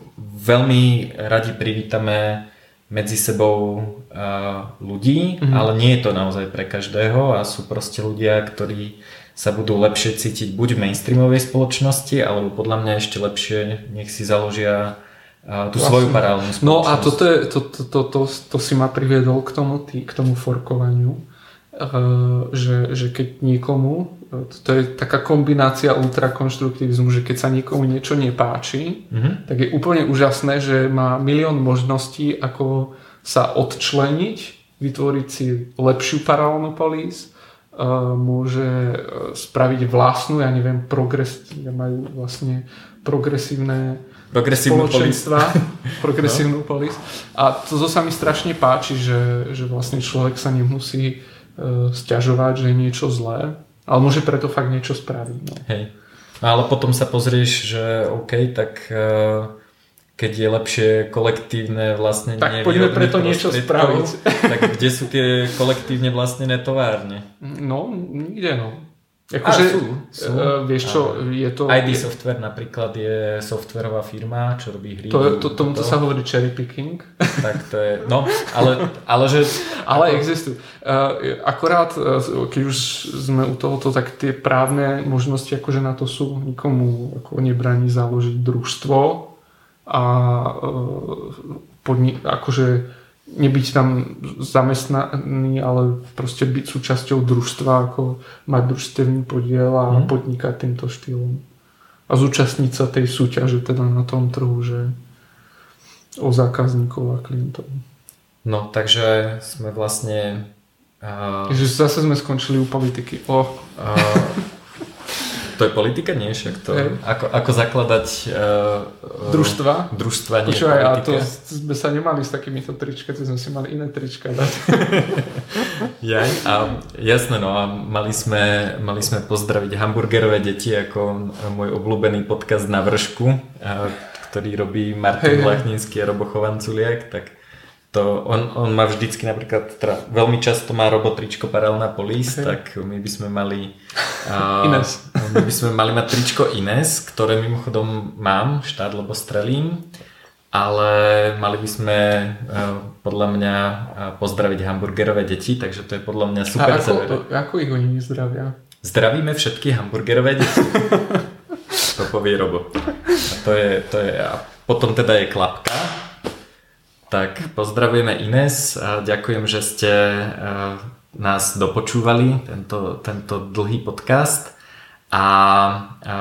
S1: veľmi radi privítame medzi sebou uh, ľudí, mm-hmm. ale nie je to naozaj pre každého a sú proste ľudia, ktorí sa budú lepšie cítiť buď v mainstreamovej spoločnosti, alebo podľa mňa ešte lepšie nech si založia tú vlastne. svoju paralelnú spoločnosť.
S2: No a toto je, to, to, to, to, to si ma priviedol k tomu, tý, k tomu forkovaniu, uh, že, že keď niekomu, to je taká kombinácia ultrakonštruktivizmu, že keď sa niekomu niečo nepáči, mm-hmm. tak je úplne úžasné, že má milión možností, ako sa odčleniť, vytvoriť si lepšiu paralelnú polis, uh, môže spraviť vlastnú, ja neviem, progres, majú vlastne progresívne
S1: progresívnu
S2: spoločenstva, progresívnu no. polis. A to, to sa mi strašne páči, že, že vlastne človek sa nemusí uh, stiažovať, že je niečo zlé, ale môže preto fakt niečo spraviť. No.
S1: Hej. No ale potom sa pozrieš, že OK, tak uh, keď je lepšie kolektívne vlastne
S2: Tak poďme preto niečo spraviť.
S1: Tak kde sú tie kolektívne vlastnené továrne?
S2: No, nikde no. Akože, sú, sú. Uh, vieš čo, je to...
S1: ID Software napríklad je softverová firma, čo robí hry.
S2: To, to, tomuto to. sa hovorí cherry picking.
S1: Tak to je, no, ale, ale že...
S2: Ale ako... existujú. Uh, akorát, uh, keď už sme u tohoto, tak tie právne možnosti akože na to sú, nikomu ako nebraní založiť družstvo a podnik, akože nebyť tam zamestnaný, ale proste byť súčasťou družstva, ako mať družstevný podiel a mm. podnikať týmto štýlom. A zúčastniť sa tej súťaže teda na tom trhu, že o zákazníkov a klientov.
S1: No, takže sme vlastne...
S2: Uh... Že zase sme skončili u politiky. Oh. (laughs) Uh,
S1: to je politika? Nie, však to... Hey. Ako, ako zakladať...
S2: Uh, družstva?
S1: Družstva, nie
S2: Počúvaj, a to sme sa nemali s takýmito trička, to sme si mali iné trička dať. (laughs)
S1: Jaj, a jasné, no a mali sme, mali sme pozdraviť hamburgerové deti ako môj obľúbený podcast na vršku, ktorý robí Martin hey. Lachninský a Robo Chovanculiak, tak to on, on má vždycky napríklad, teda veľmi často má robotričko Paralelná Polis, okay. tak my by sme mali (laughs)
S2: uh, Ines.
S1: my by sme mali mať tričko Ines, ktoré mimochodom mám, štát, lebo strelím, ale mali by sme uh, podľa mňa uh, pozdraviť hamburgerové deti, takže to je podľa mňa super.
S2: A ako, to, ako ich oni zdravia?
S1: Zdravíme všetky hamburgerové deti. (laughs) to povie Robo. A to je, to je, a potom teda je klapka, tak pozdravujeme Ines a ďakujem, že ste e, nás dopočúvali, tento, tento dlhý podcast. A e,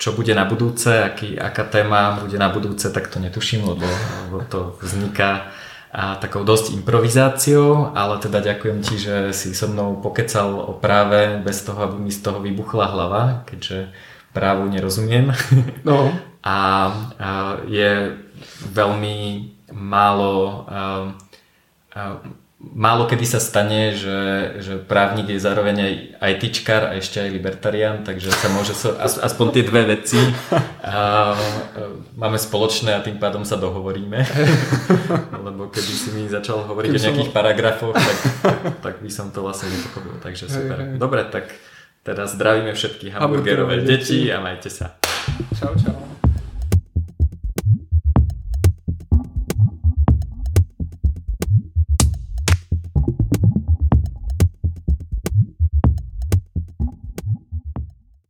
S1: čo bude na budúce, aký, aká téma bude na budúce, tak to netuším, lebo, lebo to vzniká a takou dosť improvizáciou, ale teda ďakujem ti, že si so mnou pokecal o práve bez toho, aby mi z toho vybuchla hlava, keďže právu nerozumiem.
S2: No. (laughs)
S1: a, a je veľmi málo, uh, uh, málo kedy sa stane, že, že právnik je zároveň aj ITčkar a ešte aj libertarián, takže sa môže so, aspoň tie dve veci uh, máme spoločné a tým pádom sa dohovoríme. (laughs) Lebo keby si mi začal hovoriť keby o nejakých som... paragrafoch, tak, tak, by som to vlastne nepochopil. Takže super. Hej, hej. Dobre, tak teda zdravíme všetky hamburgerové deti a majte sa.
S2: Čau, čau.